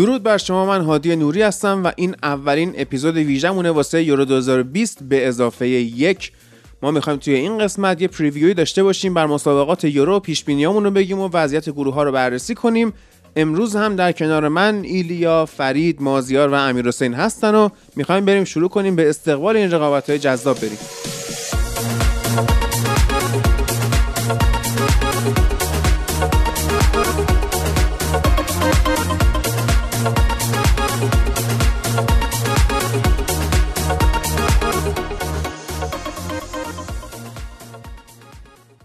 درود بر شما من هادی نوری هستم و این اولین اپیزود ویژمونه واسه یورو 2020 به اضافه یک ما می‌خوایم توی این قسمت یه پریویوی داشته باشیم بر مسابقات یورو و پیش رو بگیم و وضعیت گروه ها رو بررسی کنیم. امروز هم در کنار من ایلیا، فرید، مازیار و امیر حسین هستن و می‌خوایم بریم شروع کنیم به استقبال این رقابت های جذاب بریم.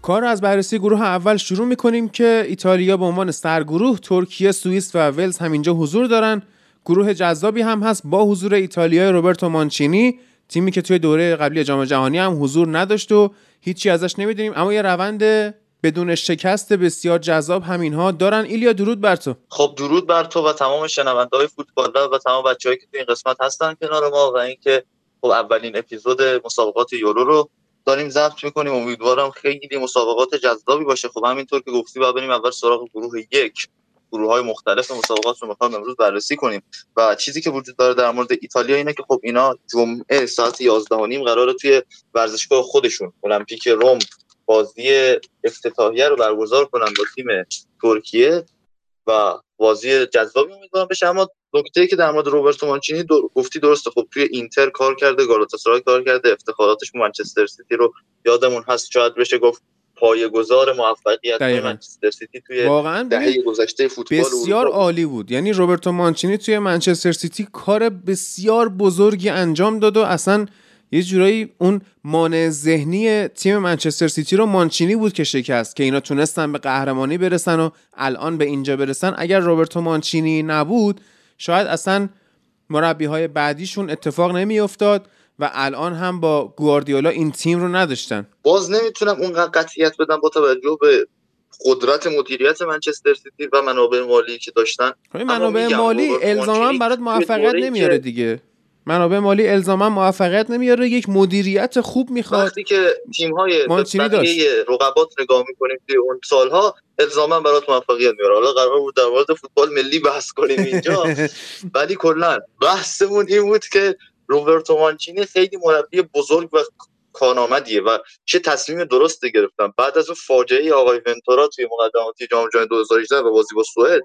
کار از بررسی گروه اول شروع می‌کنیم که ایتالیا به عنوان سرگروه ترکیه سوئیس و ولز همینجا حضور دارن. گروه جذابی هم هست با حضور ایتالیا روبرتو مانچینی تیمی که توی دوره قبلی جام جهانی هم حضور نداشت و هیچی ازش نمی‌دونیم. اما یه روند بدون شکست بسیار جذاب همینها دارن. ایلیا درود بر تو. خب درود بر تو و تمام شنونده های فوتبال و تمام بچه‌هایی که توی این قسمت هستن کنار ما و اینکه خب اولین اپیزود مسابقات یورو رو داریم ضبط می‌کنیم امیدوارم خیلی مسابقات جذابی باشه. خب همینطور که گفتی باید بریم اول سراغ گروه یک. گروه های مختلف مسابقات رو می‌خوام امروز بررسی کنیم. و چیزی که وجود داره در مورد ایتالیا اینه که خب اینا جمعه ساعت 11 نیم قراره توی ورزشگاه خودشون المپیک روم بازی افتتاحیه رو برگزار کنن با تیم ترکیه. و بازی جذابی امیدوارم بشه. اما نکته که در مورد روبرتو مانچینی. گفتی درسته. خب توی اینتر کار کرده گالاتاسرای کار کرده. افتخاراتش منچستر سیتی رو یادمون هست. شاید بشه گفت پایه‌گذار موفقیت منچستر سیتی توی واقعا دهه گذشته فوتبال بسیار عالی بود. یعنی روبرتو مانچینی توی منچستر سیتی کار بسیار بزرگی انجام داد و اصلا یه جورایی اون مانع ذهنی تیم منچستر سیتی رو مانچینی بود که شکست که اینا تونستن به قهرمانی برسن و الان به اینجا برسن. اگر روبرتو مانچینی نبود شاید اصلا مربی های بعدیشون اتفاق نمیافتاد و الان هم با گواردیولا این تیم رو نداشتن. باز نمی‌تونم اون قطعیت بدم با توجه به قدرت مدیریت منچستر سیتی و منابع مالی که داشتن. خب منابع مالی الزاما برات موفقیت نمیاره دیگه. منابع مالی الزاما موفقیت نمیاره یک مدیریت خوب می‌خواد. وقتی که تیم های رقبات نگاه می‌کنیم توی اون سالها الزاما برات موفقیت میاره. حالا قرار بود در مورد فوتبال ملی بحث کنیم اینجا ولی کلا بحثمون این بود که روبرتو مانچینی خیلی مربی بزرگ و کارآمدیه و چه تصمیم درستی گرفتن. بعد از اون فاجعه آقای ونتورا توی مقدماتی جام جهانی 2018 و بازی با سوئد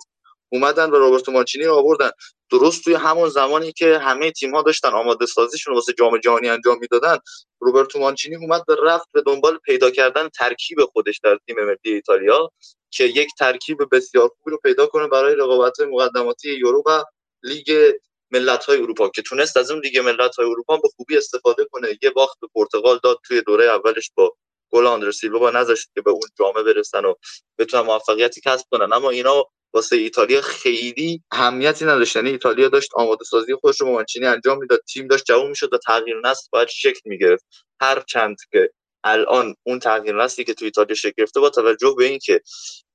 اومدن و روبرتو مانچینی رو آوردن. درست توی همون زمانی که همه تیم ها داشتن آماده سازیشون واسه جام جهانی انجام می‌دادن روبرتو مانچینی اومد به رفت به دنبال پیدا کردن ترکیب خودش در تیم ملی ایتالیا که یک ترکیب بسیار خوبی رو پیدا کنه برای رقابت مقدماتی یورو و لیگ ملت های اروپا که تونست از اون لیگ ملت های اروپا به خوبی استفاده کنه. یه باخت به پرتغال داد توی دوره اولش با گل آندر سیلوا نذاشت که به اون جامه برسن و بتونن موفقیتی کسب کنن. اما اینا واسه ایتالیا خیلی اهمیتی نداشت. یعنی ایتالیا داشت آماده سازی خودش رو مانچینی انجام می‌داد. تیم داشت جوون می‌شد و تغییر نسل باید شکل می‌گرفت. هر چند که الان اون تغییر نسلی که تو ایتالیا شکل گرفته با توجه به اینکه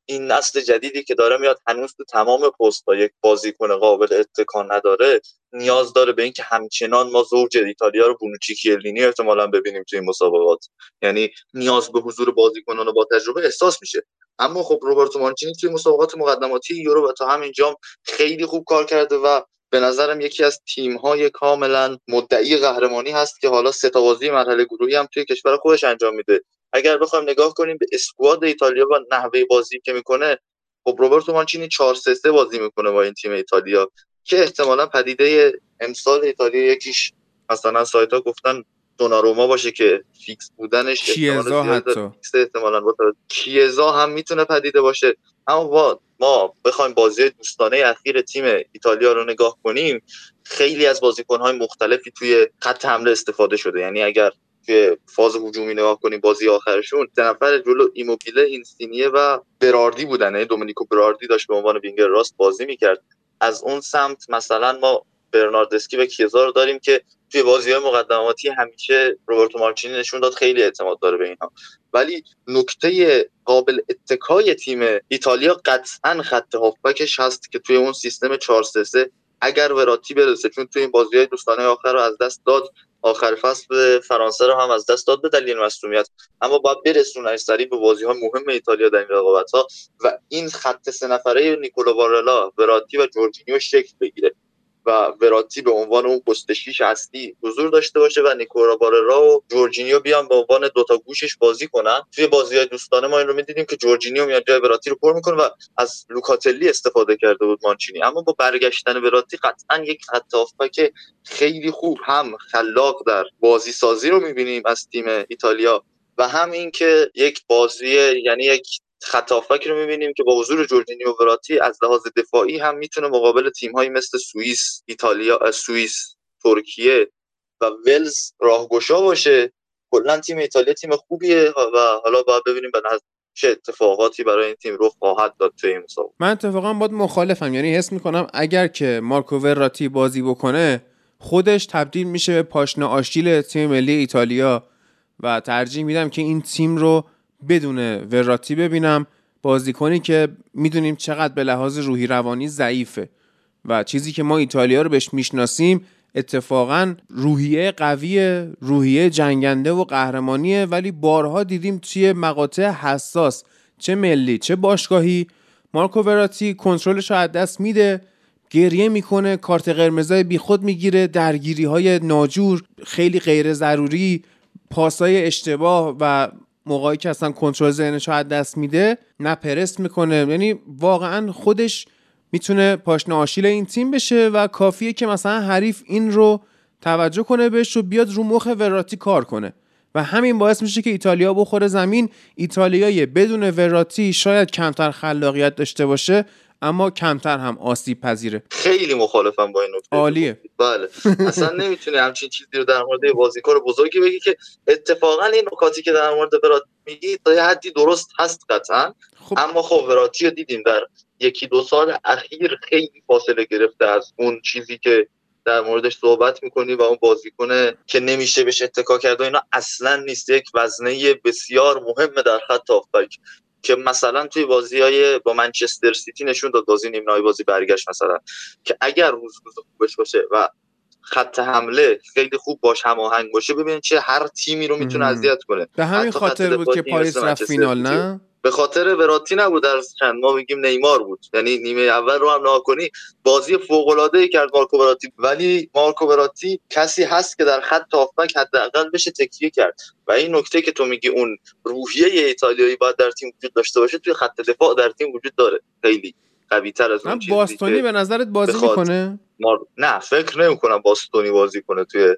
این نسل جدیدی که داره میاد هنوز تو تمام پست ها یک بازیکن قابل اتکان نداره نیاز داره به اینکه همچنان ما زوج ایتالیا رو بونوچی کیلینی احتمالا ببینیم تو این مسابقات. یعنی نیاز به حضور بازیکنان با تجربه احساس میشه. اما خب روبرتو مانچینی توی مسابقات مقدماتی یورو و تا همین جام خیلی خوب کار کرده و به نظرم یکی از تیم های کاملا مدعی قهرمانی هست که حالا سه بازی مرحله گروهی هم توی کشور خودش انجام میده. اگر بخوایم نگاه کنیم به اسکواد ایتالیا و نحوه بازی که می‌کنه خب روبرتو مانچینی 4 3 3 بازی می‌کنه با این تیم ایتالیا که احتمالا پدیده امسال ایتالیا یکیش. مثلا سایت ها گفتن دوناروما باشه که فیکس بودنش کیزا حتی؟ احتمالا کیزا هم می‌تونه پدیده باشه. اما با ما بخوایم بازی دوستانه اخیر تیم ایتالیا رو نگاه کنیم خیلی از بازیکن‌های مختلفی توی خط حمله استفاده شده. یعنی اگر که فاز هجومی نگاه کنیم بازی آخرشون سه نفر جلو ایموبیله اینسینیه و براردی بودن. یعنی دومینیکو براردی داشت به عنوان وینگر راست بازی می‌کرد. از اون سمت مثلا ما برناردسکی و کیزا رو داریم که توی بازی های مقدماتی همیشه روبرتو مارچینی نشون داد خیلی اعتماد داره به اینها. ولی نکته قابل اتکای تیم ایتالیا قطعا خط هافبکش هست که توی اون سیستم 4 3 اگر وراتی برسه چون توی این بازی های دوستانه آخر رو از دست داد آخر فصل فرانسه رو هم از دست داد به دلیل مصدومیت اما باید برسونه سریع به بازی ها مهم ایتالیا در این رقابت ها و این خط سه نفره نیکولو بارلا وراتی و جورجینیو شکل بگیره. و وراتی به عنوان اون پست شیش هستی حضور داشته باشه و نیکولو بارلا و جورجینیو بیان به عنوان دوتا گوشش بازی کنن. توی بازی های دوستانه ما این رو می‌دیدیم که جورجینیو میاد جای وراتی رو پر می‌کنه و از لوکاتلی استفاده کرده بود مانچینی. اما با برگشتن وراتی قطعا یک خط که خیلی خوب هم خلاق در بازی سازی رو می‌بینیم از تیم ایتالیا. و هم اینکه یک بازی یعنی یک خطافک رو می‌بینیم که با حضور جورجینیو وراتی از لحاظ دفاعی هم می‌تونه مقابل تیمهایی مثل سوئیس، ایتالیا، سوئیس، ترکیه و ولز راهگشا باشه. کلا تیم ایتالیا تیم خوبیه و حالا باید ببینیم به چه اتفاقاتی برای این تیم رخ خواهد داد توی این مسابقه. من اتفاقا باید مخالفم یعنی حس می‌کنم اگر که مارکو وراتی بازی بکنه خودش تبدیل میشه به پاشنه آشیل تیم ملی ایتالیا و ترجیح میدم که این تیم رو بدون وراتی ببینم بازیکنی که می‌دونیم چقدر به لحاظ روحی روانی ضعیفه. و چیزی که ما ایتالیا رو بهش می‌شناسیم اتفاقا روحیه قوی روحیه جنگنده و قهرمانیه ولی بارها دیدیم توی مقاطع حساس. چه ملی چه باشگاهی. مارکو وراتی کنترلش رو از دست میده گریه می‌کنه کارت قرمزای بیخود می‌گیره درگیری های ناجور خیلی غیر ضروری پاسای اشتباه و موقعی که اصلا کنترل ذهنش از دست میده نه پرست می‌کنه. یعنی واقعا خودش می‌تونه پاشنه آشیل این تیم بشه و کافیه که مثلا حریف این رو توجه کنه بهش و بیاد رو مخ وراتی کار کنه. و همین باعث میشه که ایتالیا بخوره زمین. ایتالیای بدون وراتی شاید کمتر خلاقیت داشته باشه. اما کمتر هم آسیب پذیره. خیلی مخالفم با این نکته. عالیه. بله. اصلا نمی‌تونی همچین چیزی رو در مورد بازیکن بزرگی بگی که اتفاقا این نکاتی که در مورد وراتی میگی تا یه حدی درست هست قطعا. خب. اما خب وراتی رو دیدیم در یکی دو سال اخیر خیلی فاصله گرفته از اون چیزی که در موردش صحبت می‌کنی و اون بازیکن که نمیشه بهش اتکا کرد و اینا اصلا نیست. یک وزنه بسیار مهمه در خط هافبک که مثلا توی بازی های با منچستر سیتی نشون داد بازی نیم بازی برگشت مثلا که اگر روز روز خوبش باشه و خط حمله خیلی خوب باش هماهنگ باشه ببینید چه هر تیمی رو می‌تونه اذیت کنه. به همین خاطر بود که پاریس رفت فینال نه؟ به خاطر وراتی نبود در چند ما میگیم نیمار بود. یعنی نیمه اول رو هم نها کنی بازی فوق العاده ای کرد مارکو وراتی. ولی مارکو وراتی کسی هست که در خط هافبک حداقل بشه تکیه کرد. و این نکته که تو میگی اون روحیه ایتالیایی باید در تیم وجود داشته باشه توی خط دفاع در تیم وجود داره. خیلی قوی تر از اون باستونی به نظرت بازی می‌کنه؟ نه فکر نمی‌کنم باستونی بازی کنه توی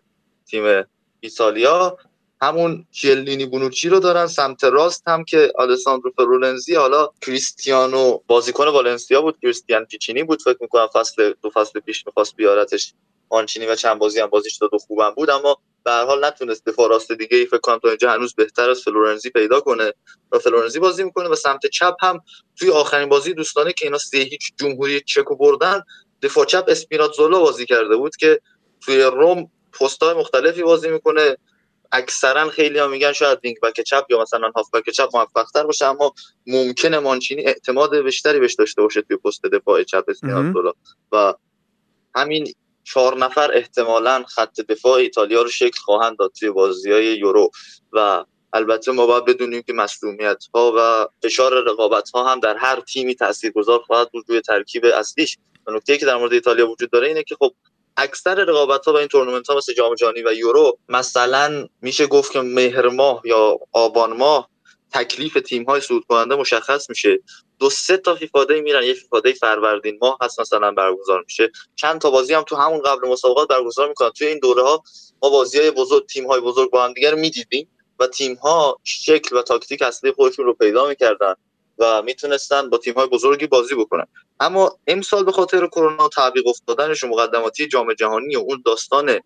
تیم ایتالیا. همون چیلینی بونوچی رو دارن سمت راست هم که آلساندرو فرولنزی حالا کریستیانو بازیکن والنسیا بود کریستیان پیچینی بود فکر می‌کنم فصل دو فصل پیش می‌خواست بیارتش آنچینی و چند بازی هم بازیش داد و خوبم بود اما به هر حال نتونست دفاع راست دیگه ای فکر کنم تا اینجا هنوز بهتر از فلورنزی پیدا کنه و فلورنزی بازی می‌کنه و سمت چپ هم توی آخرین بازی دوستانه که اینا سه هیچ جمهوری چکو بردن دفاع چپ اسپیناتزولا بازی کرده بود که توی روم پستای مختلفی بازی می‌کنه. اکثرا خیلی ها میگن شاید وینگ بک چپ یا مثلا هاف بک چپ موفق تر باشه اما ممکنه مانچینی اعتماد بیشتری بهش داشته باشه توی پست دفاع چپ اسپیناتزولا و همین چهار نفر احتمالا خط دفاع ایتالیا رو شکل خواهند داد توی بازی های یورو. و البته ما باید بدونیم که مسئولیت ها و فشار رقابت ها هم در هر تیمی تاثیرگذار خواهد بود روی ترکیب اصلیش. و نکته که در مورد ایتالیا وجود داره اینه که خب اکثر رقابت ها و این تورنمنت ها مثل جام جهانی و یورو مثلا میشه گفت که مهر ماه یا آبان ماه تکلیف تیم های صعود کننده مشخص میشه. دو سه تا فیفا میرن. یه فیفا فروردین ماه هست مثلا برگزار میشه. چند تا بازی هم تو همون قبل مسابقات برگزار می‌کنن. توی این دوره ها ما بازی های بزرگ تیم های بزرگ با هم دیگر می‌دیدیم و تیم ها شکل و تاکتیک اصلی خودشون رو پیدا می‌کردن. و می‌تونستن با تیم های بزرگی بازی بکنن. اما امسال به خاطر کرونا تعویق افتادنش مقدماتی جام جهانی و اون داستان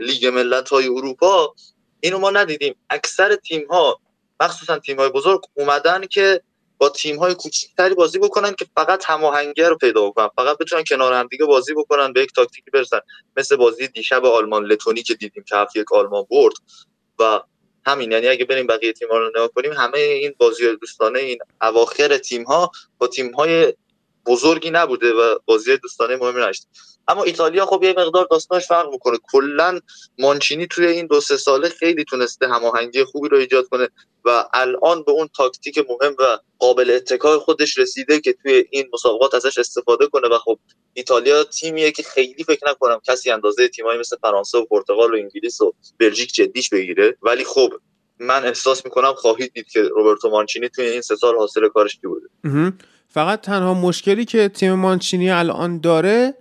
لیگ ملت های اروپا اینو ما ندیدیم. اکثر تیم ها مخصوصا تیم های بزرگ اومدن که با تیم های کوچیکتری بازی بکنن که فقط هماهنگی رو پیدا بکنن. فقط بتونن کنار هم دیگه بازی بکنن به یک تاکتیکی برسن. مثل بازی دیشب آلمان لتونی که دیدیم که یک آلمان برد و همین. یعنی اگه بریم بقیه تیم ها رو نگاه کنیم همه این بازی دوستانه این اواخر تیم ها با تیم های بزرگی نبوده و بازی دوستانه مهمی نشد. اما ایتالیا خب یه مقدار داستانش فرق می‌کنه. کلا مانچینی توی این دو سه ساله خیلی تونسته هماهنگی خوبی رو ایجاد کنه و الان به اون تاکتیک مهم و قابل اتکای خودش رسیده که توی این مسابقات ازش استفاده کنه و خب ایتالیا تیمیه که خیلی فکر نکنم کسی اندازه تیمایی مثل فرانسه و پرتغال و انگلیس و بلژیک جدیش بگیره. ولی خب من احساس می‌کنم خواهید دید که روبرتو مانچینی توی این سه سال حاصل کارش کی بوده. فقط تنها مشکلی که تیم مانچینی الان داره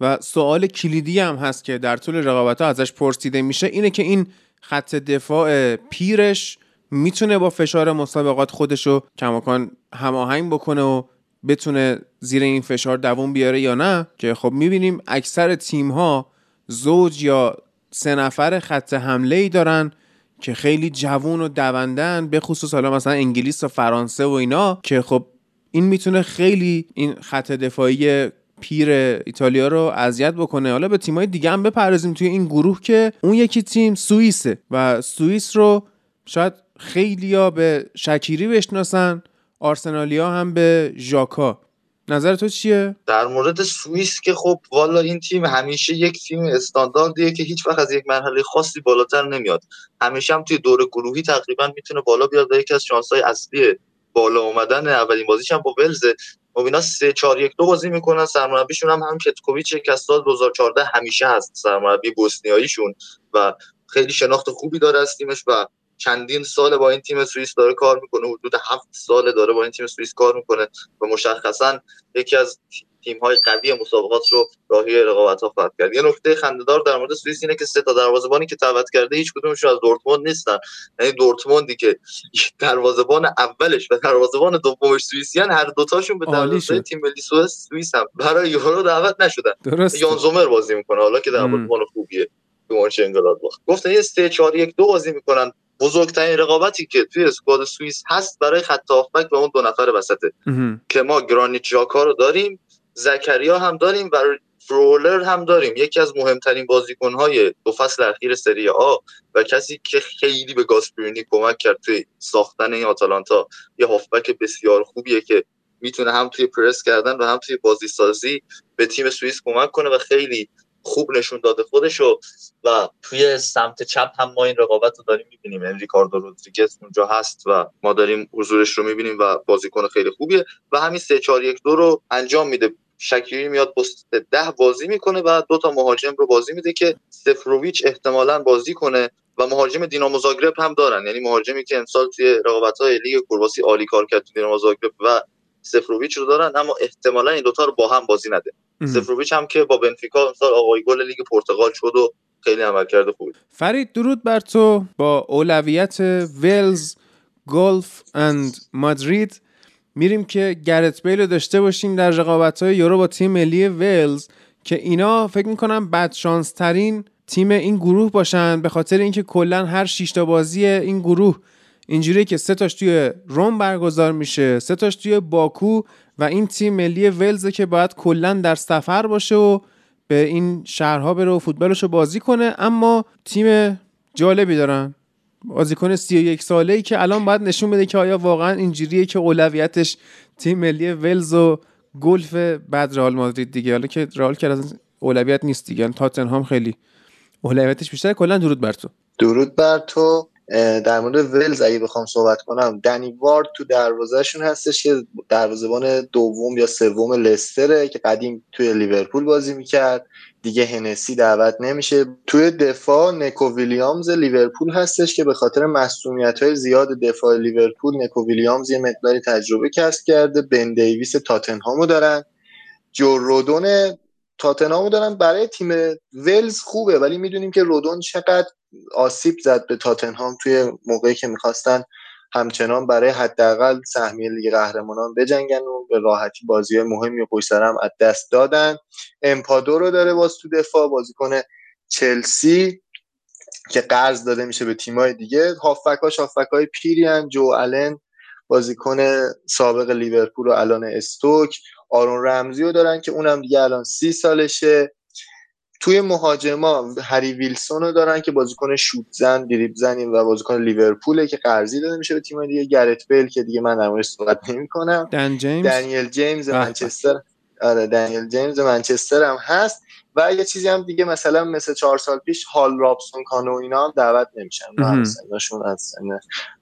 و سوال کلیدی هم هست که در طول رقابت ها ازش پرسیده میشه اینه که این خط دفاع پیرش می‌تونه با فشار مسابقات خودشو کماکان هماهنگ بکنه و بتونه زیر این فشار دووم بیاره یا نه؟ که خب می‌بینیم اکثر تیم ها زوج یا سه نفر خط حمله ای دارن که خیلی جوون و دوندن به خصوص حالا مثلا انگلیس و فرانسه و اینا که خب این می‌تونه خیلی این خط دفاعی پیر ایتالیا رو اذیت بکنه. حالا به تیمای دیگه هم بپردازیم توی این گروه که اون یکی تیم سوئیسه و سوئیس رو شاید خیلیا به شکیری بشناسن آرسنالیا هم به ژاکا. نظر تو چیه؟ در مورد سوئیس که خب والا این تیم همیشه یک تیم استانداردیه که هیچ وقت از یک مرحله خاصی بالاتر نمیاد. همیشه هم توی دور گروهی تقریبا می‌تونه بالا بیاد و یکی از شانس‌های اصلی بالا اومدن اولین بازیش هم با ولز. اینا 3 4 1 2 بازی می‌کنن. سرمربیشون هم هم کتکوویچ که از سال 2014 همیشه هست سرمربی بوسنیاییشون و خیلی شناخت خوبی داره از تیمش و چندین سال با این تیم سوئیس داره کار می‌کنه. حدود هفت سال داره با این تیم سوئیس کار می‌کنه و مشخصا یکی از تیم های قوی مسابقات رو راهی رقابت ها خواهد کرد. یه نکته خنده‌دار در مورد سوئیس اینه که سه تا دروازه‌بانی که دعوت کرده هیچ کدومشون از دورتموند نیستن. یعنی دورتموندی که دروازه‌بان اولش و دروازه‌بان دومش سوئیسیان هر دوتاشون به دروازه تیم ملی سوئیس سوئیس هم. برای یورو دعوت نشدن. یان زومر بازی می‌کنه. حالا که دروازه‌بان خوبیه. تو گفتن یه 3 4 1 2 بازی می‌کنن. بزرگترین رقابتی که توی اسکواد سوئیس هست برای خط هافبک و اون دو نفر وسطه. که ما گرانیت جاکا رو داریم. زکریا هم داریم و فرولر هم داریم. یکی از مهمترین بازیکنهای دو فصل اخیر سری آ و کسی که خیلی به گاسپرینی کمک کرد توی ساختن این آتالانتا یه هافبک بسیار خوبیه که می‌تونه هم توی پرس کردن و هم توی بازی سازی به تیم سوئیس کمک کنه و خیلی خوب نشون داده خودشو و توی سمت چپ هم ما این رقابت رو داریم می‌بینیم. یعنی ریکاردو رودریگز اونجا هست و ما داریم حضورش رو می‌بینیم و بازیکن خیلی خوبیه و همین 3 4 1 2 رو انجام میده. شکیری میاد پست ده بازی می‌کنه و دو تا مهاجم رو بازی میده که سفروویچ احتمالا بازی کنه و مهاجم دینامو زاگرب هم دارن. یعنی مهاجمی که امسال توی رقابت های لیگ کرواسی عالی کار کرد دینامو زاگرب و سفروویچ رو دارن اما احتمالا این دوتا رو با هم بازی نده. سفروویچ هم که با بنفیکا امسال آقای گل لیگ پرتغال شد و خیلی عمل کرده خوبی. فرید درود بر تو. با اولویت Wales Golf and Madrid میریم که گرت بیل رو داشته باشیم در رقابت های یورو با تیم ملی ولز که اینا فکر می‌کنم بد شانس ترین تیم این گروه باشن. به خاطر اینکه کلا هر شیشتا بازی این گروه اینجوری که سه تاش توی روم برگزار میشه سه تاش توی باکو و این تیم ملی ولزه که باید کلا در سفر باشه و به این شهرها بره و فوتبالش رو بازی کنه. اما تیم جالبی دارن. بازیکن 31 ساله ای که الان باید نشون بده که آیا واقعا اینجوریه که اولویتش تیم ملی ولز و گلف بعد رئال مادرید دیگه. حالا که رئال که از اولویت نیست دیگه. تاتنهام خیلی اولویتش بیشتر کلا درود بر تو. درود بر تو. در مورد ولز اگه بخوام صحبت کنم دنی وارد تو دروازهشون هستش که دروازهبان دوم یا سوم لستره که قدیم توی لیورپول بازی می‌کرد. دیگه هنسی دعوت نمیشه. توی دفاع نکو ویلیامز لیورپول هستش که به خاطر مسئولیت های زیاد دفاع لیورپول نکو ویلیامز یه مقداری تجربه کسب کرده. بن دیویس تاتنهامو دارن. جو رودون تاتنهامو دارن. برای تیم ولز خوبه ولی می‌دونیم که رودون چقدر آسیب زد به تاتنهام توی موقعی که می‌خواستن همچنان برای حداقل سهمیه لیگ قهرمانان بجنگن و به راحتی بازی مهمی و پشت هم از دست دادن. امپادو رو داره باز تو دفاع بازیکن چلسی که قرض داده میشه به تیمای دیگه. هافکاش هافکای پیریان جو آلن بازیکن سابق لیورپول و الان استوک. آرون رمزی رو دارن که اونم دیگه الان سی سالشه. توی مهاجما هری ویلسون رو دارن که بازیکن شوت زن دریبل زنی و بازیکن لیورپوله که قرضی داده میشه به تیم دیگه. گرت بیل که دیگه من در موردش صحبت نمی‌کنم. دن جیمز؟ دنیل جیمز منچستر. آره دنیل جیمز منچستر هم هست. و یه چیزی هم دیگه مثلا مثل چهار سال پیش هال رابسون کانو اینا هم دعوت نمیشن. سنشون از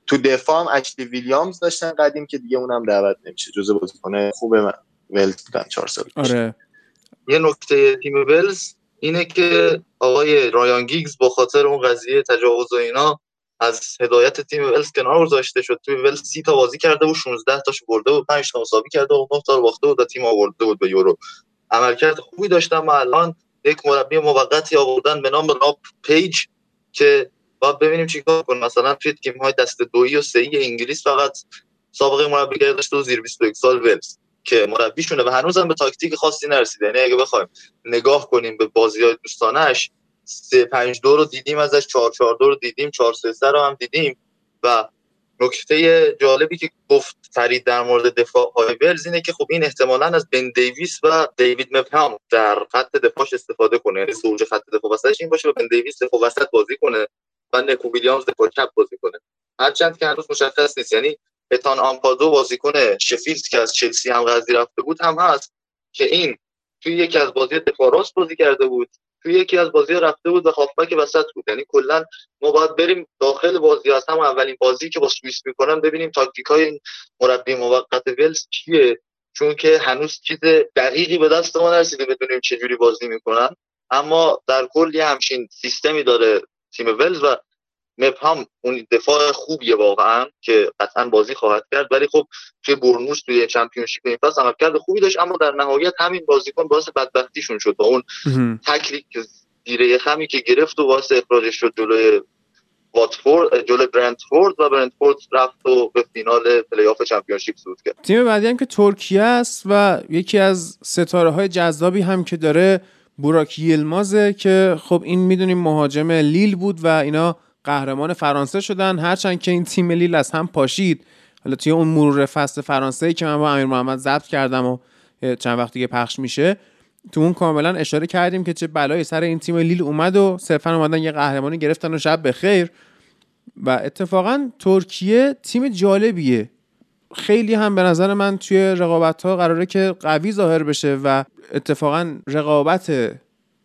تو دفاع هم اچلی ویلیامز داشتن قدیم که دیگه اونم دعوت نمیشه. جزء بازیکن خوب من ولز بودن چهار سال پیش. آره. یه نکته تیم ولز. اینه که آقای رایان گیگز با خاطر اون قضیه تجاوز و اینا از هدایت تیم ولز کنار گذاشته شد. توی ولز 30 تا بازی کرده و 16 تاش برده و 5 تا مساوی کرده و 9 تا باخته بود و تیم آورده بود به یورو. عملکرد خوبی داشتن و الان یک مربی موقتی آوردن به نام راب پیج که با ببینیم چیکار کنه. مثلا توی تیم های دست دویی و سه‌ای انگلیس فقط سابقه مربیگری داشته و زیر 21 سال ولز. که مربیشونه و هنوزم به تاکتیک خاصی نرسیده. یعنی اگه بخوایم نگاه کنیم به بازی های دوستانش 3 5 2 رو دیدیم ازش 4 4 2 رو دیدیم 4 3 3 رو هم دیدیم و نکته جالبی که گفت فرید در مورد دفاع های ولز اینه که خب این احتمالا از بن دیویس و دیوید مفام در خط دفاعش استفاده کنه. یعنی زوج خط دفاع وسطش این باشه و بن دیویس دفاع وسط بازی کنه و نکو ویلیامز دفاع چپ بازی کنه. هرچند که هنوز مشخص نیست. یعنی اتان آمپادو بازیکن شفیلد که از چلسی هم قضی رفته بود هم هست که این توی یکی از بازی دفاع راست بازی کرده بود توی یکی از بازی رفته بود و هافبک وسط بود. یعنی کلا ما باید بریم داخل بازی از هم اولین بازی که با سوئیس می‌کنن ببینیم تاکتیک های مربی موقت ولز چیه چون که هنوز چیز دقیقی به دست ما نرسیده بدونیم چه جوری بازی می‌کنن. اما در کل یه همچین سیستمی داره تیم ولز و مفام اون دفاع خوبیه واقعا که قطعا بازی خواهد کرد. ولی خب توی بورنموث توی چمپیونشیپ این فصل عملکرد خوبی داشت اما در نهایت همین بازیکن باعث بدبختیشون شد با اون تکنیک زیر یه خمی که گرفت و باعث اخراجش شد جلوی واتفورد جلوی برنتفورد و برنتفورد رفت و به فینال پلی‌آف چمپیونشیپ صعود کرد. تیم بعدی هم که ترکیه است و یکی از ستاره های جذابی هم که داره بوراک یلمازه که خب این می‌دونیم مهاجم لیل بود و اینا قهرمان فرانسه شدن. هرچند که این تیم لیل از هم پاشید. حالا توی اون مرور فصل فرانسه که من با امیر محمد ضبط کردم و چند وقت دیگه پخش میشه تو اون کاملا اشاره کردیم که چه بلایی سر این تیم لیل اومد و صرفا اومدن یه قهرمانی گرفتن و شب به خیر و اتفاقا ترکیه تیم جالبیه. خیلی هم به نظر من توی رقابت ها قراره که قوی ظاهر بشه و اتفاقا رقابت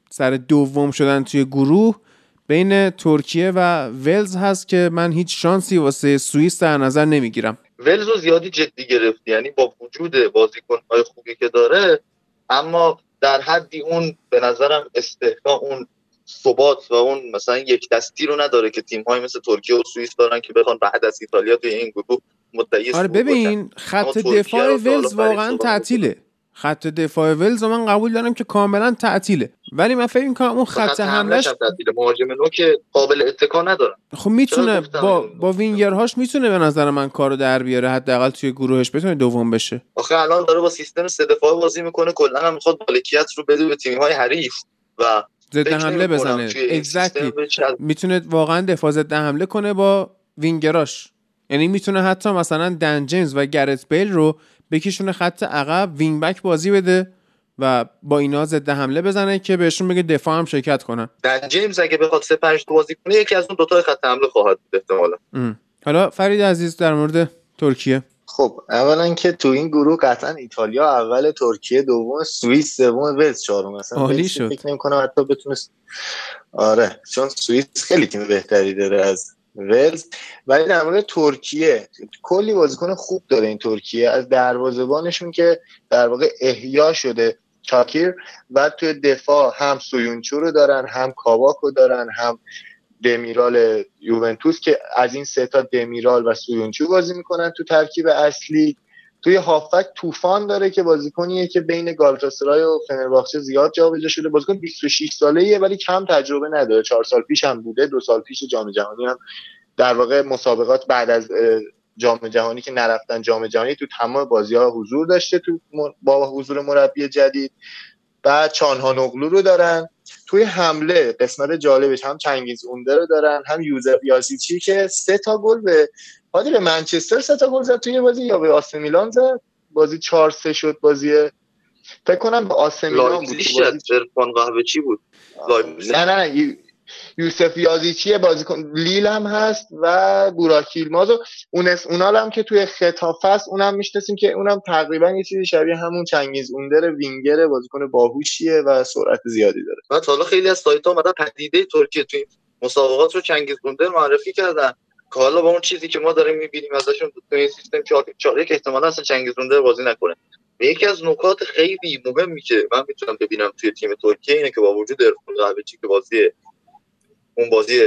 سر دوم شدن توی گروه بین ترکیه و ولز هست که من هیچ شانسی واسه سوئیس در نظر نمی‌گیرم. ولز رو زیادی جدی گرفت یعنی با وجود بازیکنهای خوبی که داره اما در حدی اون به نظرم استحکام اون ثبات و اون مثلا یک دستی رو نداره که تیم های مثل ترکیه و سوئیس دارن که بخوان بعد از ایتالیا توی این گروه مدعی آره ببین خط دفاع ولز واقعا تعطیله. خط دفاع ولز من قبول دارم که کاملا تعطیله. ولی من فکر می‌کنم اون خط حملش مهاجم نو که قابل اتکا ندارن. خب می‌تونه با با وینگرهاش می‌تونه به نظر من کارو در بیاره. حداقل توی گروهش بتونه دوم بشه. آخه الان داره با سیستم سه دفاعه بازی می‌کنه. کلا هم می‌خواد مالکیت رو بده به تیم های حریف و ضد حمله بزنه. اگزکتلی می‌تونه واقعا دفاع ضد حمله کنه با وینگراش. یعنی می‌تونه حتی مثلا دن جیمز و گرت بیل رو بکشونه خط عقب وینگ بک بازی بده و با اینا ضد حمله بزنه که بهشون بگه دفاع هم شرکت کنن. دن جیمز اگه بخواد 3 5 بازی کنه یکی از اون دو تا خط حمله خواهد بود احتمالاً. حالا فرید عزیز در مورد ترکیه. خب اولا که تو این گروه قطعا ایتالیا اول ترکیه دوم سوئیس سوم ولز چهارم. مثلا عالی شد. فکر نمی‌کنم حتی بتونه آره چون سوئیس خیلی تیم بهتری داره از ولز. ولی در مورد ترکیه کلی بازیکن خوب داره این ترکیه. از دروازه‌بانشون که در واقع احیا شده چاکیر و توی دفاع هم سویونچو رو دارن هم کاواک رو دارن هم دمیرال یوونتوس که از این سه تا دمیرال و سویونچو بازی می‌کنن تو ترکیب اصلی. توی هافک طوفان داره که بازیکنیه که بین گالاتاسرای و فنرباخچه زیاد جابجا شده. بازیکن 26 ساله ایه ولی کم تجربه نداره. چهار سال پیش هم بوده دو سال پیش جام جهانی هم در واقع مسابقات بعد از جام جهانی که نرفتن جام جهانی تو تمام بازی ها حضور داشته تو با حضور مربی جدید. بعد چانها نقلو رو دارن. توی حمله قسمت جالبش هم چنگیز اونده رو دارن هم یوزف یاسیچی که سه تا گل به حالی به منچستر سه تا گل زد توی بازی یا به آسه میلان زد؟ بازی 4 3 شد بازی فکر کنم به آسه میلان بود قهوه چی بود؟ نه نه نه یوسف یازیچی بازیکن لیل هم هست و گوراکیلماز و اون اونال هم که توی خطاف است اونم می‌شناسیم که اونم تقریبا یه چیزی شبیه همون چنگیز اوندر وینگر بازیکن باهوشیه و سرعت زیادی داره. بعد حالا خیلی از سایت ها اومدن پدیده ترکیه توی مسابقات رو چنگیز اوندر معرفی کردن. که حالا با اون چیزی که ما داریم می‌بینیم ازشون تو این سیستم 4 4 یک احتمالاً اصلا چنگیز اوندر بازی نکنه. یکی از نکات خیلی مهمی که من می‌تونم ببینم توی تیم ترکیه اینه که با وجود ارفان که بازی اون بازی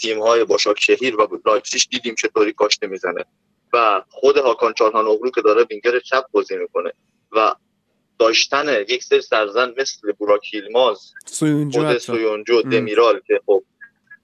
تیم های باشاک شهیر و لایپزیگ دیدیم چطوری کاشته می‌زنه. و خود هاکان چالهان‌اوغلو که داره وینگر چپ بازی می‌کنه. و داشتن یک سری سرزن مثل بوراک ییلماز سویونجو سویونجو دمیرال که خب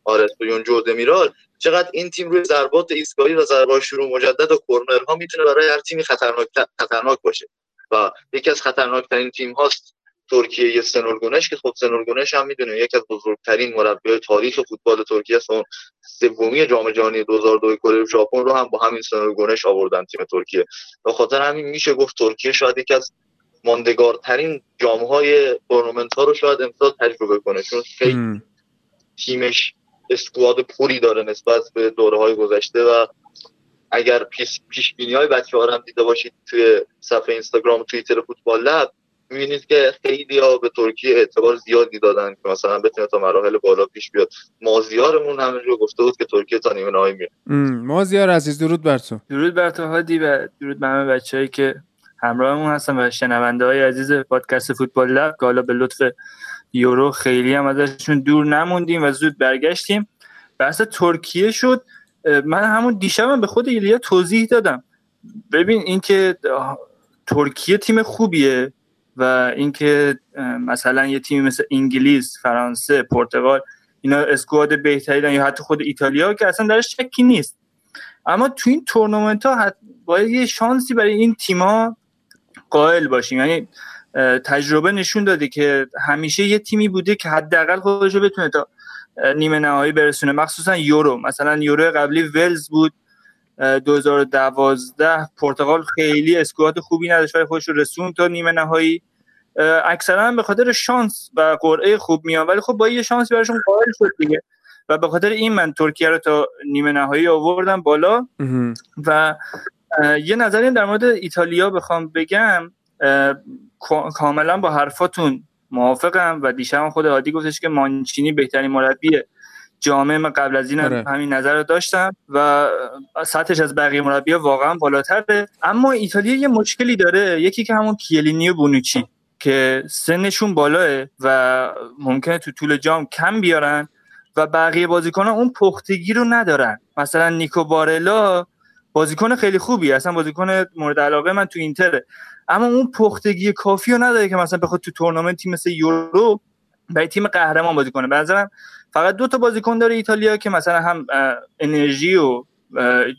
آره سویونجو دمیرال چقدر این تیم روی ضربات ایستگاهی و ضربات شروع مجدد و کرنرها می‌تونه برای هر تیمی خطرناک خطرناک باشه. و یکی از خطرناکترین تیم هاست ترکیه یه سنولگونش که خب سنولگونش هم می‌دونه یکی از بزرگترین مربی تاریخ فوتبال ترکیه است. اون سومی جام جهانی 2002 کره ژاپن رو هم با همین سنولگونش آوردن تیم ترکیه. به خاطر همین میشه گفت ترکیه شاید یکی از ماندگارترین جام های تورنمنت ها رو شاید امسال تجربه کنه چون خیلی تیمش اسکواد پوری داره نسبت به دوره های گذشته و اگر پیش, پیش بینی های بچه ها هم دیده باشید توی صفحه اینستاگرام و توییتر فوتبال لب می‌بینید که خیلی ها به ترکیه اعتبار زیادی دادن که مثلا بتونه تا مراحل بالا پیش بیاد. مازیارمون همینجور گفته بود که ترکیه تا نیمه نهایی میاد مازیار عزیز درود بر تو. درود بر تو هادی و درود به همه بچه‌ای که همراهمون هستن و شنونده های عزیز پادکست فوتبال لب که حالا به لطف یورو خیلی هم ازشون دور نموندیم و زود برگشتیم. بحث ترکیه شد. من همون دیشبم به خود ایلیا توضیح دادم. ببین اینکه ترکیه تیم خوبیه. و اینکه مثلا یه تیم مثل انگلیس فرانسه پرتغال اینا اسکواد بهتری دارن یا حتی خود ایتالیا که اصلا درش شکی نیست. اما تو این تورنمنت ها باید یه شانسی برای این تیما قائل باشیم. یعنی تجربه نشون داده که همیشه یه تیمی بوده که حداقل خودش بتونه تا نیمه نهایی برسونه. مخصوصا یورو. مثلا یورو قبلی ولز بود. 2012 پرتغال خیلی اسکواد خوبی نداشت ولی خودش رو رسون تا نیمه نهایی. اکثرا به خاطر شانس و قرعه خوب میان ولی خب با یه شانسی براشون قائل شد دیگه. و به خاطر این من ترکیه رو تا نیمه نهایی آوردم بالا. و یه نظری در مورد ایتالیا بخوام بگم. کاملا با حرفاتون موافقم و دیشب خود عادی گفتش که مانچینی بهترین مربیه. جامعه من قبل از این آره. همین نظر رو داشتم و سطحش از بقیه مربی واقعا بالاتره. اما ایتالیا یه مشکلی داره. یکی که همون کیلینی و بونوچی که سنشون بالاه و ممکنه تو طول جام کم بیارن و بقیه بازیکن اون پختگی رو ندارن. مثلا نیکو بارلا بازیکن خیلی خوبی اصلا بازیکن مورد علاقه من تو اینتره. اما اون پختگی کافی رو نداره که مثلا بخواد تو تورنمنتی مثل یورو برای تیم قهرمان بازی کنه. به نظرم فقط دو تا بازیکن داره ایتالیا که مثلا هم انرژی و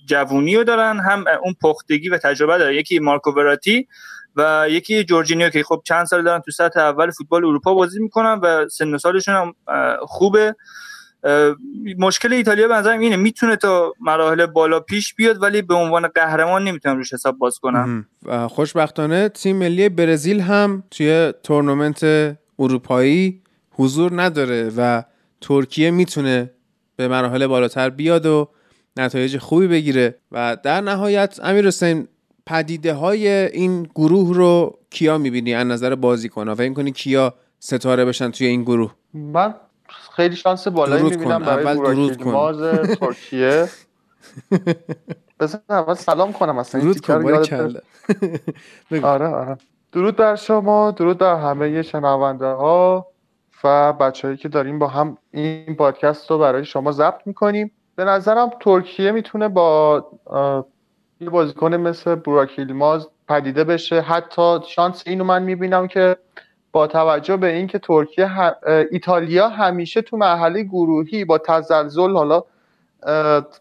جوونی رو دارن هم اون پختگی و تجربه داره یکی مارکو وراتی و یکی جورجینیو که خب چند سال دارن تو سطح اول فوتبال اروپا بازی می‌کنن و سن سالشون هم خوبه. مشکل ایتالیا به نظرم اینه می‌تونه تا مراحل بالا پیش بیاد ولی به عنوان قهرمان نمی‌تونم روش حساب باز کنم. خوشبختانه تیم ملی برزیل هم توی تورنمنت اروپایی حضور نداره و ترکیه می‌تونه به مراحل بالاتر بیاد و نتایج خوبی بگیره و در نهایت امیر حسین پدیده های این گروه رو کیا می‌بینی؟ از نظر بازی کنه فکر کنی کیا ستاره بشن توی این گروه؟ من خیلی شانس بالایی می‌بینم برای اول درود کن. ترکیه. بزن اول سلام کنم اصلا. درود کن آره آره. درود بر شما درود بر همه شنونده ها و بچههایی که داریم با هم این پادکست رو برای شما ضبط می‌کنیم. به نظرم ترکیه می‌تونه با یه بازیکن مثل براکیلماز پدیده بشه. حتی شانس اینو من می‌بینم که با توجه به اینکه ترکیه ایتالیا همیشه تو مرحله گروهی با تزلزل حالا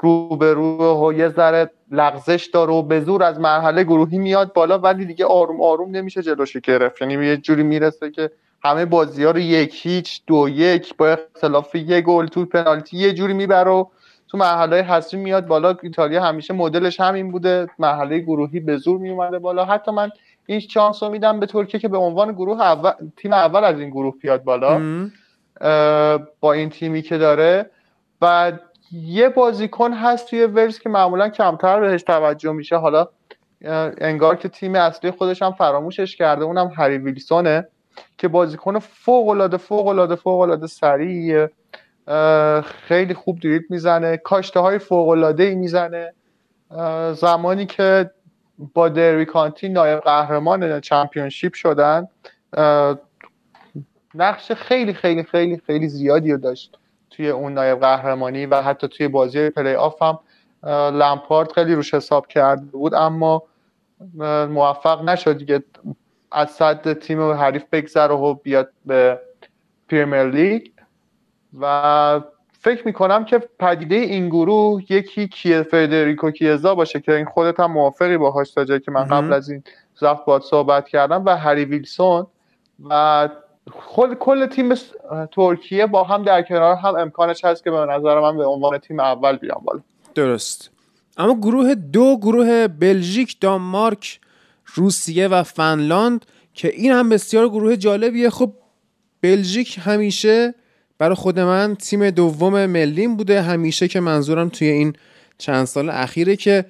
رو به رو و یه ذره لغزش داره و به زور از مرحله گروهی میاد بالا ولی دیگه آروم آروم نمیشه جلوش گرفت. یعنی یه جوری می‌رسه که همه بازی ها رو یک هیچ دو یک با اختلاف یه گل تو پنالتی یه جوری می‌بره و تو مرحله حذفی میاد بالا. ایتالیا همیشه مدلش همین بوده. مرحله گروهی به زور میومده بالا. حتی من این چانس رو میدم به ترکیه که به عنوان گروه اول تیم اول از این گروه بیاد بالا. با این تیمی که داره. و یه بازیکن هست توی ورز که معمولا کمتر بهش توجه میشه. حالا انگار که تیم اصلی خودش هم فراموشش کرده. اونم هری ویلسونه. که بازیکن فوق العاده فوق العاده فوق العاده سریعه خیلی خوب دریبل می‌زنه کاشته های فوق العاده ای می‌زنه زمانی که با دربی کانتی نایب قهرمان چمپیونشیپ شدن نقش خیلی خیلی خیلی خیلی زیادی رو داشت توی اون نایب قهرمانی و حتی توی بازی پلی آف هم لمپارد خیلی روش حساب کرده بود اما موفق نشد دیگه. از صد تیم حریف بگذره و بیاد به پریمیر لیگ. و فکر می‌کنم که پدیده این گروه یکی کیه فدریکو کیزا باشه که این خودت هم موافقی باهاش تا جایی که من قبل از این زفت باد صحبت کردم و هری ویلسون. و خود کل تیم ترکیه با هم در کنار هم امکانش هست که به نظر من به عنوان تیم اول بیان بالا. درست. اما گروه دو گروه بلژیک دانمارک روسیه و فنلاند که این هم بسیار گروه جالبیه. خب بلژیک همیشه برای خود من تیم دوم ملیم بوده. همیشه که منظورم توی این چند سال اخیره که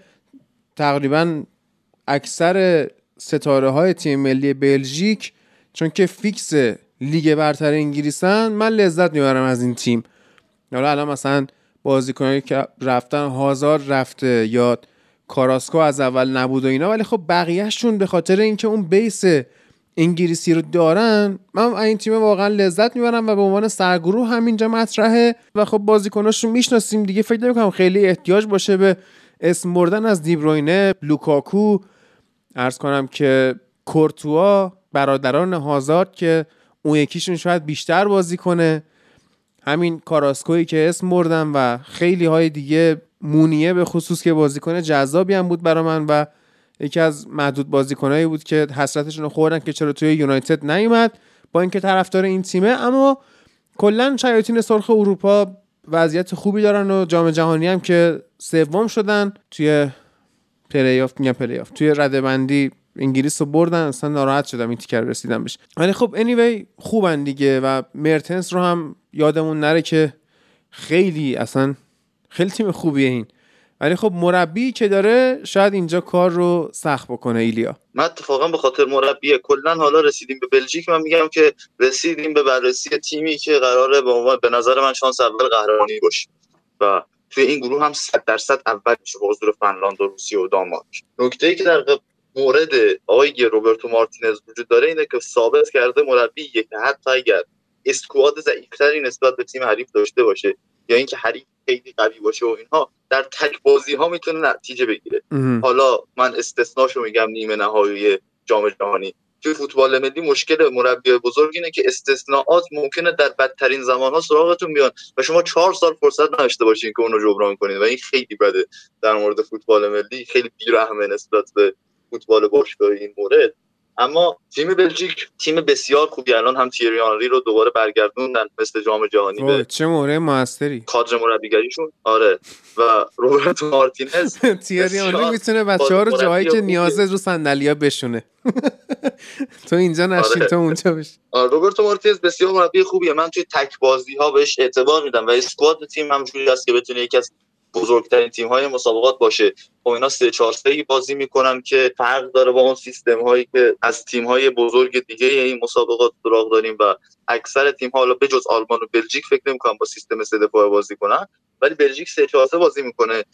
تقریبا اکثر ستاره های تیم ملی بلژیک چون که فیکس لیگ برتر انگلیسن من لذت می‌برم از این تیم. حالا الان مثلا بازیکنایی که رفتن هازار رفته یا کاراسکو از اول نبود و اینا ولی خب بقیهشون به خاطر اینکه اون بیس انگلیسی رو دارن من این تیم واقعا لذت می‌برم و به عنوان سرگروه همینجا مطرحه و خب بازیکناشون می‌شناسیم دیگه. فکر نمی‌کنم خیلی احتیاج باشه به اسم بردن از دیبروینه لوکاکو. ارز کنم که کورتوا برادران هازارد که اون یکیشون شاید بیشتر بازی کنه. همین کاراسکویی که اسم بردم و خیلی های دیگه مونیه به خصوص که بازیکن جذابی هم بود برا من و یکی از معدود بازیکنایی بود که حسرتشون رو خوردن که چرا توی یونایتد نیومد. با اینکه طرفدار این تیمه اما کلا شیاطین سرخ اروپا وضعیت خوبی دارن و جام جهانی هم که سوم شدن توی پلی آف میگم پلی آف توی رده بندی انگلیس رو بردن اصلا ناراحت شدم این تیکر رسیدم بشه ولی خب anyway خوبن دیگه و مرتنس رو هم یادمون نره که خیلی اصلا خیلی تیم خوبیه این. ولی خب مربی که داره شاید اینجا کار رو سخت بکنه ایلیا. من اتفاقا به خاطر مربی کلا حالا رسیدیم به بلژیک. من میگم که رسیدیم به بررسی تیمی که قراره به عنوان به نظر من شانس اول قهرمانی باشه. و توی این گروه هم 100 درصد اول میشه به حضور فنلاند و روسیه و دانمارک. نکته ای که در مورد آقای روبرتو مارتینز وجود داره اینه که ثابت کرده مربی که حتی اگر اسکواد ضعیفتری نسبت به تیم حریف داشته باشه یا اینکه حریف خیلی قوی باشه و اینها در تک بازی ها می‌تونه نتیجه بگیره. حالا من استثناشو میگم نیمه نهایی جام جهانی. توی فوتبال ملی مشکل مربی بزرگ اینه که استثناءات ممکنه در بدترین زمان ها سراغتون بیان و شما چهار سال فرصت نداشته باشین که اونو جبران کنید و این خیلی بده. در مورد فوتبال ملی خیلی بیرحمه نسبت به فوتبال باشگاهی این مورد. اما تیم بلژیک تیم بسیار خوبی الان هم تیری آنری رو دوباره برگردوندن مثل جام جهانی به چه مورد موثری. کادر مربیگریشون. آره. و روبرتو مارتینز تیری آنری می‌تونه بچه‌ها رو جایی که نیاز رو صندلی‌ها بشونه. تو اینجا نشین آره. تو اونجا بشین. آره روبرتو مارتینز بسیار مربی خوبیه. من توی تک بازی ها بهش اعتبار میدم و اسکواد تیم همونجوری هست که بتونه یکی از بزرگترین تیم های مسابقات باشه. خب اینا سه چهار سه بازی می‌کنن که فرق داره با اون سیستم هایی که از تیم های بزرگ دیگه این مسابقات سراغ داریم و اکثر تیم ها حالا بجز آلمان و بلژیک فکر نمی‌کنن با سیستم سه دفاعه بازی کنن ولی بلژیک سه چهار سه بازی می‌کنه.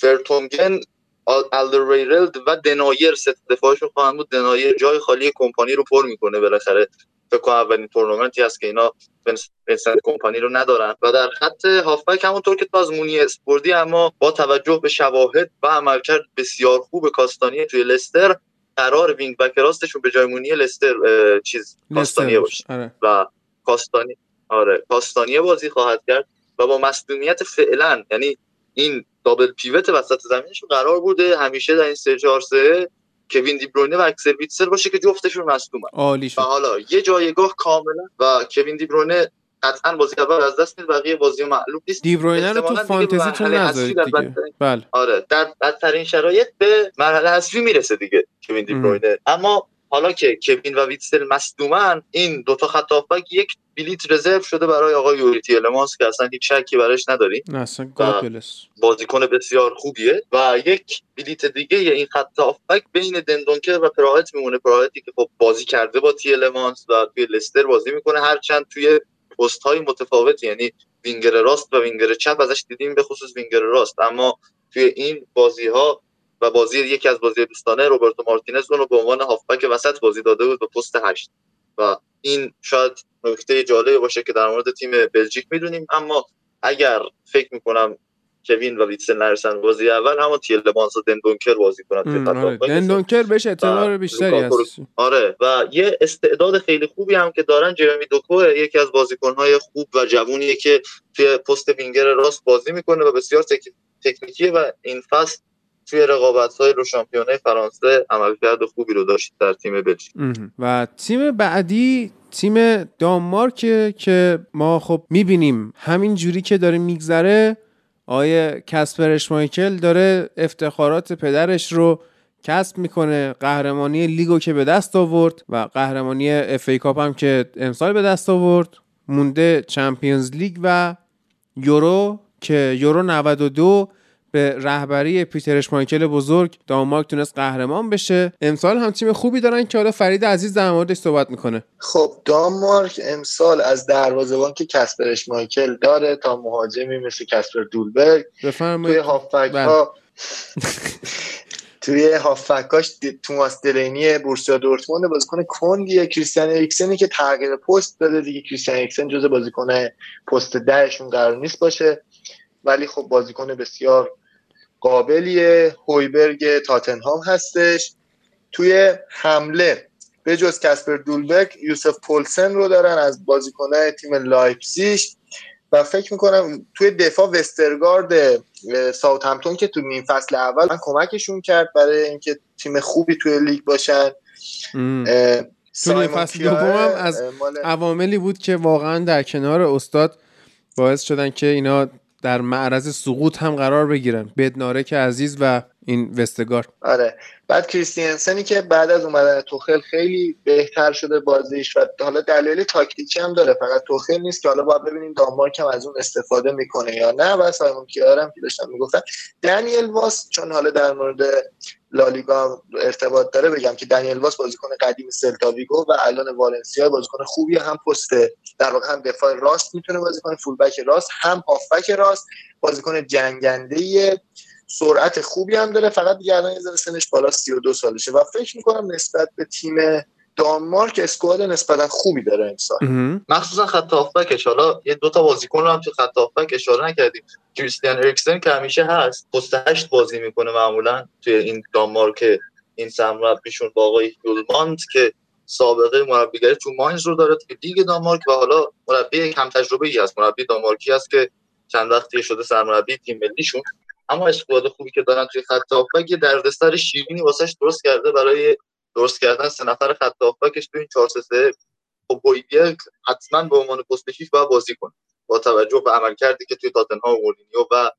فرتونگن ریرلد و دنایر سه دفاعشون خواهند بود. دنایر جای خالی کمپانی رو پر می‌کنه بالاخره. فکر کنم اولین تورنمنتی هست که اینا ونسنت کمپانی رو ندارن. و در خط هافبک همونطور که تو از مونیه اسم بردی اما با توجه به شواهد و عملکرد بسیار خوب کاستانی توی لستر قرار wing back راستشون به جای مونیه لستر چیز کاستانی باشه. آره. و کاستانی آره کاستانی بازی خواهد کرد و با مصدومیت فعلا یعنی این double pivot وسط زمینش قرار بوده. همیشه در این سه 4 کوین دی بروینه و اکسل ویتسر باشه که جفتشون مصدومن عالی و حالا یه جایگاه کاملا و کوین دی بروینه قطعا بازی اول از دست میده بقیه بازی معلوم نیست. دیبروینه رو تو فانتزی تو نذارید دیگه. بله. آره در بدترین شرایط به مرحله حذفی می‌رسه دیگه کوین دی اما حالا که کوین و ویتسل مصدومن این دوتا خط یک بلیت رزرو شده برای آقای یوریتی الماس که اصلا هیچ شکی براش نداریم اصلا بازیکن بسیار خوبیه. و یک بلیت دیگه این خط هافبک بین دندونکر و پراهت میمونه. پراهتی که خب بازی کرده با تی المانس و توی لستر بازی می‌کنه. هرچند توی پست های متفاوت یعنی وینگر راست و وینگر چپ ازش دیدیم به خصوص وینگر راست. اما توی این بازی ها و بازی یکی از بازی دوستانه روبرتو مارتینز رو به عنوان هافبک وسط بازی داده بود به پست 8 و این شاید نکته جالبی باشه که در مورد تیم بلژیک می‌دونیم اما اگر فکر می‌کنم کوین و ویتسل نرسن بازی اول اما تیلمانس و دندونکر بازی کنن آره. دندونکر بهش اعتبار بیشتری هست. آره. و یه استعداد خیلی خوبی هم که دارن جرمی دوکو یکی از بازیکنهای خوب و جوونیه که توی پست وینگر راست بازی می‌کنه و بسیار تک... تکنیکیه و این فصل توی رقابت های رو شامپیونه فرانسه عملکرد خوبی رو داشت در تیم بلژیک. و تیم بعدی تیم دانمارک که ما خب می‌بینیم همین جوری که داره میگذره آیه کسپر اشمایکل داره افتخارات پدرش رو کسب می‌کنه قهرمانی لیگ رو که به دست آورد و قهرمانی اف ای کاپ هم که امسال به دست آورد مونده چمپیونز لیگ و یورو که یورو 92 به رهبری پیتر اشمایکل بزرگ دانمارک تونست قهرمان بشه. امسال هم تیم خوبی دارن که حالا فرید عزیز در موردش صحبت می‌کنه. خب دانمارک امسال از دروازه‌بان که کسپر اشمایکل داره تا مهاجمی مثل کسپر دولبرگ. توی هافبک بله. ها توی هافکاش توماس دلینی بورسیا دورتموند بازیکن کنگیه. کریستیان اریکسنی که تغییر پست داده دیگه. کریستیان اریکسن جزء بازیکن پست دهشون قرار نیست باشه. ولی خب بازیکن بسیار قابلیه. هویبرگ تاتنهام هستش. توی حمله به جز کسپر دولبک یوسف پولسن رو دارن از بازیکنه تیم لایپزیش و فکر می‌کنم توی دفاع وسترگارد ساوت همتون که تو نیم فصل اول من کمکشون کرد برای اینکه تیم خوبی توی لیگ باشن. تو نیم فصل دوم هم از عواملی بود که واقعا در کنار استاد باعث شدن که اینا در معرض سقوط هم قرار بگیرن. بدناره که عزیز و این وستگار. آره. بعد کریستینسنی که بعد از اومدن توخل خیلی بهتر شده بازیش و حالا دلیل تاکتیکی هم داره. فقط توخل نیست که حالا باید ببینیم دانمارک هم از اون استفاده می‌کنه یا نه. و سایمون کیارم که داشتم می‌گفتن. دنیل واس چون حالا در مورد لالیگا ارتباط داره بگم که دنیل واس بازیکن قدیم سلتاویگو و الان والنسیا بازیکن خوبی هم پست در واقع هم دفاع راست می‌تونه بازی کنه فولبک راست هم هافبک راست. بازیکن جنگنده سرعت خوبی هم داره. فقط دیگه الان یه سنش بالا 32 سالشه. و فکر می‌کنم نسبت به تیم دانمارک اسکواد نسبتا خوبی داره امسال مخصوصا خط هافبکش حالا یه دو تا بازیکن رو هم تو خط هافبک اشاره نکردیم. کریستیان اریکسن که همیشه هست پست 8 بازی می‌کنه معمولا توی این دانمارک این سرمربیشون با آقای یولمانت که سابقه مربیگری تو ماینز رو داره توی لیگ دانمارک و حالا مربی کم تجربه ای است مربی دانمارکی است که چند وقتی شده سرمربی تیم ملیشون. اما اسکواد خوبی که دارن توی خط هافبک یه دردسر شیرینی واسش درست کرده برای درست کردن سه نفر خط هافبکش تو این 4 3 خب حتما به عنوان پست 6 باید بازی کنه. با توجه به عمل کردی که توی تاتنهام مورینیو و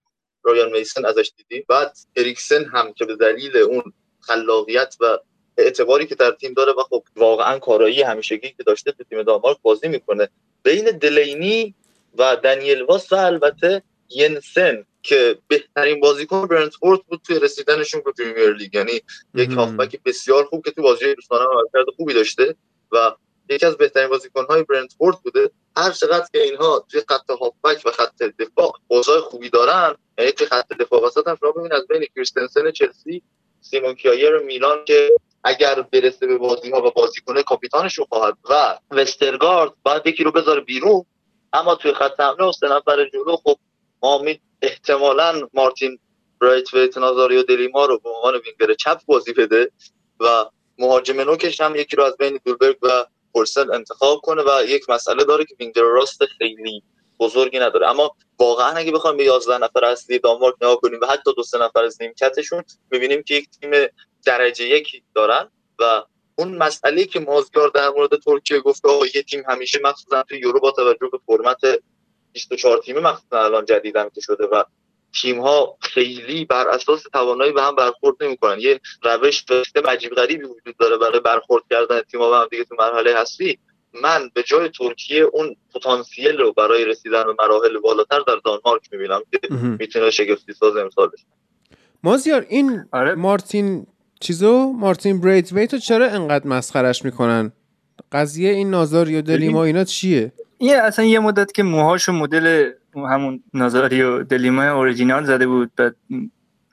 رایان میسن ازش دیدیم. بعد اریکسن هم که به دلیل اون خلاقیت و اعتباری که در تیم داره و خب واقعا کارایی همیشگی که داشته تو تیم دانمارک بازی می‌کنه. بین دلینی و دنیل واس و البته ینسن که بهترین بازیکن برنتفورد بود توی رسیدنشون به پریمیر لیگ یعنی یک هافبک بسیار خوب که تو بازی دوستانه عملکرد خوبی داشته و یکی از بهترین بازیکن‌های برنتفورد بوده. هر چقدر که اینها توی خط هافبک و خط دفاع اوضاع خوبی دارن یعنی توی خط دفاع وسط هم شما ببینید از بین کریستنسن چلسی سیمون کیایر میلان که اگر برسه به بازی ها و بازیکن کاپیتانش رو خواهد و وسترگارد بعد یکی رو بذاره بیرون اما توی خط حمله و سه نفر جلو خب ما احتمالا مارتین برایت و نازاریو دلیما رو به عنوان وینگر چپ بازی بده و مهاجم نوکش هم یکی رو از بین دولبرگ و پورسل انتخاب کنه و یک مسئله داره که وینگر راست خیلی بزرگی نداره. اما واقعا اگه بخوایم به 11 نفر اصلی دانمارک نگاه کنیم و حتی دو سه نفر از نیمکتشون می‌بینیم که یک تیم درجه یک دارن و اون مسئله که مازگار در مورد ترکیه گفته آقا یه تیم همیشه مخصوصا تو یورو با توجه به فرمت 24 تیمه مخصوصا الان جدیدن که شده و تیم ها خیلی بر اساس توانایی به هم برخورد نمی‌کنن. یه روش سیستم عجیب غریبی وجود داره برای برخورد کردن تیم ها به هم دیگه تو مرحله هستی من به جای ترکیه اون پتانسیل رو برای رسیدن به مراحل بالاتر در دانمارک می‌بینم که می‌تونه شگفتی ساز امسال بشه. مازیار این آره. مارتین چیزو؟ مارتین ویتو چرا انقدر مسخرش می‌کنن؟ قضیه این نازاری و دلیما اینا چیه؟ این اصلا یه مدت که موهاش و مدل همون نازاری و دلیما اوریجینال زده بود بعد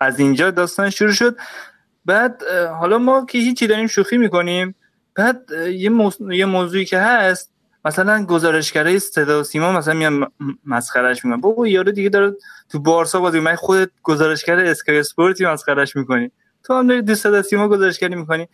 از اینجا داستان شروع شد. بعد حالا ما که هیچی داریم شوخی می‌کنیم بعد یه, یه موضوعی که هست مثلا گزارشگرای صدا و سیما مثلا میان مسخرش می‌کنن. بابا یارو دیگه داره تو بارسا بازی من خودت گزارشگر اسکای اسپورتی مسخرش می‌کنی. تو هم داری دوست صدا سیما گزارشگری می‌کنی.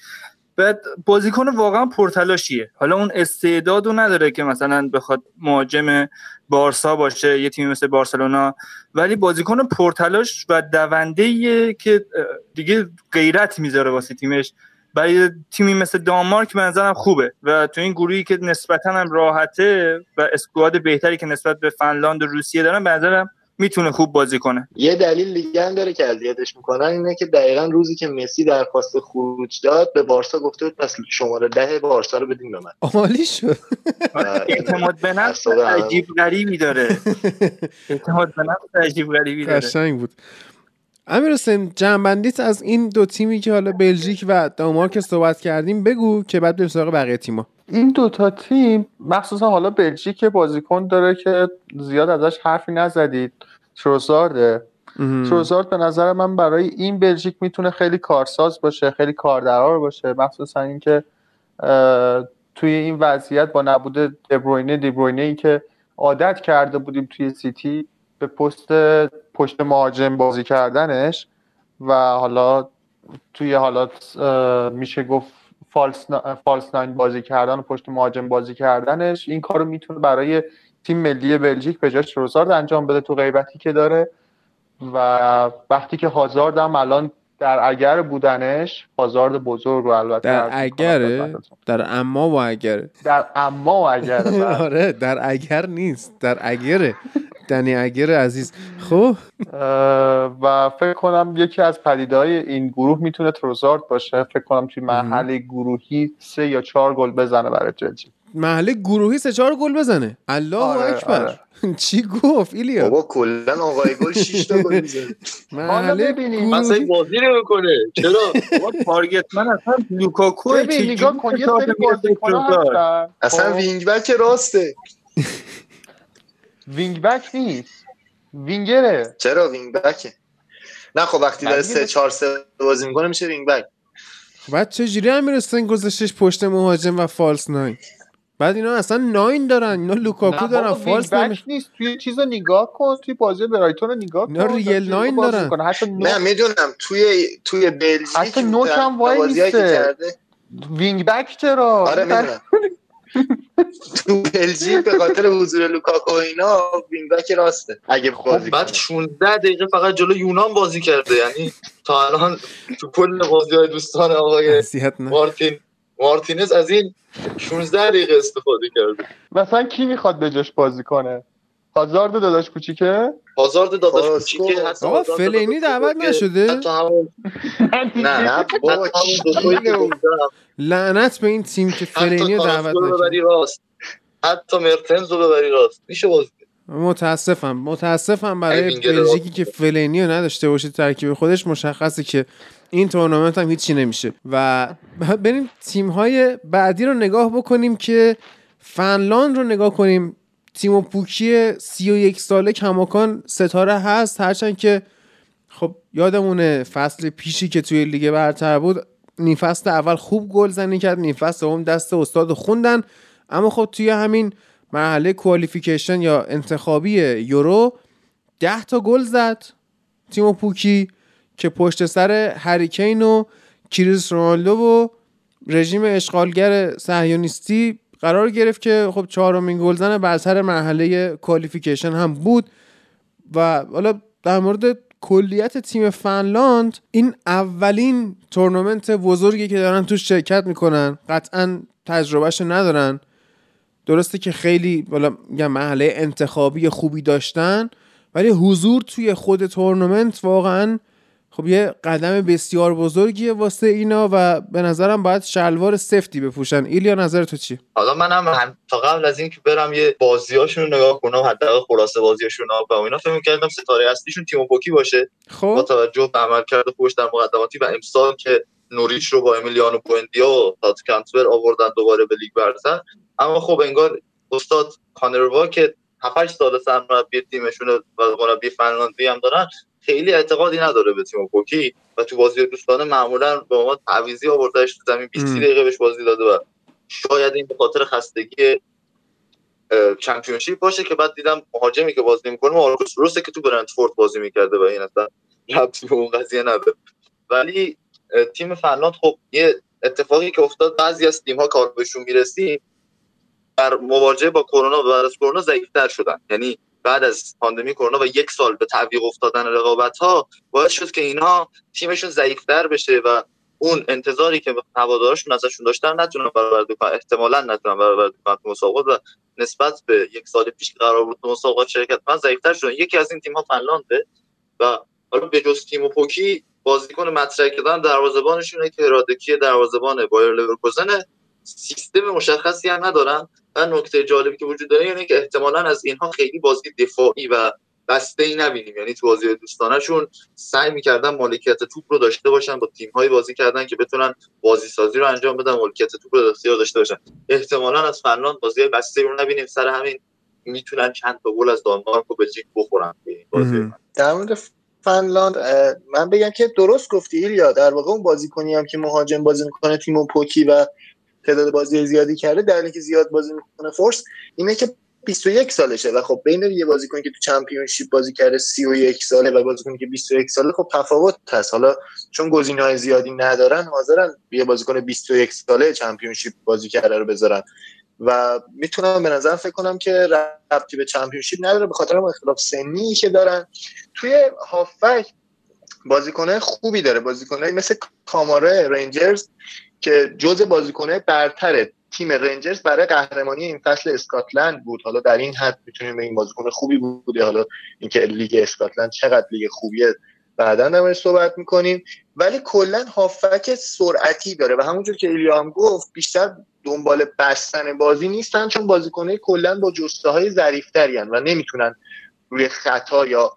بعد بازیکن واقعا پرتلاشیه. حالا اون استعدادو نداره که مثلا بخواد مهاجم بارسا باشه یه تیمی مثل بارسلونا. ولی بازیکن پرتلاش و دونده که دیگه غیرت می‌ذاره واسه تیمش. برای تیمی مثل دانمارک به نظرم خوبه و تو این گروهی که نسبتا هم راحته و اسکواد بهتری که نسبت به فنلاند و روسیه دارن به نظرم می‌تونه خوب بازی کنه. یه دلیل دیگه هم داره که اذیتش می‌کنن اینه که دقیقا روزی که مسی درخواست خروج داد به بارسا گفته بود پس شماره ده بارسا رو بدیم به من. عالی شد. اعتماد به نفس عجیب غریبی داره. اعتماد به نفس عجیب غریبی داره. قشنگ بود. امیر حسین جنبندیت از این دو تیمی که حالا بلژیک و دانمارک صحبت کردیم بگو که بعد بریم سراغ بقیه تیما این دوتا تیم مخصوصا حالا بلژیک بازیکن داره که زیاد ازش حرفی نزدید. تروزارده. تروزارد به نظر من برای این بلژیک می‌تونه خیلی کارساز باشه خیلی کاردرار باشه. مخصوصا اینکه توی این وضعیت با نبود دبروینه دبروینه ای که عادت کرده بودیم توی سیتی به پست پشت مهاجم بازی کردنش و حالا توی حالات میشه گفت فالس, فالس ناین بازی کردن و پشت مهاجم بازی کردنش این کارو می‌تونه برای تیم ملی بلژیک به جاش روزارد انجام بده تو غیبتی که داره. و وقتی که هازارد هم الان در اگر بودنش هازارد بزرگ رو البته در اگره در اما و اگره در اما و اگره آره در اگر نیست در اگره دنی اگر عزیز. خب. و فکر کنم یکی از پدیده های این گروه می‌تونه تروسارد باشه. فکر کنم توی مرحله گروهی سه یا چهار گل بزنه برای بلژیک مرحله گروهی سه چهار گل بزنه. الله آره، اکبر. آره. چی گفت ایلیا؟ بابا کلا آقای گل 6 تا گل می‌زنه محله ببینید اصلا بازی نمی‌کنه چرا؟ target man اصلا لوکاکو ببین نگاه کن یه سری بازیکن اصلا خب. wing back راسته. wing back نیست. وینگره. چرا wing back ه نه خب وقتی داره 3 4 3 بازی می‌کنه میشه wing back بعد چجوری هم می‌رسن گذاشتش پشت مهاجم و false nine؟ بعد اینا اصلا nine دارن اینا لوکاکو دارن false نمی... نیست. توی چیز نگاه کن توی بازی برایتون رو نگاه کن. اینا real nine دارن. نه می‌دونم. توی توی بلژیک حتی نوک هم وایمیسته wing back چرا؟ آره می‌دونم. تو بلژیک به خاطر حضور لوکاکو اینا wing back راسته. اگه خب، بازی بعد 16 دقیقه فقط جلو یونان بازی کرده. یعنی تا الان تو کل بازی های دوستان آقای مارتین مارتینز از این 16 دقیقه استفاده کرده. مثلا کی می‌خواد به جاش بازی کنه؟ هازارد داداش کوچیکه؟ هازارد داداش کوچیکه آقا فلینی دعوت نشده؟ نه نه بابا لعنت به این تیم که فلینی دعوت نشده حتی مرتنز رو ببری راست. میشه بازی متاسفم. متاسفم برای بلژیکی که فلینی رو نداشته باشه ترکیب خودش مشخصه که این تورنمنت هم هیچی نمیشه. و بریم تیم های بعدی رو نگاه بکنیم که فنلاند رو نگاه کنیم. تیمو پوکی سی و یک ساله کماکان ستاره هست. هرچند که خب یادمونه فصل پیشی که توی لیگ برتر بود نیم فصل اول خوب گل زنی کرد نیم فصل دوم دستش رو خوندن. اما خب توی همین مرحله qualification یا انتخابی یورو ده تا گل زد تیمو پوکی. که پشت سر هری کین و کریس رونالدو و رژیم اشغالگر صهیونیستی قرار گرفت که خب چهارمین گلزن برتر مرحله qualification هم بود و حالا در مورد کلیت تیم فنلاند این اولین تورنمنت بزرگی که دارن توش شرکت می‌کنن قطعا تجربهش ندارن. درسته که خیلی بالا میگم مرحله انتخابی خوبی داشتن ولی حضور توی خود تورنمنت واقعا خب یه قدم بسیار بزرگیه واسه اینا و به نظرم باید شلوار سفتی بپوشن. ایلیا نظر تو چی؟ حالا منم هم تا قبل از اینکه برم یه بازیاشون رو نگاه کنم حداقل خلاصه بازیاشون و اینا فکر کردم ستاره اصلیشون تیمو پوکی باشه. خب. با توجه به عملکرد خوش در مقدماتی و امسال که نوریچ رو با امیلیانو بوئندیا و تاد کانتول آوردن دوباره به لیگ برتر اما خب انگار استاد کانروا که 7 سال سرمربی تیمشون و مربی فنلاندی هم دارن خیلی اعتقادی نداره به تیم پوکی و تو بازی دوستانه معمولا به ما تعویضی آوردهش تو زمین 20 دقیقه بهش بازی داده و شاید این به خاطر خستگی چمپیونشیپ باشه که بعد دیدم مهاجمی که بازی می‌کنه مارکوس روسه که تو برندفورد بازی می‌کرده و این اصلا ربطی به اون قضیه نداره. ولی تیم فنلاند خب یه اتفاقی که افتاد بعضی از تیم ها کار بهشون می‌رسیم در مواجهه با کرونا و از کرونا ضعیفتر شدن. یعنی بعد از پاندمی کرونا و یک سال به تعویق افتادن رقابت ها باعث شد که اینها تیمشون ضعیفتر بشه و اون انتظاری که هوادارشون ازشون داشتن نتونن برآورده کنن. احتمالا نتونن برآورده کنن تو و نسبت به یک سال پیش که قرار بود مسابقات شرکت کنن ضعیفتر شدن. یکی از این تیم ها فنلانده و حالا به جز تیم و پوکی بازیکن مطرح کردن دروازه‌بانشونه که رادکی دروازه‌بان بایر لورکوزن. سیستم مشخصی هم ندارن. و نکته جالبی که وجود داره یعنی که احتمالا از اینها خیلی بازی دفاعی و بسته ای نبینیم. یعنی تو بازی دوستانهشون سعی می‌کردن مالکیت توپ رو داشته باشن با تیم های بازی کردن که بتونن بازی سازی رو انجام بدن مالکیت توپ رو داشته باشن. احتمالا از فنلاند بازی بسته رو نبینیم. سر همین می‌تونن چند تا گل از دانمارک و بلژیک بخورن بازی. در مورد فنلاند من بگم که درست گفتی یا در واقع اون بازیکنی هم که مهاجم بازی می‌کنه تیم پوکی و تعداد بازی زیادی کرده در که زیاد بازی می‌کنه فورس اینه که 21 سالشه و خب بین یه بازیکن که تو چمپیونشیپ بازی کرده 31 ساله و بازیکنی که 21 ساله خب تفاوت هست. حالا چون گزینه‌های زیادی ندارن حاضرن یه بازیکن 21 ساله چمپیونشیپ بازی کرده رو بذارن. و می‌تونم به نظر فکر کنم که ربطی به چمپیونشیپ نداره به خاطر اختلاف سنی که دارن. توی هافک بازیکنه خوبی داره. بازیکنه مثل کاماره رنجرز که جز بازیکنه برتر تیم رنجرز برای قهرمانی این فصل اسکاتلند بود. حالا در این حد می‌تونیم این بازیکن خوبی بوده. حالا اینکه لیگ اسکاتلند چقدر لیگ خوبیه بعدا در صحبت می‌کنیم. ولی کلا هافک سرعتی داره و همونجور که ایلیا هم گفت بیشتر دنبال بستن بازی نیستن چون بازیکنه کلا با جسته های و نمی‌تونن روی خطا یا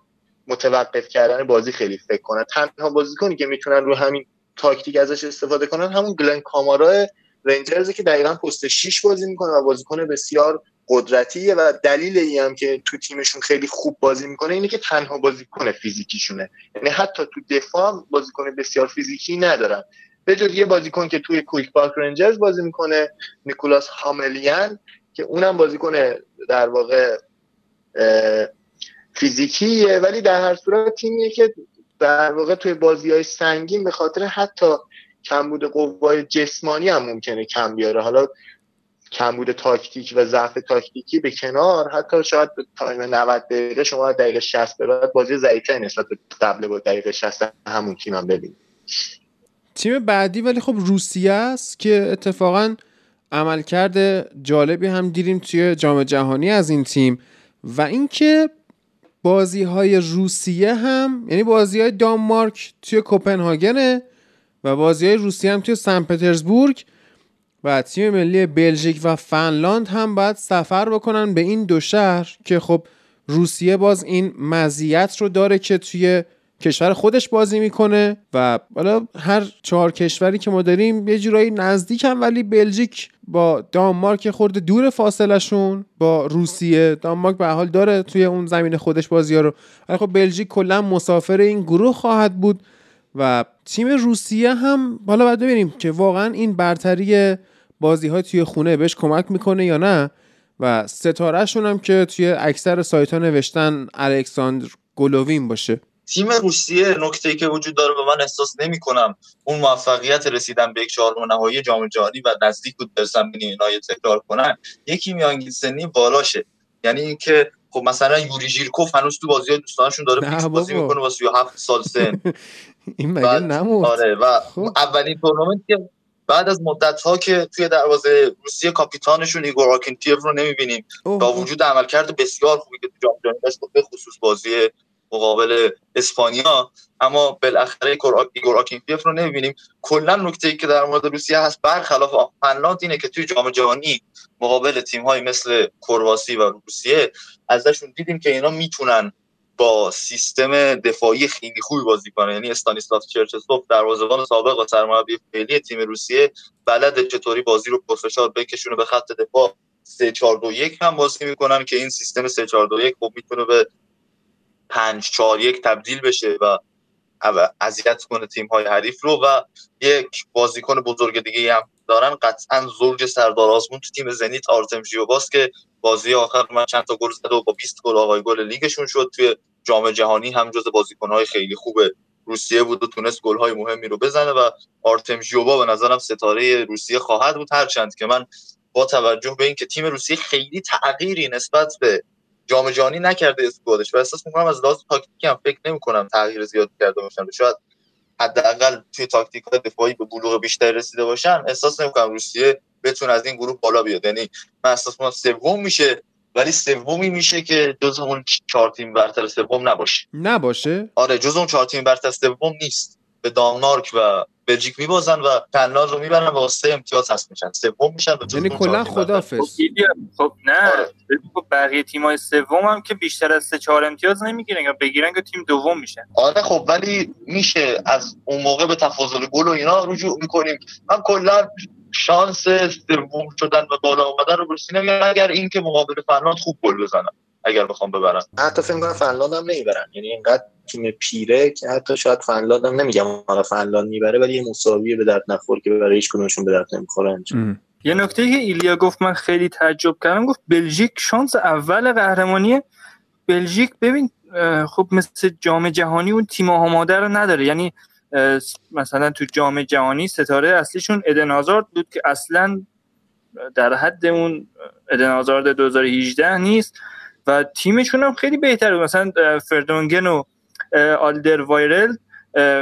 متوقف کردن بازی خیلی فکر کنن. تنها بازیکنی که می‌تونن رو همین تاکتیک ازش استفاده کنن همون گلن کامارا رنجرز که دقیقا پست 6 بازی می‌کنه و بازیکن بسیار قدرتیه و دلیل این هم که تو تیمشون خیلی خوب بازی می‌کنه اینه که تنها بازیکن فیزیکیشونه. یعنی حتی تو دفاع بازیکن بسیار فیزیکی ندارن. به جز یه بازیکن که توی کوئینز پارک رنجرز بازی می‌کنه نیکولاس هامالاینن که اونم بازیکن در واقع فیزیکیه ولی در هر صورت تیمیه که در واقع توی بازی های سنگین به خاطر حتی کمبود قوای جسمانی هم ممکنه کم بیاره. حالا کمبود تاکتیک و ضعف تاکتیکی به کنار حتی شاید به تایم 90 دقیقه شما دقیقه 60 به بعد بازی ضعیفه نسبت به قبل با دقیقه 60 همون تیم هم ببینید تیم بعدی ولی خب روسیه است که اتفاقا عملکرد جالبی هم دیدیم توی جام جهانی از این تیم. و اینکه بازی های روسیه هم یعنی بازی های دانمارک توی کوپنهاگنه و بازی های روسیه هم توی سن پترزبورگ و تیم ملی بلژیک و فنلاند هم باید سفر بکنن به این دو شهر که خب روسیه باز این مزیت رو داره که توی کشور خودش بازی می‌کنه و حالا هر چهار کشوری که ما داریم یه جورایی نزدیکن ولی بلژیک با دانمارک خورده دور فاصلشون با روسیه. دانمارک به حال داره توی اون زمین خودش بازی ها رو. ولی خب بلژیک کلا مسافر این گروه خواهد بود و تیم روسیه هم حالا باید ببینیم که واقعا این برتری بازی ها توی خونه بهش کمک می‌کنه یا نه. و ستارهشون هم که توی اکثر سایت ها نوشتن الکساندر گولووین باشه. تیم روسیه نکته که وجود داره به من احساس نمی کنم اون موفقیت رسیدن به یک چهارم نهایی جام جهانی و نزدیک بود در زمین اینا تکرار کنن یکی میانگین سنی بالاشه یعنی اینکه خب مثلا یوری ژیرکوف هنوز تو بازی دوستانشون داره فیکس بازی می‌کنه با 37 سال سن. این مگه نمود آره و خب. اولین تورنمنت که بعد از مدت ها که توی دروازه روسیه کاپیتانشون ایگور آکینفیف رو نمی‌بینیم با وجود عملکرد بسیار خوبی که تو جام جهانی داشت به خصوص بازی مقابل اسپانیا اما بالاخره ایگور آکینفیف رو نمی‌بینیم. کلا نکته ای که در مورد روسیه هست برخلاف فنلاند اینه که توی جام جهانی مقابل تیم های مثل کرواسی و روسیه ازشون دیدیم که اینا می‌تونن با سیستم دفاعی خیلی خوبی بازی کنه یعنی استانیسلاف چرچسوف دروازه‌بان سابق و سرمربی فعلی تیم روسیه بلد چطوری بازی رو پرفشار بکشونه به خط دفاع. 3 4 2 1 هم بازی می‌کنن که این سیستم 3 4 2 1 خب می‌تونه به 5 4 1 تبدیل بشه و اذیت کنه تیم های حریف رو و یک بازیکن بزرگ دیگه هم دارن. قطعا زوج سردار آزمون تو تیم زنیت آرتم ژیوباس که بازی آخر من چند تا گل زد و با 20 گل آقای گل لیگشون شد. توی جام جهانی هم جز بازیکن‌های خیلی خوب روسیه بود و تونست گل‌های مهمی رو بزنه و آرتم ژیوبا به نظرم ستاره روسیه خواهد بود. هرچند که من با توجه به اینکه تیم روسیه خیلی تغییری نسبت به جام جهانی نکرده اسکوادش و احساس می‌کنم از لحاظ تاکتیکی هم فکر نمی‌کنم تغییر زیاد کرده باشن. شاید حداقل توی تاکتیک های دفاعی به بلوغ بیشتر رسیده باشن. احساس نمی‌کنم روسیه بتونه از این گروه بالا بیاد. یعنی من احساس می‌کنم سوم میشه ولی سومی میشه که جز اون چهار تیم برتر سوم نباشه. نباشه؟ آره جز اون چهار تیم برتر سوم نیست. به دانمارک و بلژیک میبازن و فنلاند رو می‌برن و سه امتیاز هست میشن. سوم میشن یعنی کلا خدافظ. خب, خب نه. آره. خب بقیه تیمای سوم هم که بیشتر از سه چهار امتیاز نمی‌گیرن یا بگیرن که تیم دوم میشن. آره خب ولی میشه از اون موقع به تفاضل گل و اینا رجوع می‌کنیم. من کلا شانس سوم شدن و بالا اومدن رو برسی نمیگم اگر اینکه مقابل فنلاند خوب گل بزنن اگر بخوام ببرن حتی فکر کنم فنلاند هم نمی‌برن. یعنی اینقدر تیم پیره که حتی شاید فنلاند هم نمیگم حالا فنلاند می‌بره ولی یه مساوی به درد نخور که برای هیچ کدومشون به درد نمی‌خوره یه نکته که ایلیا گفت من خیلی تعجب کردم گفت بلژیک شانس اول قهرمانی بلژیک. ببین خب مثل جام جهانی اون تیم آماده رو نداره. یعنی مثلا تو جام جهانی ستاره اصلیشون ادن آزارد بود که اصلا در حد اون ادن آزارد 2018 نیست. و تیمشون هم خیلی بهتر بود. مثلا فردونگن و آلدر وایرل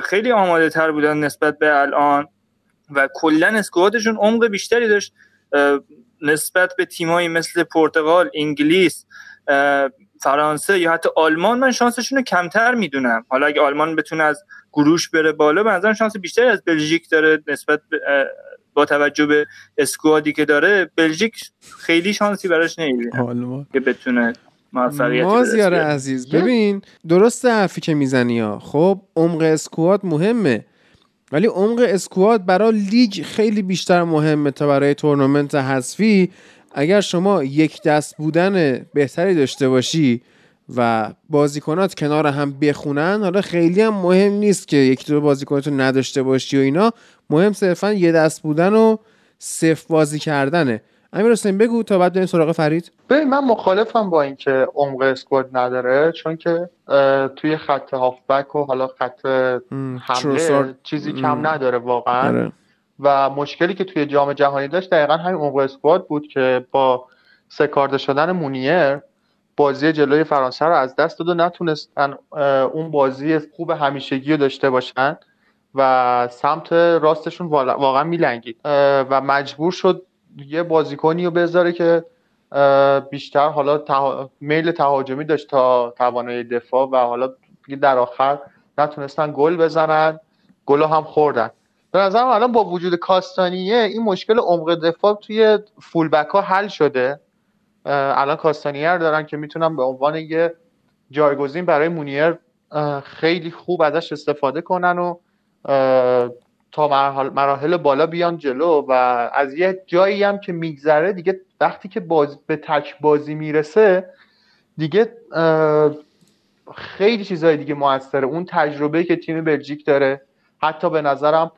خیلی آماده تر بودن نسبت به الان و کلا اسکوادشون عمق بیشتری داشت. نسبت به تیمایی مثل پرتغال انگلیس فرانسه یا حتی آلمان من شانسشون رو کمتر می‌دونم. حالا اگه آلمان بتونه از گروش بره بالا به شانس بیشتری از بلژیک داره نسبت با توجه به اسکوادی که داره بلژیک خیلی شانسی براش نمی‌بینه که بتونه مازیار عزیز ببین درست حرفی که می‌زنی ها. خب عمق اسکواد مهمه. ولی عمق اسکواد برای لیگ خیلی بیشتر مهمه تا برای تورنمنت حذفی. اگر شما یک دست بودن بهتری داشته باشی و بازیکنات کنار هم بخونن حالا خیلی هم مهم نیست که یکی دو بازیکناتو نداشته باشی و اینا. مهم صرفا یه دست بودن و صف بازی کردنه. امیر حسین بگو تا بعد بریم سراغ فرید. ببین من مخالفم با اینکه عمق اسکواد نداره چون که توی خط هافبک و حالا خط حمله چیزی کم نداره واقعا. داره. و مشکلی که توی جام جهانی داشت دقیقا همین عمق اسکواد بود که با سکارده شدن مونیر بازی جلوی فرانسه رو از دست داد و نتونستن اون بازی خوب همیشگی رو داشته باشن و سمت راستشون واقعا میلنگید. و مجبور شد یه بازیکنی رو بذاره که بیشتر حالا میل تهاجمی داشت تا توانایی دفاع و حالا در آخر نتونستن گل بزنن گل هم خوردن. به نظرم الان با وجود کاستانیه این مشکل عمق دفاع توی فولبک ها حل شده. الان کاستانیه رو دارن که می‌تونن به عنوان یه جایگزین برای مونیر خیلی خوب ازش استفاده کنن و تا مراحل بالا بیان جلو و از یه جایی هم که میگذره دیگه وقتی که باز به تک بازی می‌رسه دیگه خیلی چیزهای دیگه موثره. اون تجربه که تیم بلژیک داره حتی به نظرم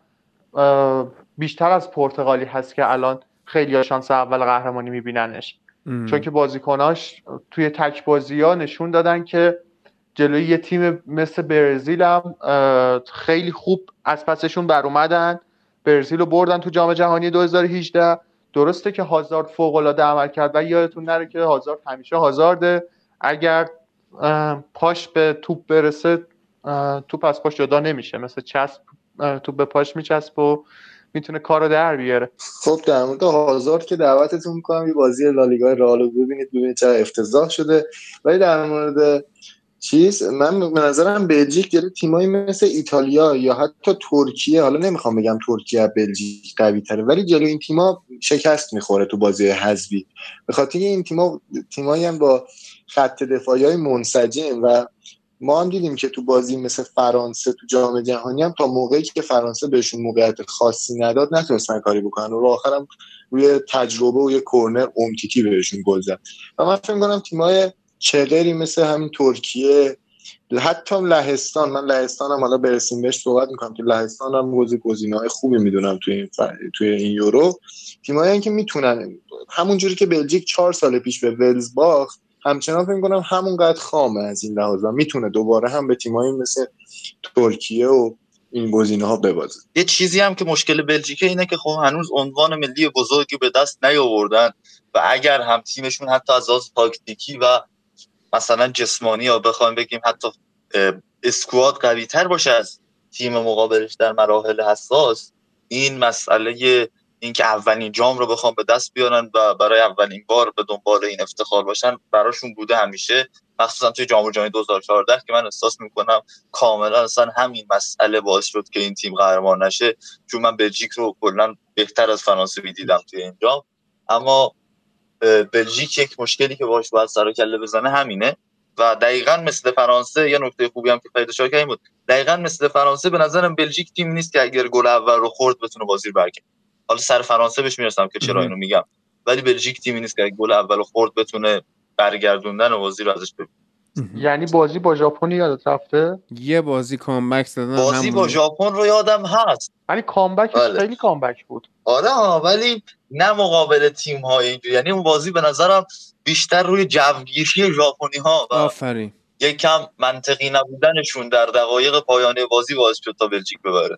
بیشتر از پرتغالی هست که الان خیلی شانس اول قهرمانی میبیننش. چون که بازیکناش توی تک بازی ها نشون دادن که جلوی یه تیم مثل برزیل هم خیلی خوب از پسشون بر اومدن برزیل رو بردن تو جام جهانی 2018 درسته که هازارد فوق العاده عمل کرد و یادتون نره که هازارد همیشه هازارده. اگر پاش به توپ برسه توپ از پاش جدا نمیشه. مثل چسب توپ به پاش میچسب و می‌تونه کارو در بیاره. خب در مورد هازارد که دعوتتون می‌کنم یه بازی لالیگا رئال ببینید ببینید چه افتضاح شده. ولی در مورد چیز من به نظرم بلژیک جلوی تیمایی مثل ایتالیا یا حتی ترکیه حالا نمی‌خوام بگم ترکیه بلژیک قوی تره ولی جلوی این تیما شکست می‌خوره تو بازی حذفی. به خاطر این تیما تیمایی هم با خط دفاعی های منسجم و ما هم دیدیم که تو بازی مثل فرانسه تو جام جهانی هم تا موقعی که فرانسه بهشون موقعیت خاصی نداد نتونستن کاری بکنن و آخرم روی تجربه و یه کورنر امتیتی بهشون گل زد. و من فکر کنم تیمای چغری مثل همین ترکیه. حتی لهستان من لهستان هم حالا برسیم بهش صحبت می‌کنم. که لهستان هم گزینه گزینه‌های خوبی می‌دونم توی این توی این یورو. تیمایی که می‌تونن. همونجوری که بلژیک چهار سال پیش به ولز باخت همچنان فکر کنم همونقدر خامه از این لحاظ می‌تونه دوباره هم به تیمایی مثل ترکیه و این گزینه ها ببازه. یه چیزی هم که مشکل بلژیکه اینه که خب هنوز عنوان ملی بزرگی به دست نیاوردن و اگر هم تیمشون حتی از لحاظ تاکتیکی و مثلا جسمانی یا بخوایم بگیم حتی اسکواد قوی تر باشه از تیم مقابلش در مراحل حساس این مسئله اینکه اولین جام رو بخوام به دست بیارن و برای اولین بار به دنبال این افتخار باشن براشون بوده همیشه. مخصوصا توی جام جهانی 2014 که من احساس می‌کنم کاملا اصلا همین مسئله باعث شد که این تیم قهرمان نشه چون من بلژیک رو کلا بهتر از فرانسه دیدم توی این جام. اما بلژیک یک مشکلی که باش باید سر کله بزنه همینه. و دقیقا مثل فرانسه یه نکته خوبی هم که پیدا شد بود. دقیقا مثل فرانسه به نظرم بلژیک تیم نیست که اگر گل اول رو خورد بتونه بازی رو حالا سر فرانسه بهش می‌رسم که چرا اینو میگم. ولی بلژیک تیمی نیست که گل اول خورد بتونه برگردوندن بازی رو ازش ببینه. یعنی بازی با ژاپن یادت رفته؟ یه بازی کامبک زدن بازی با ژاپن رو یادم هست. یعنی کامبک بله. خیلی کامبک بود. آره ولی نه مقابل تیم های اینجوری. یعنی اون بازی به نظرم بیشتر روی جوگیری ژاپنی ها آفرین. یک کم منطقی نبودنشون در دقایق پایانه بازی باعث شد تا بلژیک ببره.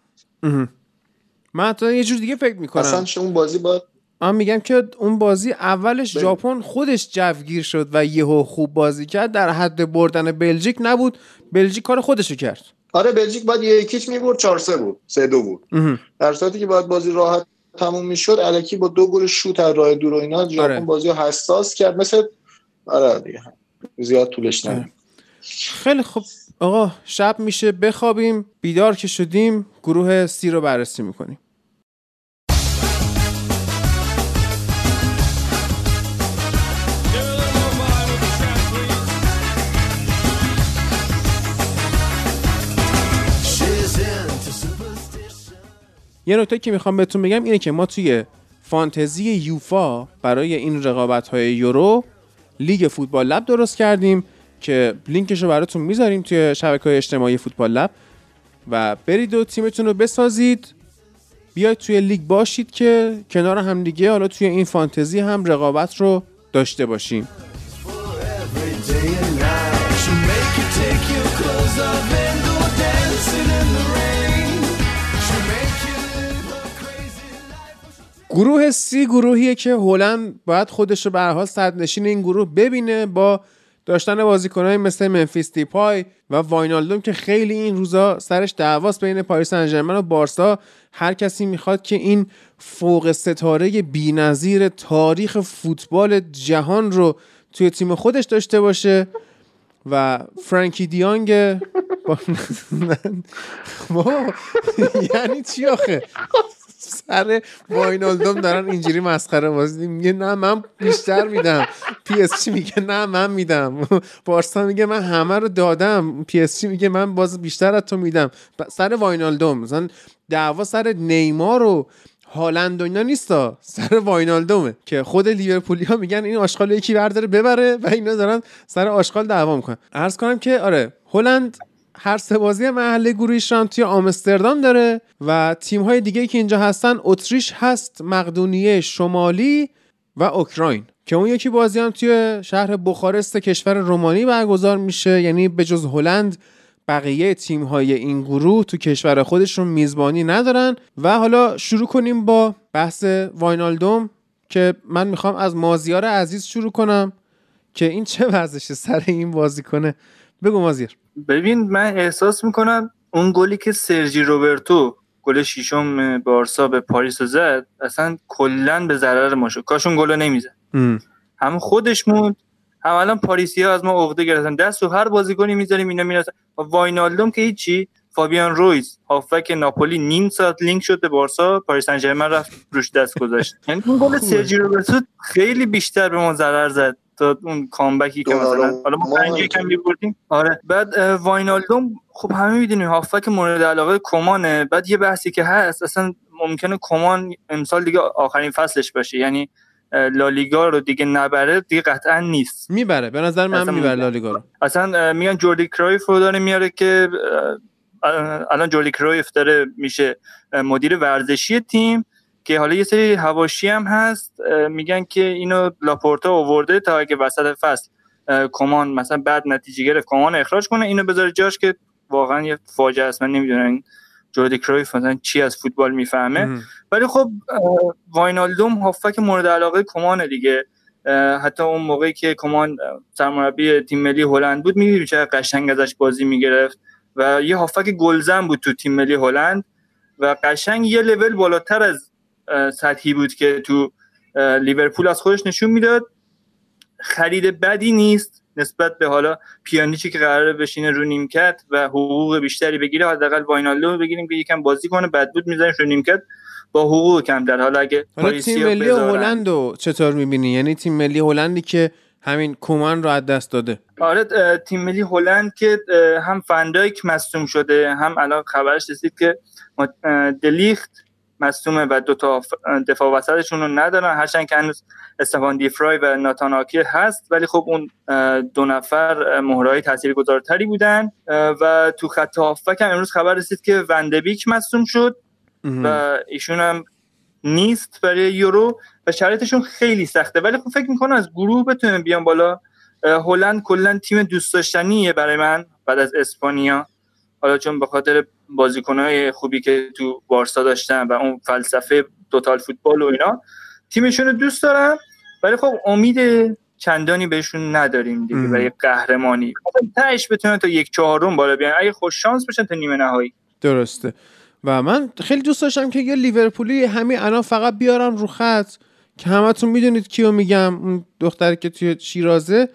من حتی یه جور دیگه فکر می‌کنم. اصلا اون بازی باید من میگم که اون بازی اولش ژاپن خودش جوگیر شد و یهو خوب بازی کرد. در حد بردن بلژیک نبود. بلژیک کار خودشو کرد. آره بلژیک باید یکیچ می‌برد 4 3 بود 3 2 بود. در صورتی که باید بازی راحت تموم می‌شد الکی با دو گل شوت از راه دور و اینا ژاپن آره. بازی رو حساس کرد. مثل آره دیگه زیاد طولش ندید آره. خیلی خوب. آقا شب میشه. بخوابیم. بیدار که شدیم. گروه سی رو بررسی می‌کنیم. یه نکته که می‌خوام بهتون بگم اینه که ما توی فانتزی یوفا برای این رقابت های یورو لیگ فوتبال لب درست کردیم که لینکش رو براتون می‌ذاریم توی شبکه های اجتماعی فوتبال لب. و برید و تیمتون رو بسازید. بیاید توی لیگ باشید که کنار هم دیگه حالا توی این فانتزی هم رقابت رو داشته باشیم. گروه سی گروهیه که هلند باید خودش رو به حال نشین این گروه ببینه با داشتن بازیکنهای مثل منفیس دیپای و واینالدوم که خیلی این روزا سرش دعواست بین پاریس سن و بارسا. هر کسی می‌خواد که این فوق ستاره بی‌نظیر تاریخ فوتبال جهان رو توی تیم خودش داشته باشه و فرانکی دیانگ یعنی چی آخه؟ سر واینالدوم دارن اینجوری مسخره بازی میگه نه من بیشتر میدم. پی اس جی میگه نه من میدم. بارسا میگه من همه رو دادم. پی اس جی میگه من باز بیشتر از تو میدم. سر واینالدوم. مثلا دعوا سر نیمار و هالند و اینا نیستا سر واینالدومه. که خود لیورپولی ها میگن این آشغال یکی برداره ببره و اینا دارن سر آشغال دعوا می‌کنن. عرض کنم که آره هلند هر سه بازی محله گروهیش هم توی آمستردام داره و تیم های دیگه که اینجا هستن اتریش هست مقدونیه شمالی و اوکراین. که اون یکی بازی هم توی شهر بخارست کشور رومانی برگزار میشه یعنی به جز هلند بقیه تیم های این گروه تو کشور خودشون میزبانی ندارن. و حالا شروع کنیم با بحث واینالدوم که من می‌خوام از مازیار عزیز شروع کنم که این چه وضعشه سر این بازیکنه بگو مازیر ببین من احساس می‌کنم اون گلی که سرجی روبرتو گل ششم بارسا به پاریس زد اصلا کلا به ضرر ما شد. کاش اون گل نمی‌زد. هم خودش موند هم الان پاریسی ها از ما عقده گرفتن. دست رو هر بازیکنی می‌ذاریم اینا می‌رسن. واینالدوم که هیچی فابیان رویز هافبک ناپولی نیم ساعت لینک شد به بارسا پاریس سن رفت روش دست گذاشت. یعنی اون گل سرجی روبرتو خیلی بیشتر به ما ضرر زد. تا اون comeback ی که مثلا حالا ما پنج یکم می‌بردیم. آره. بعد واینالدوم خب همه می‌دونیم هافبک مورد علاقه کمانه. بعد یه بحثی که هست اصلا ممکنه کمان امسال دیگه آخرین فصلش باشه. یعنی لالیگا رو دیگه نبره دیگه قطعا نیست. می‌بره. به نظر من می‌بره لالیگا رو. اصلا میگن جوردی کرایف رو داره میاره که الان جوردی کرایف داره میشه مدیر ورزشی تیم. که حالا یه سری حواشی هم هست میگن که اینو لاپورتا آورده تا اگه وسط فصل کمان مثلا بعد نتیجه گرفت کمان اخراج کنه اینو بذاره جاش که واقعا یه فاجعه است. من نمی‌دونم جوردی کرویف مثلا چی از فوتبال می‌فهمه. ولی خب واینالدوم هافک مورد علاقه کمان دیگه. حتی اون موقعی که کمان سرمربی تیم ملی هلند بود می‌دونی چه قشنگ ازش بازی می‌گرفت و یه هافک گلزن بود تو تیم ملی هلند و قشنگ یه لول بالاتر از سطحی بود که تو لیورپول از خودش نشون می‌داد. خرید بدی نیست نسبت به حالا پیانیچی که قراره بشینه رو نیمکت و حقوق بیشتری بگیره حداقل واینالدو بگیریم که یکم بازی کنه بد بود می‌ذاریم رو نیمکت. با حقوق کمتر حالا اگه حالا تیم ملی هلند رو چطور می‌بینی؟ یعنی تیم ملی هلندی که همین کومان رو از دست داده. آره تیم ملی هلند که هم فندایک مصدوم شده هم الان خبرش رسید که دلیخت مصومه و دو تا دفاع وسطشون رو ندارن. هرچند که هنوز استفان دیفرای و ناتان آکی هست ولی خب اون دو نفر مهرهای تاثیرگذارتری بودن. و تو خط هافک هم امروز خبر رسید که وندبیک مصوم شد و ایشون هم نیست برای یورو و شرایطشون خیلی سخته. ولی خب فکر می‌کنم از گروه بتونن بیان بالا. هلند کلا تیم دوست داشتنیه برای من بعد از اسپانیا. حالا چون به خاطر بازیکنهای خوبی که تو بارسا داشتن و اون فلسفه توتال فوتبال و اینا تیمشون رو دوست دارم ولی خب امید چندانی بهشون نداریم دیگه یک قهرمانی. تهش بتونن تا یک چهارم بالا بیان. اگه خوش شانس بشن تا نیمه نهایی. درسته. و من خیلی دوست داشتم که یه لیورپولی همین الان فقط بیارم رو خط که همتون می‌دونید کیو میگم اون دختری که توی شیرازه.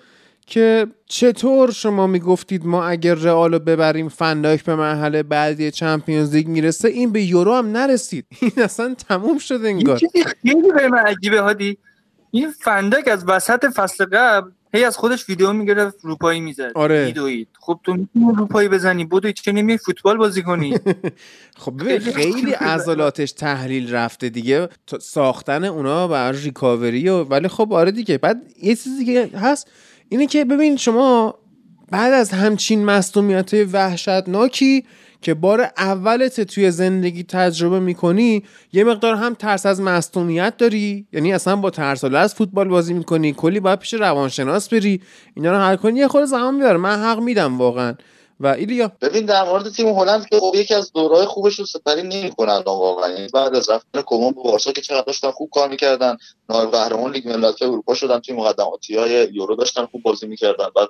که چطور شما می‌گفتید ما اگر رئال ببریم فنداک به مرحله بعدی چمپیونز لیگ می‌رسه این به یورو هم نرسید. این اصلا تموم شده انگار. خیلی به من عجیبه هادی. این فندک از وسط فصل قبل هی از خودش ویدیو می‌گرفت روپایی می‌زد. آره. خب تو می‌تونی روپایی بزنی. بودو چه نمی فوتبال بازی کنی. خب خیلی عضلاتش تحلیل رفته دیگه. ساختن اونا بر ریکاوری و ولی خب آره دیگه. بعد یه چیزی که هست اینه که ببین شما بعد از همچین مصدومیت وحشتناکی که بار اولت توی زندگی تجربه می‌کنی یه مقدار هم ترس از مصدومیت داری. یعنی اصلا با ترس از فوتبال بازی می‌کنی کلی باید پیش روانشناس بری. اینا رو حل کنی. یه خود زمان می‌بره. من حق میدم واقعا. و ایلیا؟ ببین در مورد تیم هلند که خب یکی از دورهای خوبش رو سپری نمی‌کنن واقعا. یعنی بعد از رفتن کمان به بارسا که چقدر داشتن خوب کار می‌کردن. نایب قهرمان لیگ ملت‌های اروپا شدن توی مقدماتی های یورو داشتن خوب بازی می‌کردن. بعد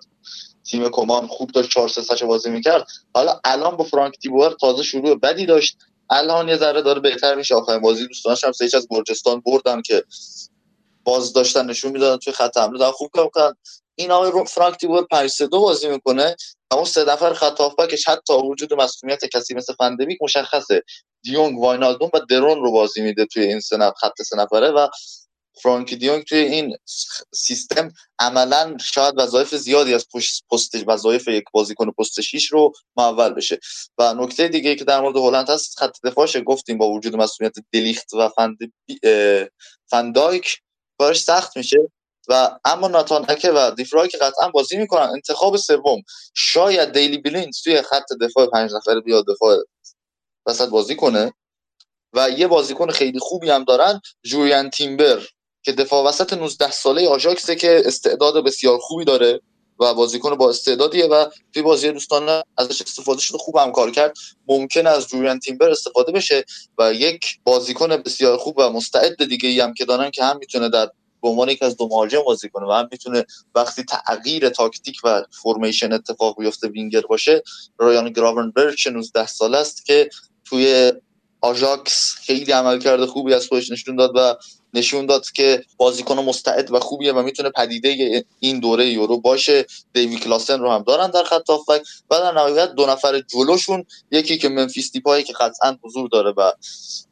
تیم کمان خوب داشت 4 3 بازی می‌کرد. حالا الان با فرانک تیبور تازه شروع بدی داشت. الان یه ذره داره بهتر میشه. آخرین بازی دوستانش هم سه از گرجستان بردن که باز داشتن نشون می‌دادن توی خط حمله. خوب کار کردن این آقای فرانک تیبور 5 3 2 بازی می‌کنه. اون سه نفر خط هافبکش حتی وجود مسئولیت کسی مثل فندویک مشخصه. دیونگ واینالدوم و درون رو بازی میده توی این سه خط سه نفره و فرانکی دیونگ توی این سیستم عملا شاید وظایف زیادی از پست وظایف یک بازیکن پست 6 رو معول بشه. و نکته دیگه که در مورد هلند هست خط دفاعش گفتیم با وجود مسئولیت دلیخت و فند فندایک کارش سخت میشه. و اما ناتان اکه و دیفرای که قطعا بازی می‌کنن انتخاب سوم شاید دیلی بلینز توی خط دفاع پنج نفره بیاد دفاع وسط بازی کنه و یه بازیکن خیلی خوبی هم دارن جوریان تیمبر که دفاع وسط 19 ساله آژاکسه که استعداد بسیار خوبی داره و بازیکن با استعدادیه و توی بازی دوستانه ازش استفاده شده خوب هم کار کرد. ممکن از جوریان تیمبر استفاده بشه و یک بازیکن بسیار خوب و مستعد دیگه ای هم که دارن که هم می‌تونه در به عنوان یک از دو مهاجم بازی کنه و هم می‌تونه وقتی تغییر تاکتیک و فرمیشن اتفاق بیفته وینگر باشه رایان گراونبرگ 19 سال است که توی آژاکس خیلی عملکرد خوبی از خودش نشون داد و نشون داد که بازیکن مستعد و خوبیه و می‌تونه پدیده این دوره یورو باشه. دیوی کلاسن رو هم دارن در خط هافبک و در نهایت دو نفر جلوشون یکی که منفیس دیپایی که قطعا حضور داره و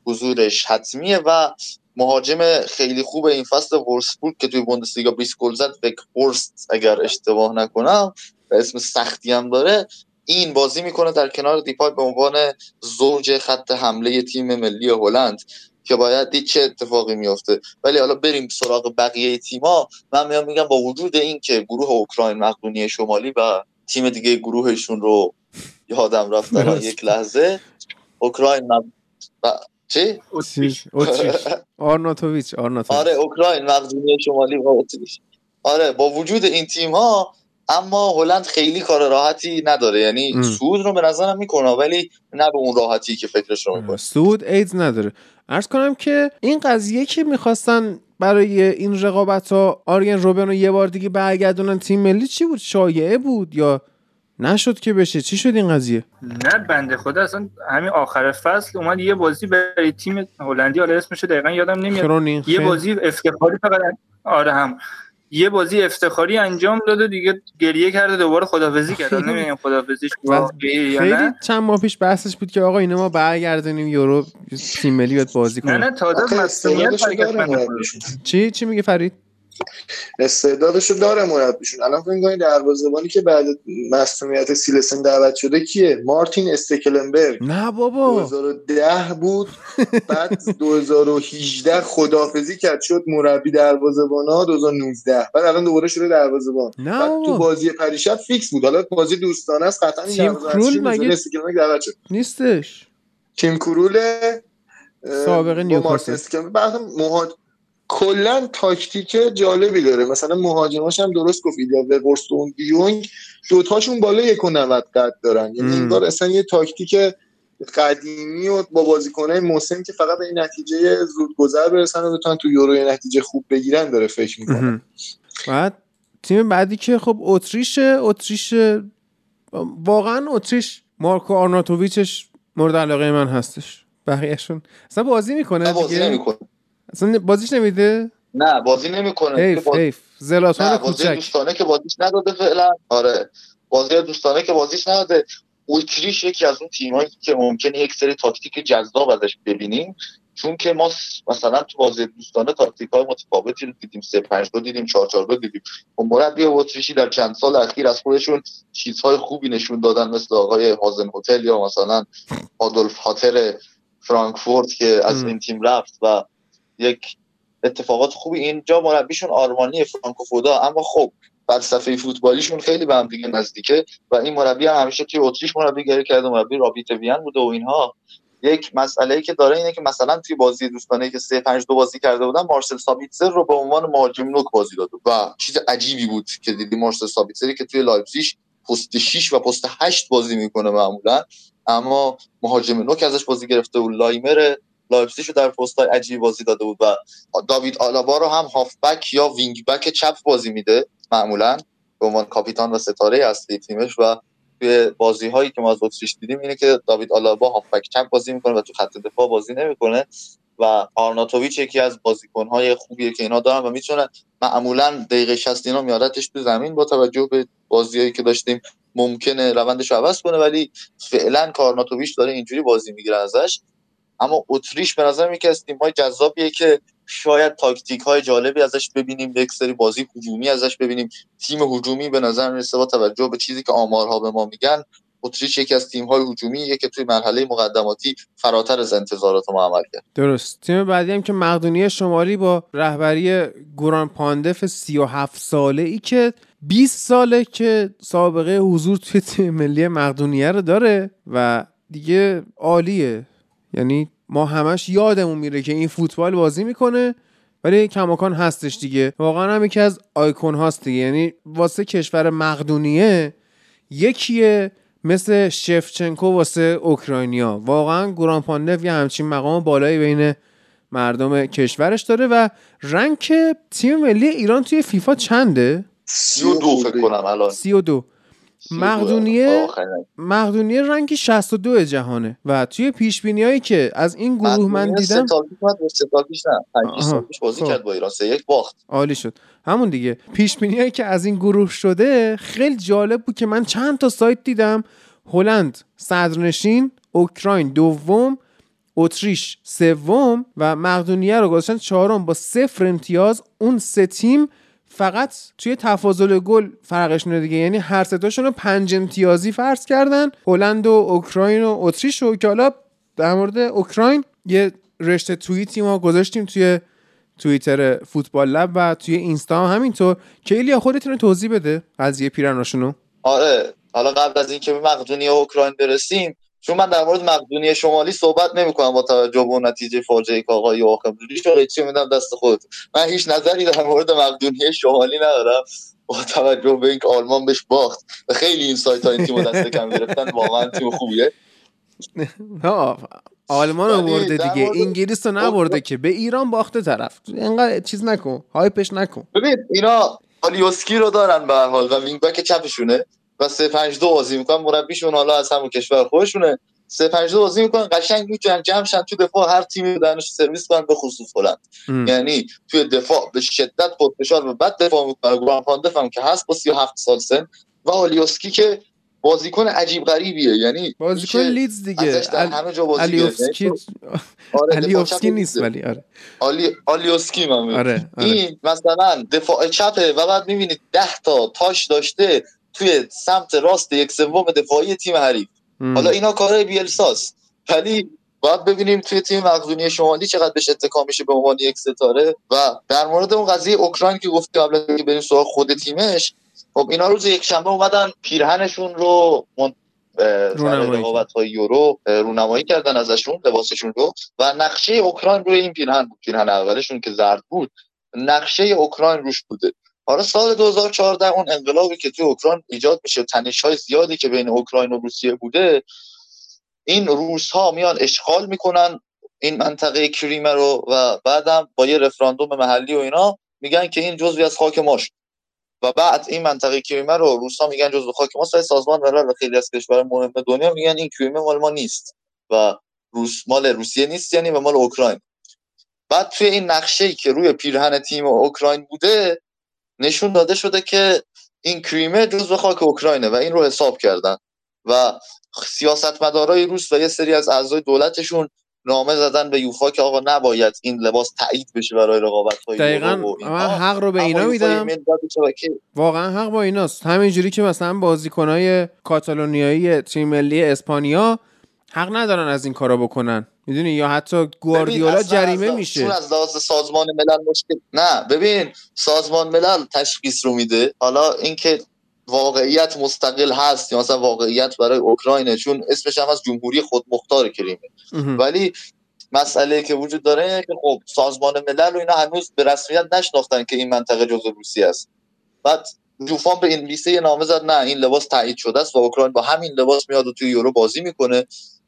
حضورش حتمیه و مهاجم خیلی خوب این فصل ورسبورگ که توی بوندسلیگا 20 گل زد هورست اگر اشتباه نکنم و اسم سختی هم داره این بازی می‌کنه در کنار دیپای به عنوان زوج خط حمله تیم ملی هلند که باید دید چه اتفاقی میفته ولی حالا بریم سراغ بقیه تیما من میام میگم با وجود این که گروه اوکراین مقدونی شمالی و تیم دیگه گروهشون رو یادم رفت در یک لحظه اوکراین و... چی؟ آرناتوویچ آره اوکراین مقدونیه شمالی و آره با وجود این تیم ها اما هلند خیلی کار راحتی نداره. یعنی سود رو به نظرم می‌کنه ولی نه به اون راحتی که فکرش رو می‌کنه. سود ایدز نداره. ارز کنم که این قضیه که می‌خواستن برای این رقابت ها آریان روبن رو یه بار دیگه برگردونن تیم ملی چی بود؟ شایعه بود یا نشد که بشه. چی شد این قضیه؟ نه بنده خدا اصلا همین آخر فصل اومد یه بازی برای تیم هلندی آره اسمش دقیقا یادم نمیاد. یه بازی افتخاری فقط آره هم. یه بازی افتخاری انجام داد دیگه گریه کرده دوباره خدافزی کرد. نمی‌دونم خدافزیش خیلی چند ماه پیش بحثش بود که آقا اینا ما برگردونیم یورو تیم ملی بازی کنیم نه نه تازه چی؟ چی میگه فرید؟ استعدادشو داره مربیشون الان فکر کنید دروازه‌بانی که بعد مصونیت سیلسن دعوت شده کیه؟ مارتین استکلنبرگ. نه بابا. 2010 بود. بعد 2018 خدافظی کرد. شد مربی دروازه‌بانا 2019 بعد الان دوباره شده دروازه‌بان. نه بعد تو بازی پریشب فیکس بود. حالا بازی دوستانه است. قطعا تیم کرول مگه نیستش. تیم کرول سابقه نیوکاسل. بعد کلا تاکتیک جالبی داره. مثلا مهاجماش هم درست گفت یا وخورست و دیونگ دوتاشون بالا یک و نود قد دارن. یعنی این بار اصلا یه تاکتیک قدیمی و با بازیکنهای موسم که فقط به این نتیجه زود گذر برسن و بتونن تو یورو نتیجه خوب بگیرن داره فکر می‌کنه. بعد تیم بعدی که خب اتریش اتریش واقعا اتریش مارکو آرناتوویچش مورد علاقه من هستش. بقیهشون. اصلا بازی می‌کنه بازی نمی‌کنه. اصلا بازیش نمیده؟ نه بازی نمی‌کنه. حیف باز... حیف. زلاتان کوچک. دوستانه که بازیش نداده فعلا. آره. بازی دوستانه که بازیش نداده. اوتریش یکی از اون تیمایی که ممکنه یک سری تاکتیک جذاب ازش ببینیم. چون که ما مثلا تو بازی دوستانه تاکتیک های متفاوتی رو دیدیم. 3 5 2 دیدیم 4 4 2 دیدیم. و مربی اتریشی در چند سال اخیر از خودشون چیزهای خوبی نشون دادن مثل آقای هازن هتل یا مثلا آدولف هاتر فرانکفورت که از این تیم رفت و یک اتفاقات خوبی اینجا مربیشون آرمانی فرانکوفودا اما خب فلسفه فوتبالیشون خیلی به هم دیگه نزدیکه و این مربی هم همیشه توی اتریش مربیگری کرده مربی راپید وین بوده و اینها. یک مسئله ای که داره اینه که مثلا توی بازی دوستانه که 3 5 2 بازی کرده بودن مارسل سابیتزر رو به عنوان مهاجم نوک بازی داده و چیز عجیبی بود که دیدی مارسل سابیتزری که توی لایپزیگ پست 6 و پست 8 بازی می‌کنه معمولا اما مهاجم نوک ازش بازی گرفته و لایمر لایپزیگ رو در پست های عجیب بازی داده بود و داوید آلابا رو هم هافبک یا wing back چپ بازی میده معمولا. به عنوان کاپیتان و ستاره اصلی تیمش و توی بازی هایی که ما از اتریش دیدیم اینه که داوید آلابا هافبک چپ بازی می‌کنه و تو خط دفاع بازی نمی‌کنه و آرناتوویچ یکی از های خوبیه که اینا دارن و می‌تونه معمولا دقیقه 60 اینا میارتش تو زمین با توجه به بازیایی که داشتیم. ممکنه روندش رو عوض کنه ولی فعلا که آرناتوویچ داره اینجوری بازی می‌گیره ازش اما اتریش به نظر یکی از های جذابیه که شاید تاکتیک های جالبی ازش ببینیم یک سری بازی هجومی ازش ببینیم. تیم هجومی به نظر می‌رسه با توجه به چیزی که آمارها به ما میگن اتریش یکی از تیم های هجومیه که توی مرحله مقدماتی فراتر از انتظارات ما عمل کرد. درست. تیم بعدی هم که مقدونیه شمالی با رهبری گوران پاندف 37 ساله ای که 20 ساله که سابقه حضور توی تیم ملی مقدونیه رو داره و دیگه عالیه. یعنی ما همش یادمون میره که این فوتبال بازی می‌کنه ولی کماکان هستش دیگه. واقعا هم یکی از آیکون هاست دیگه. یعنی واسه کشور مقدونیه یکیه مثل شفچنکو واسه اوکراینیا. واقعا گوران پاندف یه همچین مقام بالایی بین مردم کشورش داره و رنگ تیم ملی ایران توی فیفا چنده؟ سی و دو فکر کنم الان. سی و دو. مقدونیه مقدونیه رنگ 62 جهانه. و توی پیش هایی که از این گروه من دیدم بازی کرد با ایران. سه یک باخت. عالی شد. همون دیگه. پیش هایی که از این گروه شده خیلی جالب بود که من چند تا سایت دیدم. هلند صدرنشین اوکراین دوم اتریش سوم و مقدونیه رو گذاشتن چهارم. با صفر امتیاز اون سه تیم فقط توی تفاضل گل فرقشونه دیگه. یعنی هر ستاشون رو پنج امتیازی فرض کردن. هلند و اوکراین و اتریش و که حالا در مورد اوکراین یه رشته توییتی ما گذاشتیم توی توییتر فوتبال لب و توی اینستا هم همینطور. که ایلیا خودتون توضیح بده قضیه پیرناشونو. آره. حالا قبل از اینکه به مقدونیه اوکراین برسیم چون من در مورد مقدونی شمالی صحبت نمی‌کنم با توجه به نتیجه فاجعه که آقای یواخیم رو چی میدم دست خود من هیچ نظری در مورد مقدونی شمالی ندارم. با توجه به اینکه آلمان بهش باخت و خیلی این سایت ها این تیم دست کم گرفتن واقعا تیم خوبیه. آلمان رو برده دیگه. انگلیس رو نبرده که. به ایران باخته طرف. اینقدر چیز نکن. hype ش نکن. ببین اینا آلیوسکی رو دارن به حال و wing back چپشونه و 3 5 2 بازی می‌کنن مربیشون حالا از همون کشور خودشونه. 3 5 2 بازی می‌کنن قشنگ می‌تونن جمع شن تو دفاع هر تیمی دهنش سرویس کنن به خصوص هلند. یعنی توی دفاع به شدت خود فشار و بعد دفاع می‌کنن گوران هم که هست با 37 سال سن. و آلیوسکی که بازیکن عجیب غریبیه. یعنی بازیکن لیدز دیگه. همه جا بازی آلیوسکی یعنی آره نیست ولی آره. آلی آلیوسکی من آره. آره. این مثلا دفاع چپه و بعد می‌بینید 10 تا تاش داشته توی سمت راست یک سوم دفاعی تیم حریف. حالا اینا کارهای بیلساس ولی باید ببینیم توی تیم مقدونی شمالی چقدر بهش اتکا میشه به عنوان یک ستاره. و در مورد اون قضیه اوکراین که گفت قبل که بریم سراغ خود تیمش خب اینا روز یک شنبه اومدن پیرهنشون رو رقابت های یورو رونمایی کردن ازشون لباسشون رو. و نقشه اوکراین روی این پیرهن بود. پیرهن اولشون که زرد بود. نقشه اوکراین روش بوده. حالا سال 2014 اون انقلابی که توی اوکراین ایجاد میشه تنش های زیادی که بین اوکراین و روسیه بوده این روس ها میان اشغال می‌کنن این منطقه کریمه رو و بعدم با یه رفراندوم محلی و اینا میگن که این جزوی از خاک ماش و بعد این منطقه کریمه رو روس ها میگن جزو خاک ما سای سازمان ملل و خیلی از کشور مهم دنیا میگن این کریمه مال ما نیست و روس مال روسیه نیست یعنی و مال اوکراین. بعد توی این نقشه که روی پیرهن تیم اوکراین بوده نشون داده شده که این کریمه جزو خاک اوکراینه و این رو حساب کردن. و سیاستمدارای روس و یه سری از اعضای دولتشون نامه زدن به یوفا که آقا نباید این لباس تایید بشه برای رقابت های دقیقا من حق رو به اینا میدم. واقعا حق با ایناست. همینجوری که مثلا بازیکنهای کاتالونیایی تیم ملی اسپانیا حق ندارن از این کارا بکنن. می‌دونی؟ یا حتی گواردیولا جریمه میشه. چون از لحاظ سازمان ملل مشکل نه ببین سازمان ملل تشخیص رو میده. حالا اینکه واقعیت مستقل هست یا مثلا واقعیت برای اوکراینه چون اسمش هم از جمهوری خودمختار کریمه. ولی مسئله که وجود داره که خب سازمان ملل و اینا هنوز به رسمیت نشناختن که این منطقه جزء روسیه است. بعد جوفان به انگلیسی نامه زد نه این لباس تایید شده است و اوکراین با همین لباس میاد و توی یورو بازی می‌کنه.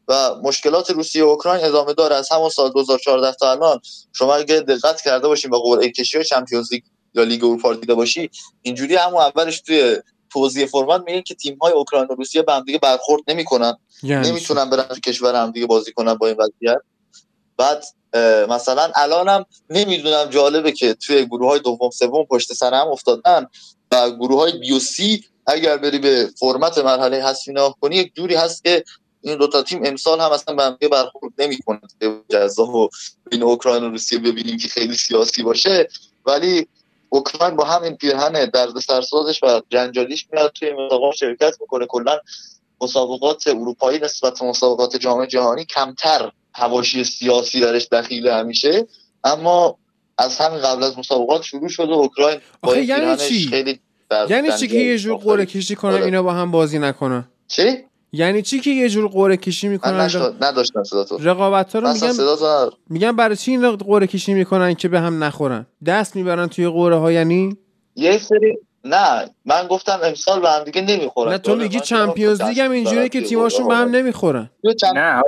و مشکلات روسیه و اوکراین ادامه داره از همون سال 2014 تا الان. شما اگه دقت کرده باشین با قرعه کشی و چمپیونز لیگ یا لیگ اروپا دیده باشی اینجوری همون اولش توی توضیح فرمان میگه که تیم های اوکراین و روسیه به هم دیگه برخورد نمی‌کنن. یعنی نمی‌تونن برن تو کشور هم دیگه بازی کنن با این وضعیت. بعد مثلا الانم نمی‌دونم جالبه که توی گروه های دوم سوم پشت سر هم افتادن و گروه های بیو سی اگر بری به فرمت مرحله حذفی نگاه کنی یک جوری هست که این دو تا تیم امسال هم اصلا به هم برخورد نمی‌کنه. جزا و بین اوکراین و روسیه ببینیم که خیلی سیاسی باشه. ولی اوکراین با همین پیرهن درد سرسازش و جنجالیش میاد توی مسابقات شرکت می‌کنه. کلا مسابقات اروپایی نسبت مسابقات جام جهانی کمتر هواشی سیاسی درش دخیل همیشه. اما از همین قبل از مسابقات شروع شده اوکراین با یعنی چی؟ خیلی یعنی چی که یه جور قرعه کشی کنن آره. اینا با هم بازی نکنن؟ چی؟ یعنی چی که یه جور قرعه کشی می‌کنن؟ نداشتم صدا تو. رقابت ها رو میگن میگن برای چی این قرعه کشی می‌کنن که به هم نخورن؟ دست می‌برن توی قرعه ها یعنی؟ یه سری نه من گفتم امسال به هم دیگه نمی‌خورن. نه تو میگی چمپیونز لیگ هم اینجوریه که تیماشون به هم نمی‌خورن. نه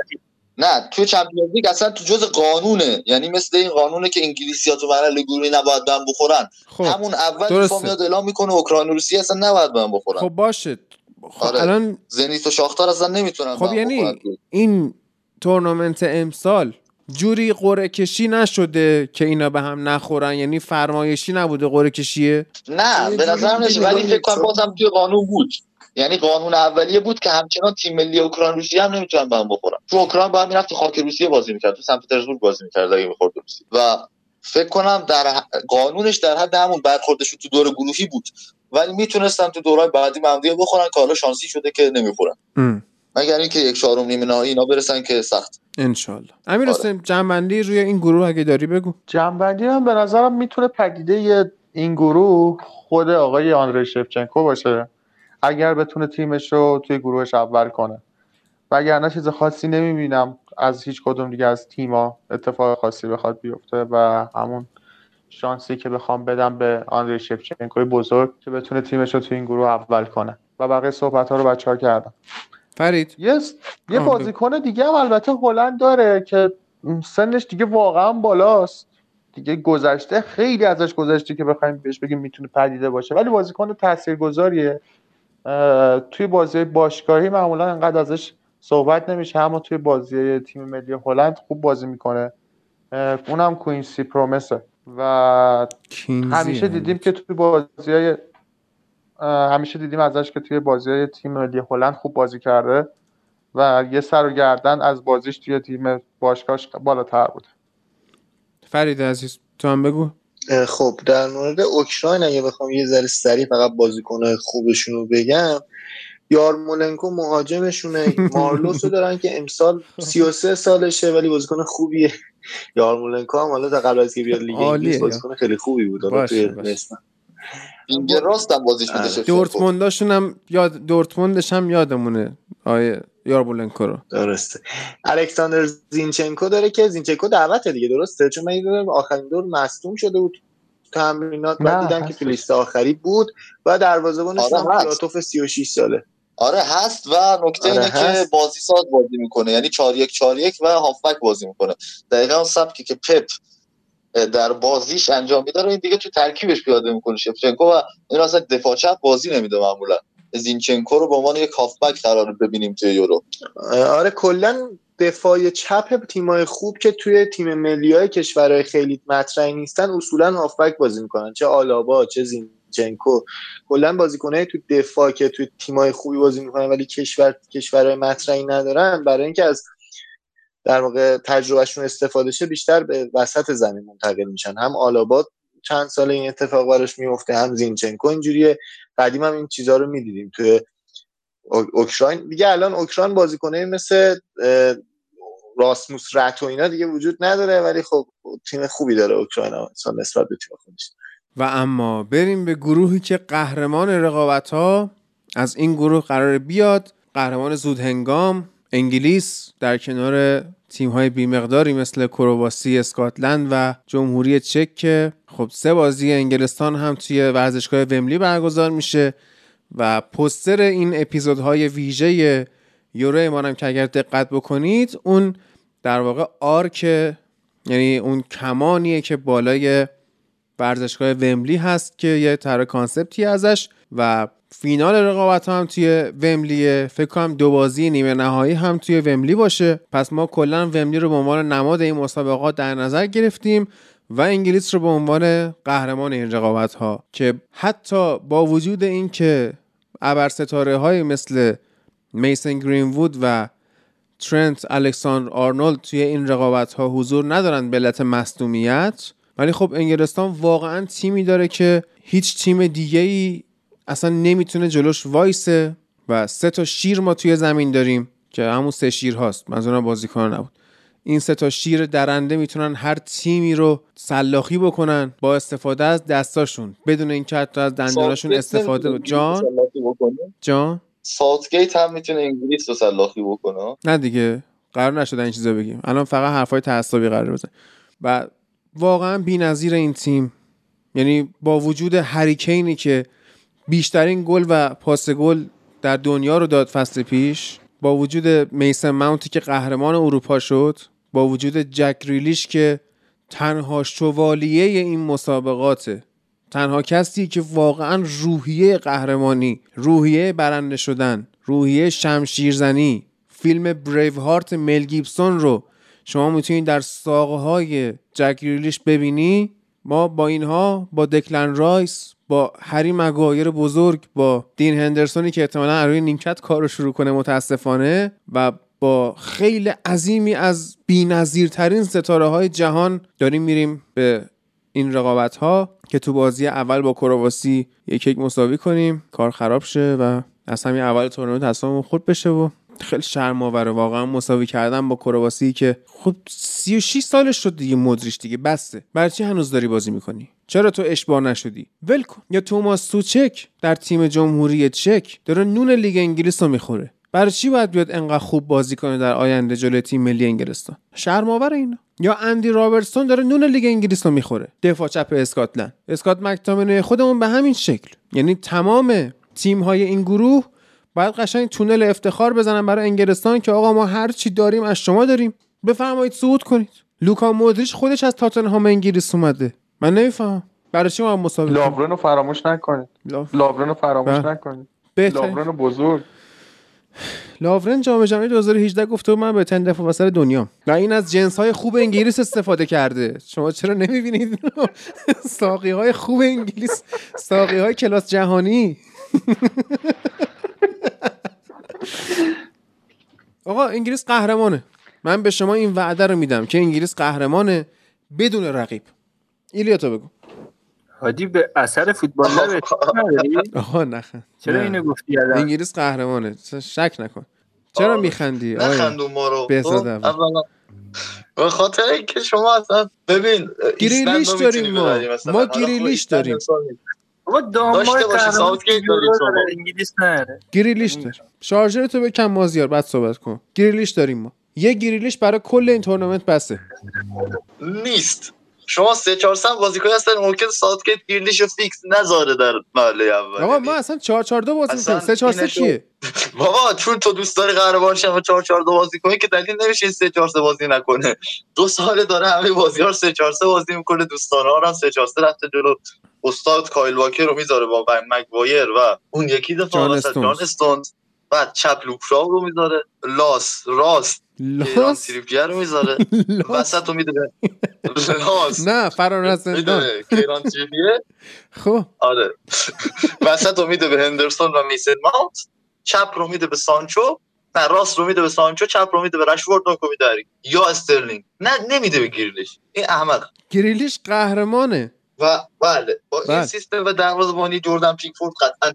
نه تو چمپیونز لیگ اصلا تو جز قانونه. یعنی مثل این قانونه که انگلیسی ها تو مرحله گروهی نباید بهم بخورن. خب. همون اول فیفا میاد اعلام می‌کنه اوکراین و روسیه اصلا نباید بهم بخورن. خب باشه. آره. الان زنیت و شاختار اصلا نمی‌تونن خب یعنی این تورنمنت امسال جوری قرعه کشی نشده که اینا به هم نخورن؟ یعنی فرمایشی نبوده قرعه کشیه نه به نظر ولی فکر کنم بازم توی قانون بود. یعنی قانون اولیه بود که همچنان تیم ملی اوکراین روسیه هم نمی‌تونن به هم بخورن. تو اوکراین باید می‌رفت تو خاک روسیه بازی می‌کرد تو سن پترزبورگ بازی می‌کرد اگه می‌خورد روسیه و فکر کنم در قانونش در حد همون برخوردش تو دور گروهی بود. ولی می‌تونستن تو دورای بعدی ممدیه بخورن که حالا شانسی شده که نمی‌خورن. مگر اینکه یک چهارم نیمه نهایی اینا برسن که سخت. انشالله امیر آره. جنبندی روی این گروه اگه داری بگو. جنبندی هم به نظرم می‌تونه پدیده این گروه خود آقای آندری شفچنکو باشه. اگر بتونه تیمش رو توی گروهش اول کنه. وگرنه چیز خاصی نمی‌بینم از هیچ کدوم دیگه از تیما اتفاق خاصی بخواد بیفته و همون شانسی که بخوام بدم به آندری شفچنکوی بزرگ که بتونه تیمش رو توی این گروه اول کنه و بقیه صحبت ها رو بچه ها کردم. فرید. یس یه بازیکن دیگه هم البته هلند داره که سنش دیگه واقعا بالاست. دیگه گذشته خیلی ازش گذشته که بخوایم بهش بگیم می‌تونه پدیده باشه. ولی بازیکن تاثیرگذاریه. توی بازی باشگاهی معمولا انقدر ازش صحبت نمیشه. اما توی بازی تیم ملی هلند خوب بازی می‌کنه. اونم کوینسی پرومسه و همیشه دیدیم که توی بازی های همیشه دیدیم ازش که توی بازی های تیم ملی هلند خوب بازی کرده و یه سر و گردن از بازیش توی تیم باشگاهش بالاتر بوده فرید عزیز تو هم بگو. خب در مورد اوکراین اگه بخوام یه ذره سریع فقط بازیکن خوبشون رو بگم یارمولنکو مهاجمشونه. مارلوس رو دارن که امسال 33 سالشه ولی بازیکن خوبیه. یارمولنکو هم حالا تا قبل از که بیاد لیگ انگلیس بازیکن خیلی خوبی بود توی اینجا راستم بازیش میده دورتمونداشون هم یاد دورتموندش هم یادمونه آیه یارمولنکو رو. درسته. الکساندر زینچنکو داره که زینچنکو دعوت دیگه درسته؟ چون من آخرین دور مصدوم شده بود تمرینات بعد دیدم که تو لیست آخری بود و دروازه‌بانش آره هم پلاتوف 36 ساله. آره هست و نکته آره اینه که بازی ساز بازی می‌کنه. یعنی 4 1 4 1 و هافبک بازی می‌کنه. دقیقا اون سبکی که پپ در بازیش انجام میده رو این دیگه تو ترکیبش پیاده می‌کنه. شفچنکو و این اصلا دفاع چپ بازی نمیده معمولا. زینچنکو رو به عنوان یک هافبک قرار ببینیم توی یورو. آره کلا دفاع چپ تیمای خوب که توی تیم ملی های کشورهای خیلی مطرحی نیستن اصولا هافبک بازی می‌کنن. چه آلابا چه زینچنکو کلا بازیکنای تو دفاع که توی تیمای خوبی بازی می‌کنن ولی کشور کشورهای مطرحی ندارن برای اینکه از در واقع تجربهشون استفاده شه بیشتر به وسط زمین منتقل میشن. هم آلابا چند سال این اتفاق براش میفته هم زینچنکو اینجوریه. قدیم هم این چیزها رو می‌دیدیم توی اوکراین. دیگه الان اوکراین بازیکنه مثل راسموس رت و اینا دیگه وجود نداره ولی خب تیم خوبی داره اوکراین نسبت به تیم خودش. و اما بریم به گروهی که قهرمان رقابت ها از این گروه قرار بیاد. قهرمان زود هنگام انگلیس در کنار تیم های بیمقداری مثل کرواسی اسکاتلند و جمهوری چک که خب سه بازی انگلستان هم توی ورزشگاه وملی برگزار میشه و پستر این اپیزودهای ویژه یورو ما که اگر دقت بکنید اون در واقع arc یعنی اون کمانیه که بالای ورزشگاه وملی هست که یه طرح concept ی ازش و فینال رقابت هم توی وملیه فکر کنم دو بازی نیمه نهایی هم توی وملی باشه. پس ما کلا وملی رو به عنوان نماد این مسابقات در نظر گرفتیم و انگلیس رو به عنوان قهرمان این رقابت ها که حتی با وجود اینکه ابر ستاره های مثل میسن گرینوود و ترنت الکساندر آرنولد توی این رقابت ها حضور ندارن به علت مصدومیت ولی خب انگلستان واقعا تیمی داره که هیچ تیم دیگه ای اصلا نمی‌تونه جلوش وایسه و سه تا شیر ما توی زمین داریم که همون سه شیر هاست. منظورم بازیکن نبود. این سه تا شیر درنده می‌تونن هر تیمی رو سلاخی بکنن با استفاده از دستاشون. بدون اینکه حتی از دنداناشون استفاده جان؟ جان؟ ساوتگیت هم می‌تونه انگلیس رو سلاخی بکنه. نه دیگه قرار نشده این چیزا بگیم. الان فقط حرفای تعصبی قرار بزن و واقعا بی‌نظیر این تیم. یعنی با وجود هریکینی که بیشترین گل و پاس گل در دنیا رو داد فصل پیش با وجود میسن ماونتی که قهرمان اروپا شد با وجود جک ریلیش که تنها شوالیه این مسابقاته تنها کسی که واقعا روحیه قهرمانی روحیه برنده شدن روحیه شمشیرزنی فیلم بریو هارت مل گیبسون رو شما می‌تونید در ساقه های جک ریلیش ببینی ما با اینها با دکلن رایس با هری مگایر بزرگ با دین هندرسونی که احتمالا روی نیمکت کار رو شروع کنه متاسفانه و با خیلی عظیمی از بی‌نظیرترین ستاره های جهان داریم میریم به این رقابت ها که تو بازی اول با کرواسی یک یک مساوی کنیم. کار خراب شه و از همین اول تورنمنت تصمیم خود بشه و خیلی شرم آوره واقعا مساوی کردن با کرواسی که خب 36 سالش شد دیگه مدریچ دیگه بسته. برای چی هنوز داری بازی می‌کنی؟ چرا تو اشباع نشدی؟ ول یا توماس توچک در تیم جمهوری چک داره نون لیگ انگلیس رو می‌خوره. برای چی باید بیاد انقدر خوب بازی کنه در آینده جلوی تیم ملی انگلستان؟ شرماور اینا. یا اندی رابرتسون داره نون لیگ انگلیس رو می‌خوره. دفاع چپ اسکاتلند. اسکات مک‌تامینی خودمون به همین شکل. یعنی تمام تیم های این گروه باید قشنگ تونل افتخار بزنن برای انگلستان که آقا ما هر چی داریم از شما داریم. بفرمایید صعود کنید. لوکا مودریچ خودش از تاتنهام انگلیس اومده. من نمی‌فهمم. برای چی ما مسابقه لابرن رو فراموش نکنید. لابرن رو فراموش بله. نکنید. لابرن بزرگ. لاورن جام جهانی 2018 گفته من به تن دفاع وسط دنیا. و این از جنس های خوب انگلیس استفاده کرده. شما چرا نمی‌بینید؟ ساقی های خوب انگلیس. ساقی های کلاس جهانی. آقا انگلیس قهرمانه. من به شما این وعده رو میدم که انگلیس قهرمانه بدون رقیب. ایلیا تو بگو. هادی به اثر فوتبال؟ آها نخند. چرا اینو گفتی انگلیس قهرمانه. شک نکن. چرا میخندی؟ نخندون ما رو. خب، به خاطر اینکه شما اصلا ببین گریلیش داریم ما. ما گریلیش داریم. داشته انگلیس نره. گریلیش داریم شارژر تو یه کم مازیار بعد صحبت کن. گریلیش داریم ما. یه گریلیش برای کل این تورنمنت بسه. نیست. شما سه چهار سم بازیکن هستن ممکن ساوتگیت گریلیش فیکس نذاره در مرحله اول. آقا ما اصلا 4 4 2 بازی می‌کنیم 3 4 3 کیه بابا چون تو دوست داری قهرمان شما 4 4 2 بازی کنی که دلیل نمیشه 3 4 3 بازی نکنه. دو سال داره همه بازی‌ها 3 4 3 بازی می‌کنه دوستانه ها هم 3 4 3 رفته جلو. استاد کایل واکر رو می‌ذاره با مگوایر و اون یکی دفعه وسط جان استونز بعد چپ لوکشاو رو می‌ذاره. لاس راست. لاس؟ تریپیر رو می‌ذاره. وسط رو میده لاس. نه فرار از زندان. کیران تریپیر خب. آره. وسط رو میده به هندرسون و میسن ماونت. چپ رو میده به سانچو. نه راست رو میده به سانچو. چپ رو میده به رشورد نوکو میده یا استرلینگ. نه نمیده به گریلیش. این احمق. گریلیش قهرمانه. و بله با بله. این سیستم و دروازه‌بانی جردن پیکفورد قطعا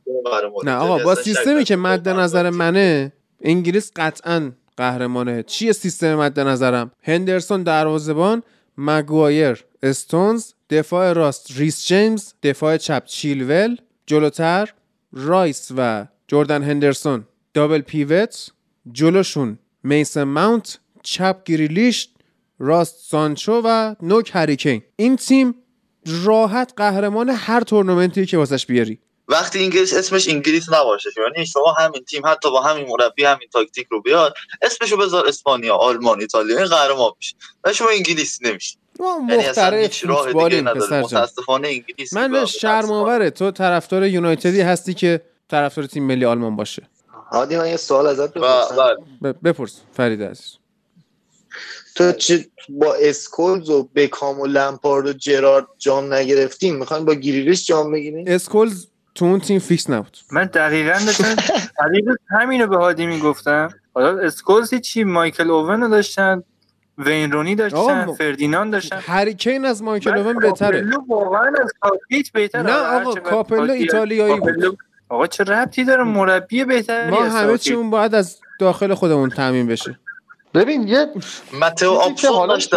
نه آقا با سیستمی که مد نظر منه انگلیس قطعا قهرمانه. چیه سیستم مد نظرم؟ هندرسون دروازه‌بان مگوایر استونز دفاع راست ریس جیمز دفاع چپ چیلول جلوتر رایس و جردن هندرسون. double pivot جلوشون میسن ماونت چپ گریلیش راست سانچو و نوک هریکین. این تیم راحت قهرمان هر تورنمنتی که واسش بیاری. وقتی انگلیس اسمش انگلیس نباشه یعنی شما همین تیم حتی با همین مربی همین تاکتیک رو بیاد اسمشو بذار اسپانیا آلمان ایتالیا این قهرمان میشه و شما انگلیس نمیشه یعنی متاسفانه انگلیس من به شرم تو طرفدار یونایتدی هستی که طرفدار تیم ملی آلمان باشه. هادی من یه سوال ازت بپرسم. بپرس فرید عزیز. تو چه با اسکولز و بکام و لمپارد و جرارد جام نگرفتیم می‌خوایم با گریلیش جام بگیریم؟ اسکولز تو اون تیم فیکس نبود. من دقیقا داشتم همینو به هادی می‌گفتم. حالا اسکولز چی مایکل اوون داشتن وین رونی داشتن فردیناند داشتن. هریکین از مایکل اوون بهتره. واقعا از کاپیت بهتره. نه آقا کاپلو ایتالیایی بود. آقا چه ربطی داره؟ مربی بهتره ما همه چی اون باید از داخل خودمون تأمین بشه. ببین یه متیو آپسون داشت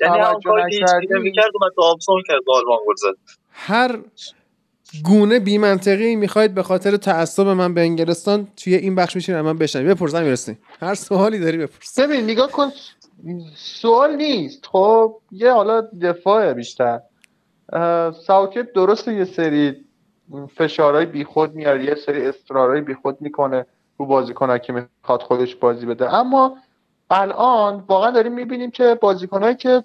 یعنی کاری نمی‌کرد و متیو آپسون کرد آلمان گل هر گونه بی منطقی می‌خواید به خاطر تعصب من به انگلستان توی این بخش میشین من بشنوید بپرسم می‌رسین هر سوالی داری بپرس. ببین نگاه کن سوال نیست. خب یه حالا دفاع بیشتر. ساوکت درست یه سری فشارهای بیخود میاره یه سری اصرارهای بیخود می‌کنه رو بازیکن که می‌خواد خودش بازی بده. اما الان واقعا داریم می‌بینیم که بازیکنهایی که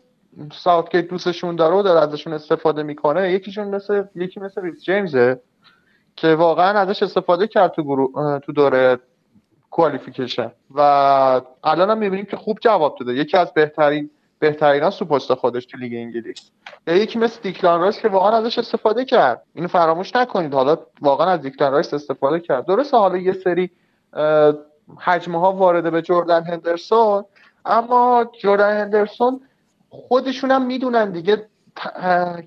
ساوتگیت دوستشون داره و داره ازشون استفاده می‌کنه یکیشون مثل یکی مثل ریس جیمزه که واقعا ازش استفاده کرد تو, گرو... تو دوره qualification. و الان هم می‌بینیم که خوب جواب داده. یکی از بهترین بهترین ها تو پست خودش تو لیگ انگلیس. یا یکی مثل دیکلان رایس که واقعا ازش استفاده کرد. اینو فراموش نکنید. حالا واقعا از دیکلان رایس استفاده کرد. درسته حالا یه سری هجمه ها وارده به جردن هندرسون اما جردن هندرسون خودشون هم می‌دونن دیگه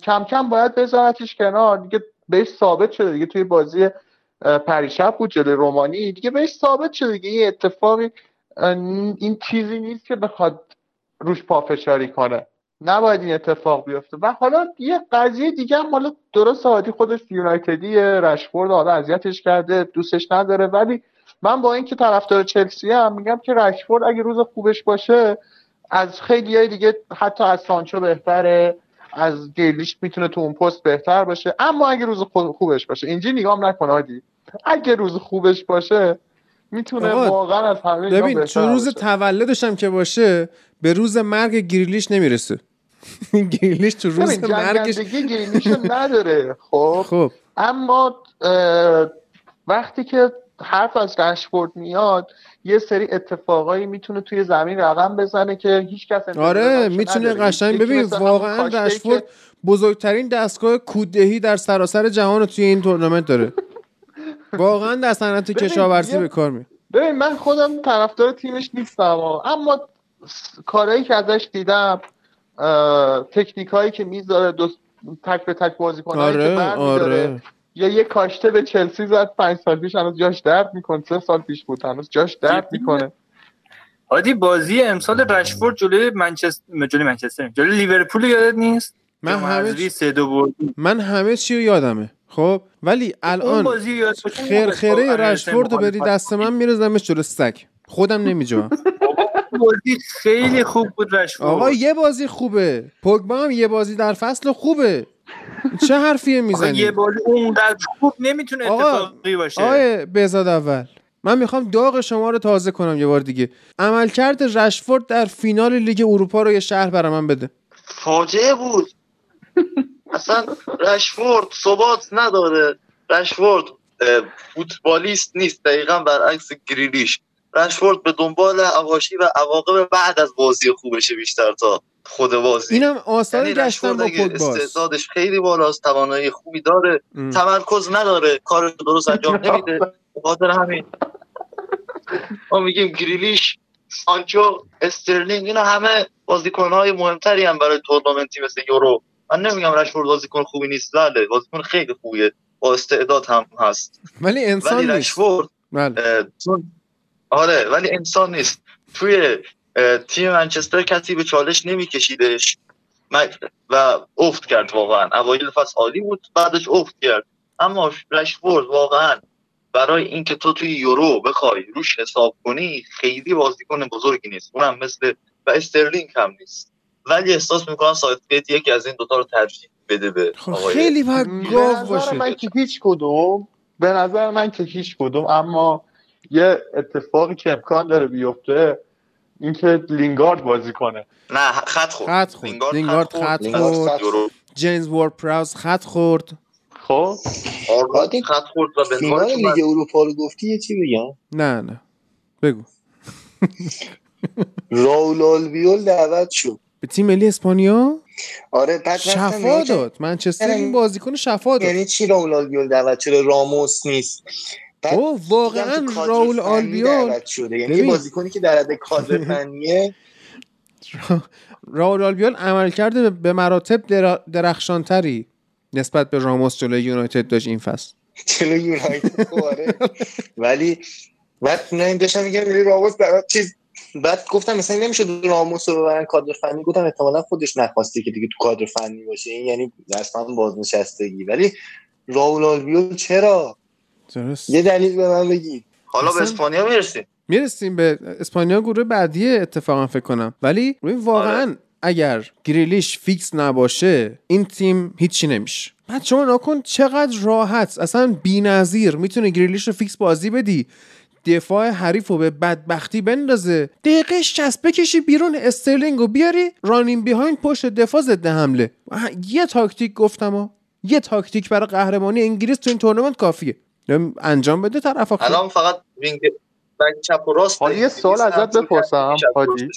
کم کم باید بذارتش کنار دیگه بهش ثابت شده دیگه توی بازی پریشب بود جلوی رومانی دیگه بهش ثابت شده دیگه این اتفاقی این چیزی نیست که بخواد روش پافشاری کنه. نباید این اتفاق بیفته. و حالا یه قضیه دیگه هم حالا درست عادی خودش یونایتدی رشفورد حالا اذیتش کرده دوستش نداره ولی من با اینکه طرفدار چلسی هم میگم که رشفورد اگه روز خوبش باشه از خیلی های دیگه حتی از سانچو بهتره از گیلیش می‌تونه تو اون پست بهتر باشه. اما اگه روز خوبش باشه اینجا نگام نکن عادی اگه روز خوبش باشه می‌تونه واقعا از همه ببین تو روز تولدش هم که باشه به روز مرگ گریلیش نمی‌رسه. گریلیش تو روز مرگش گریلیش نداره خب. خب. اما وقتی که حرف از رشفورد میاد یه سری اتفاقایی می‌تونه توی زمین رقم بزنه که هیچ کس آره می‌تونه قشنگ ببین واقعا رشفورد بزرگترین دستگاه کوددهی در سراسر جهان رو توی این تورنمنت داره. واقعا در صنعت کشاورزی به کار می ببین من خودم طرفدار تیمش نیستم اما کارهایی که ازش دیدم تکنیک هایی که می‌ذاره تک به تک بازیکن آره آره. یا یه کاشته به چلسی زد پنج سال پیش هنوز جاش درد می‌کنه. سه سال پیش بود هنوز جاش درد می‌کنه. عادی بازی امسال رشفورد جلوی منچستر جلوی منچستر جلوی لیورپول یادت نیست؟ من همه سه دو من همه چی رو یادمه. خب؟ ولی الان خرخره رشفورد رو بری دست من میرزمش جلو سک خودم نمیجوام. بازی خیلی خوب بود رشفورد. آقا یه بازی خوبه. پوگبا هم یه بازی در فصل خوبه. چه حرفیه می‌زنی؟ یه بازی اونقدر خوب نمی‌تونه اتفاقی باشه. آقا بزاد اول من می‌خوام داغ شما رو تازه کنم یه بار دیگه. عملکرد رشفورد در فینال لیگ اروپا رو یه شهر برای من بده. فاجعه بود. اصلا رشفورد ثبات نداره. رشفورد فوتبالیست نیست دقیقا برعکس گریلیش. رشفورد به دنبال عواشی و عواقب بعد از بازی خوبشه بیشتر تا. خود بازی. اینم آثار یعنی گشتن با استعدادش خیلی بالاست توانایی خوبی داره. ام. تمرکز نداره کارش درست انجام نمیده. خاطر همین. ما میگیم گریلیش سانچو استرلینگ اینا همه بازیکنهای مهمتری هم برای تورنمنتی مثل یورو. من نمیگم رشفورد بازیکن خوبی نیست. بله بازیکن خیلی خوبیه. با استعداد هم هست. ولی انسان ولی رشفورد بله. آره ولی انسان نیست. توی تیم منچستر کسی به چالش نمیکشیدش. و افت کرد واقعا. اوایل فصل عالی بود بعدش افت کرد. اما رشفورد واقعا برای اینکه تو توی یورو بخوای روش حساب کنی خیلی بازیکن بزرگی نیست. اونم مثل و استرلینگ هم نیست. ولی احساس می‌کنم ساوتگیت یکی از این دوتا رو ترجیح بده به خب خیلی باید گاو باشه. من که هیچ کدوم به نظر من که هیچ کدوم اما یه اتفاقی که امکان داره بیفته اینکه لینگارد بازی کنه. نه خط خورد. خط خورد. لینگارد خط خورد. جیمز وارد پراوس خط خورد. خب. خط خورد و فینال لیگ اروپا رو گفتی یه چی بگم؟ نه نه. بگو. راول آلبیول دعوت شد. به تیم ملی اسپانیا؟ آره بعد شفا داد. منچستر این بازیکن شفا داد. یعنی چی راول آلبیول دعوت؟ شده راموس نیست؟ او واقعا راول آلبیول شده. یعنی بازیکنی که در حد کادر فنیه. راول آلبیول عمل کرده به مراتب درخشانتری نسبت به راموس جلوی یونایتد داشت این فصل. جلوی یونایتد خب آره. ولی بعد نه داشتم میگم یعنی راموس چیز بعد گفتم مثلا نمیشه راموس رو ببرن کادر فنی. گفتم احتمالا خودش نخواسته که دیگه تو کادر فنی باشه. این یعنی اصلا بازنشستگی. ولی راول آلبیول چرا درست. یه دلیل به من بگی. حالا به اسپانیا می‌رسیم. می‌رسیم به اسپانیا گروه بعدی اتفاقا فکر کنم. ولی واقعا آره. اگر گریلیش فیکس نباشه این تیم هیچی نمیشه. بعد شما نگا کن چقدر راحت اصلا بی‌نظیر. می‌تونه گریلیش رو فیکس بازی بدی دفاع حریف رو به بدبختی بندازه. دقیقه 60 بکشی بیرون استرلینگ رو بیاری running behind پشت دفاع ضد حمله. یه تاکتیک گفتم و یه تاکتیک برای قهرمانی انگلیس تو این تورنمنت کافیه. انجام بده طرف الان فقط wing back چپ و راست یه سوال ازت بپرسم حاجی.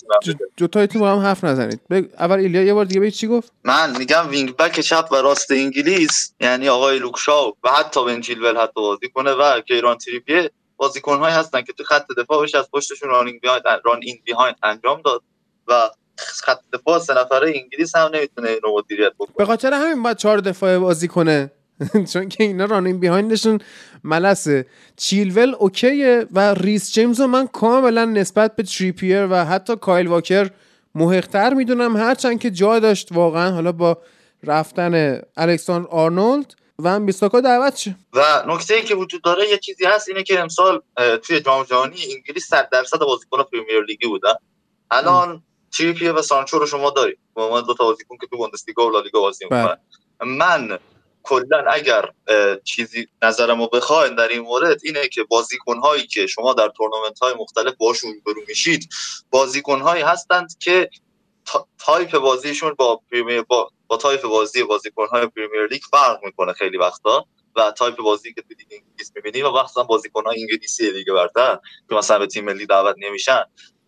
دو تایتون با هم حرف نزنید. اول ایلیا یه بار دیگه بگید چی گفت؟ من میگم wing back چپ و راست انگلیس یعنی آقای لوکشاو و حتی بنچیلول حتی بازی کنه و کیران تریپیه بازیکن هایی هستن که تو خط دفاع بشه از پشتشون running behind run in behind انجام داد و خط دفاع سه نفره انگلیس هم نمی‌تونه اینو مدیریت بکنه. به خاطر همین باید چهار دفاعه بازی کنه. چون که اینا running behind شون ملسه. چیلول اوکیه و ریس جیمز رو من کاملا نسبت به تریپیر و حتی کایل واکر محق‌تر می‌دونم. هرچند که جا داشت واقعا حالا با رفتن الکساندر آرنولد. و هم بیساکا دعوت شه. و نکته ای که وجود داره یه چیزی هست اینه که امسال توی جام جهانی انگلیس 100 درصد بازیکن پریمیر لیگی بودن الان تریپیر و سانچو رو شما دارید. با دو تا بازیکن که تو بوندسلیگا و لالیگا بازی می‌کنن. من کلا اگر چیزی نظرمو بخواین در این مورد اینه که بازیکن هایی که شما در تورنمنت های مختلف باشون روبرو میشید بازیکن هایی هستند که تایپ بازیشون با پریمیر با, با تایپ بازی بازیکن های پریمیر لیگ فرق می‌کنه خیلی وقتا و تایپ بازی که تو لیگ انگلیس و وقتا بازیکن های انگلیسی لیگ برتر که مثلا به تیم ملی دعوت نمیشن.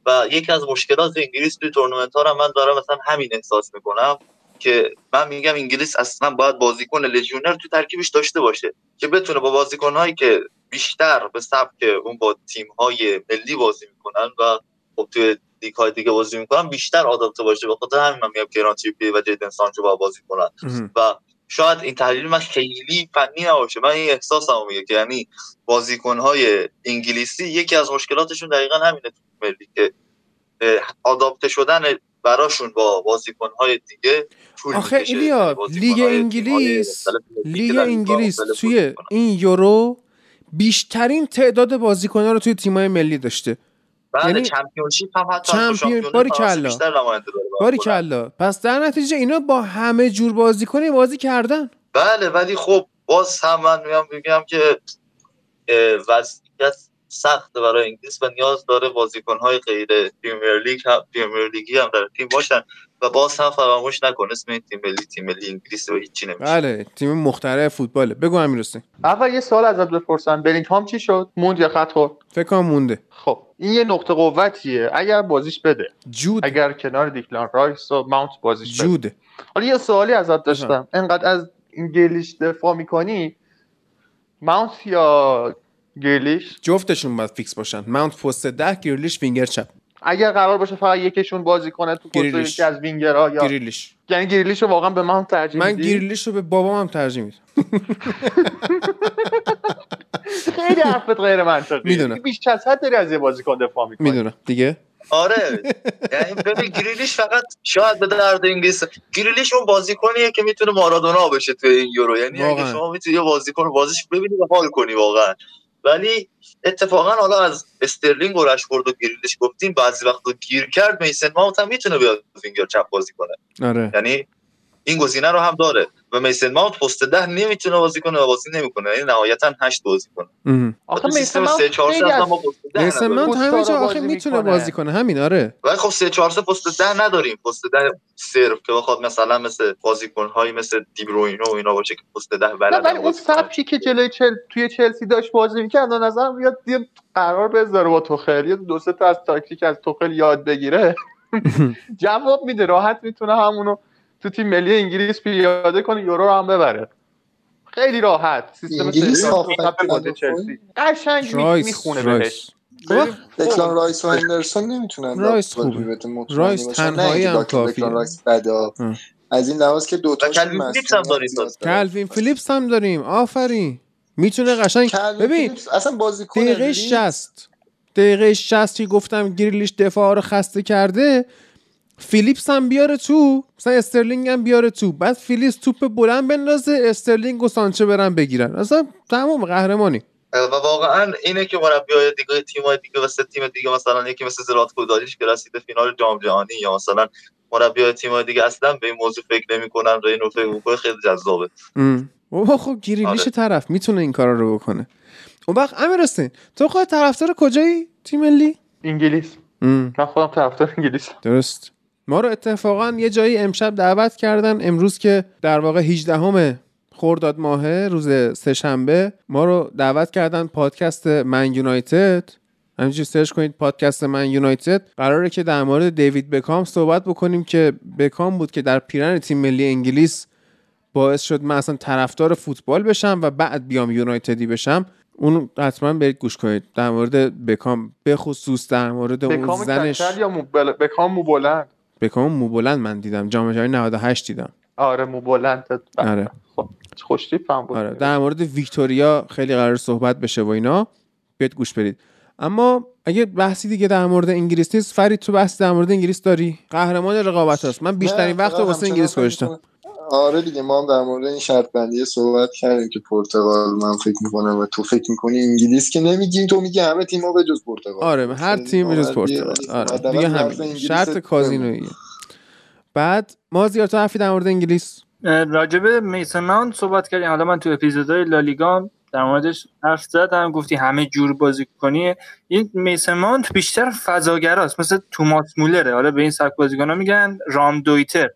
و یکی از مشکلات انگلیس توی تورنمنت ها من دارم مثلا همین احساس می‌کنم. که من میگم انگلیس اصلا باید بازیکن لژیونر تو ترکیبش داشته باشه که بتونه با بازیکن هایی که بیشتر به سبک اون با تیم های ملی بازی می‌کنن و خب توی لیگ های دیگه بازی می‌کنن بیشتر آداپته باشه. به خاطر همین من میگم کیران تریپی و جیدن سانچو با بازی کنن. و شاید این تحلیل من خیلی فنی نباشه. من این احساسمو میگه که یعنی بازیکن های انگلیسی یکی از مشکلاتشون دقیقا همینه تو ملی که آداپته شدن براشون با بازیکن‌های دیگه آخه ایلیا لیگ انگلیس لیگ انگلیس توی این یورو بیشترین تعداد بازیکن‌ها رو توی تیم‌های ملی داشته. بله یعنی Championship هم حتی چمپیون باری کلا. باری کلا. پس در نتیجه اینا با همه جور بازیکنی بازی کردن. بله ولی خب باز هم من میگم که وضعیت سخت برای انگلیس و نیاز داره بازیکن‌های غیر پریمیر لیگ هم پریمیر لیگی هم در تیم باشن و باز هم فراموش نکن. اسم این تیم ملی تیم ملی انگلیس و هیچی نمیشه. بله تیم مخترع فوتباله. بگو امیر اول یه سوال ازت بپرسم. بلینگهام چی شد؟ موند یا خط خورد؟ فکر کنم مونده. خب این یه نقطه قوتیه. اگر بازیش بده جود اگر کنار دیکلان رایس و ماونت بازیش جوده. بده حالا یه سوالی ازت داشتم. انقدر از گریلیش دفاع می‌کنی؟ ماونت یا گریلیش. جفتشون باید فیکس باشن. ماونت پست ده گریلیش وینگر چپ. اگر قرار باشه فقط یکیشون بازی کنه تو پست یکی از وینگرها یا گریلیش. یعنی گریلیش رو واقعا به من ترجیح من گریلیش رو به بابام هم ترجیح میدم. خیلی حرفت غیر منطقی می‌دونم. بیش از حد داری از یه بازیکن دفاع می‌کنی. می‌دونم. دیگه؟ آره. یعنی ببین گریلیش فقط شاید به درد انگلیس گریلیش اون بازیکنیه که می‌تونه مارادونا بشه تو این یورو. یعنی اگه شما می‌تونی یه بازیکن بازیش ببینی و حال کنی واقعا. ولی اتفاقا حالا از استرلینگ و رشفورد و گریلیش گفتیم بعضی وقت گیر کرد میسن ماونت هم می‌تونه بیاد وینگر چپ بازی کنه آره. یعنی این گزینه رو هم داره و میسن ماونت پست ده نمی‌تونه بازی کنه و بازی نمی‌کنه. یعنی نهایتا 8 بازی کنه. آخه میسن ماونت 3 4 میسن ماونت همه جا آخه می‌تونه بازی کنه. همین آره. ولی خب 3 4 پست ده نداریم. پست ده صرف که بخواد مثلا مثل بازیکن هایی مثل دی بروینو و اینا باشه که پست ده بلد ولی اون سبکی که جلوی چل... توی چلسی داشت بازی می‌کرد نظرم بیاد قرار بذاره با توخل. یه دو سه تا از تاکتیک از توخل یاد بگیره. جواب میده راحت می‌تونه همونو تو تیم ملی انگلیس پیاده کنه یورو رو هم ببره. خیلی راحت. سیستم انگلیس چلسی. قشنگ می‌خونه بهش. دکلان رایس و هندرسون نمی‌تونن رایس خوبه. رایس تنهایی هم کافیه. رایس بدا از این لحاظ که دو تاش کلوین فیلیپس هم داریم. آفرین. می‌تونه قشنگ ببین اصلا بازیکن دقیقه 60 دقیقه 60 که گفتم گریلیش دفاع رو خسته کرده. فیلیپس هم بیاره تو. مثلا استرلینگ هم بیاره تو. بعد فیلیپس توپ بلند بندازه استرلینگ و سانچه برن بگیرن. اصلا تمام قهرمانی. و واقعا اینه که مربیای دیگه تیم‌های دیگه مثل تیم دیگه مثلا یکی مثل زلات کودالیش که رسیده فینال جام جهانی یا مثلا مربیای تیم‌های دیگه اصلا به این موضوع فکر نمی‌کنن. و اینو فکر خیلی جذابه. بابا خب گریلیش آره. طرف می‌تونه این کارا رو بکنه. اون وقت امیر تو خود طرفدار کجایی تیم ملی؟ انگلیس. من خودم طرفدار انگلیس. درست. ما رو اتفاقا یه جایی امشب دعوت کردن امروز که در واقع 18 همه خورداد ماهه روز سهشنبه ما رو دعوت کردن پادکست من یونایتد. همینجوری سرچ کنید پادکست من یونایتد. قراره که در مورد دیوید بکام صحبت بکنیم که بکام بود که در پیرن تیم ملی انگلیس باعث شد من اصلا طرفدار فوتبال بشم و بعد بیام یونایتدی بشم. اون حتما برید گوش کنید. در مورد بکام به خصوص در مورد اون زنش. یا بکام مو بلند. بکام مو بلند من دیدم. جام جهانی 98 دیدم. آره مو بلند آره. خب، خوش هم بود. آره. در مورد ویکتوریا خیلی قرار صحبت بشه و اینا. بیاد گوش برید اما اگه بحثی دیگه در مورد انگلیس نیست فرید تو بحث در مورد انگلیس داری؟ قهرمان رقابت هست من بیشترین وقت واسه انگلیس گذاشتم. آره دیگه ما هم در مورد این شرط بندی صحبت کردیم که پرتغال من فکر می‌کنم و تو فکر می‌کنی انگلیس که نمیگیم تو میگی همه تیم‌ها به جز پرتغال. آره هر تیم به جز پرتغال. آره دیگه همین شرط کازینویی. بعد ما زیاد تو حرفی در مورد انگلیس؟ راجبه میسن صحبت کردیم. حالا من تو اپیزودهای لالیگا در موردش حرف زدم گفتی همه جور بازی کنی. این میسن ماونت بیشتر فضاگراست مثل توماس مولره. حالا به این سبک بازیکن‌ها میگن رام دویتر.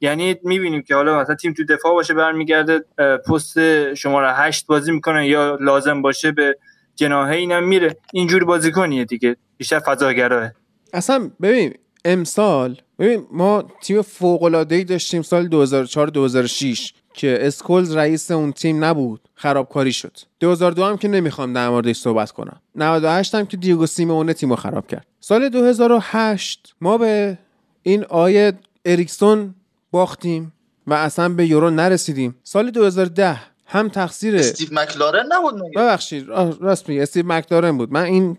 یعنی می‌بینیم که حالا مثلا تیم تو دفاع باشه برمیگرده پست شماره هشت بازی می‌کنه یا لازم باشه به جناهه اینم میره. اینجوری بازی کنیه دیگه. بیشتر فضاگراه. اصلا ببین امسال ببین ما تیم فوق العاده ای داشتیم سال 2004 2006 که اسکولز رئیس اون تیم نبود. خرابکاری شد. 2002 هم که نمی‌خوام در موردش صحبت کنم. 98 هم که دیگو سیمونه تیمو خراب کرد. سال 2008 ما به این آیه اریکسون باختیم و اصلا به یورو نرسیدیم. سال 2010 هم تقصیر استیو مکلارن نبود ببخشید راست میگه استیو مکلارن بود. من این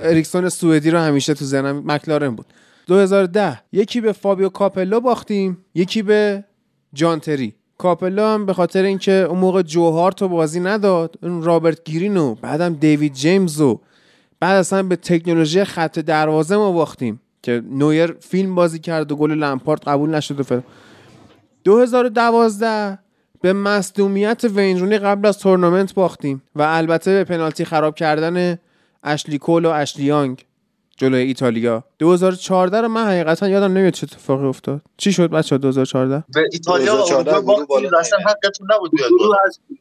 اریکسون سوئدی رو همیشه تو ذهنم مکلارن بود. 2010 یکی به فابیو کاپلو باختیم یکی به جان تری کاپلا هم به خاطر اینکه اون موقع جوهارت رو بازی نداد اون رابرت گرین و بعدم دیوید جیمز و بعد اصلا به تکنولوژی خط دروازه ما باختیم. که نویر فیلم بازی کرد و گل لمپارد قبول نشد و فلان 2012 به مصدومیت وینرونی قبل از تورنمنت باختیم و البته به پنالتی خراب کردن اشلی کول و اشلی یانگ. جلوی ایتالیا. 2014 رو من حقیقتا یادم نمیاد چه اتفاقی افتاد. چی شد بچه 2014 به ایتالیا 2014 اصلا حقتون نبود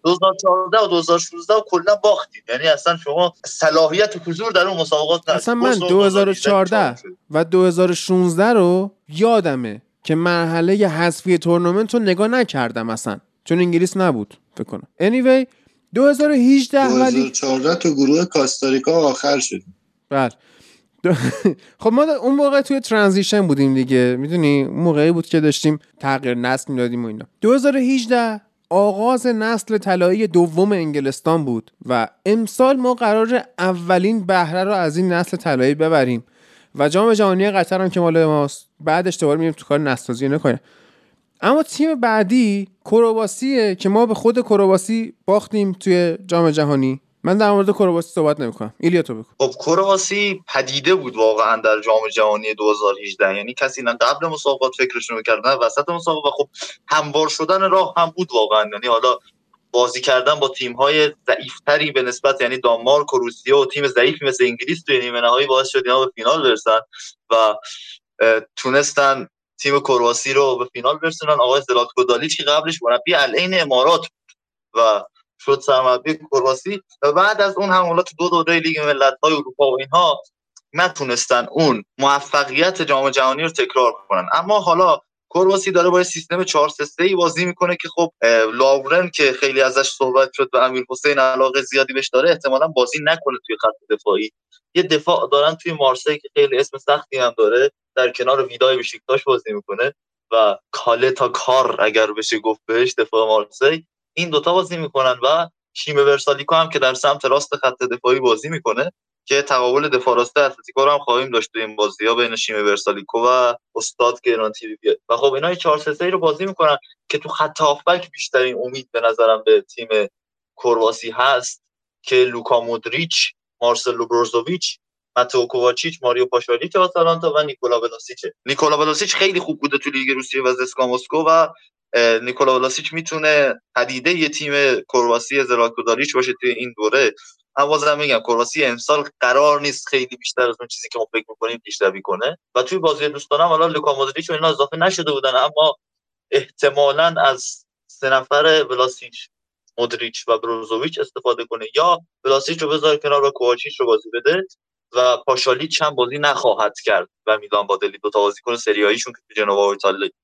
2014 و 2016 کلا باختید یعنی اصلا شما صلاحیت حضور در اون مسابقات اصلا من 2014 و 2016 رو یادمه که مرحله حذفی تورنمنت رو نگاه نکردم اصلا. چون انگلیس نبود فکر کنم. Anyway 2018 ولی 2014 تو گروه کاستاریکا آخر شدیم. بله. خب ما اون موقع توی ترانزیشن بودیم دیگه. می‌دونی؟ اون موقعی بود که داشتیم تغییر نسل می‌دادیم و اینا. 2018 آغاز نسل طلایی دوم انگلستان بود و امسال ما قرار اولین بهره رو از این نسل طلایی ببریم. و جام جهانی قطر هم که مال ماست بعدش دوباره میریم تو کار نسازی نکنه اما تیم بعدی کرواسیه که ما به خود کرواسی باختیم توی جام جهانی. من در مورد کرواسی صحبت نمی‌کنم. ایلیا تو بگو. خب کرواسی پدیده بود واقعا در جام جهانی 2018 یعنی کسی نه قبل مسابقات فکرشون می‌کرد نه وسط مسابقات. خب هموار شدن راه هم بود واقعا. یعنی حالا بازی کردن با تیم های ضعیفتری به نسبت یعنی دانمارک و روسیه و تیم ضعیفی مثل انگلیس توی نیمه نهایی باعث شد اینا به فینال برسن و تونستن تیم کرواسی رو به فینال برسونن. آقای زلاتکو دالیچ که قبلش مربی العین امارات و شد سرمربی کرواسی و بعد از اون حملات دو دوره لیگ ملت‌های اروپا و اینها نتونستن اون موفقیت جام جهانی رو تکرار کنن. اما حالا کرواسی داره با سیستم 4 3 ای بازی می‌کنه که خب لاورن که خیلی ازش صحبت شد و امیر حسین علاقه زیادی بهش داره احتمالا بازی نکنه توی خط دفاعی. یه دفاع دارن توی مارسی که خیلی اسم سختی هم داره در کنار ویدای بشیکتاش بازی می‌کنه و کالتا کار اگر بشه گفت بهش دفاع مارسی. این دوتا بازی می‌کنن و شیمه ورسالیکو هم که در سمت راست خط دفاعی بازی می‌کنه که تقابل دفاع راست اتلتیکو رو هم خواهیم داشت این بازی ها بین شیمه ورسالیکو و استاد گران بیاد. و خب اینا 4 3 رو بازی می‌کنن که تو خط هافبک بیشترین امید به نظرم به تیم کرواسی هست که لوکا مودریچ مارسلو بروزوویچ ماتو کوواچیچ ماریو پاشالیچ آتالانتا و نیکولا بلاسیچ نیکولا بلاسیچ خیلی خوب بوده تو لیگ روسیه و زسکا مسکو و نیکولا ولاسیچ می‌تونه پدیده یه تیم کرواسی زلاکوداریچ باشه توی این دوره. اما بازم میگم کرواسی امسال قرار نیست خیلی بیشتر از اون چیزی که ما فکر می‌کنیم پیشروی کنه. و توی بازی دوستانم حالا لوکا مودریچ و اینا اضافه نشده بودن اما احتمالا از سه نفر ولاسیچ مودریچ و بروزوویچ استفاده کنه. یا ولاسیچ رو بذاره کنار و کوواچیچ رو بازی بده. و پاشالی چند بازی نخواهد کرد و میلان با دلی دو تا بازیکن سریاییشون که جنوا و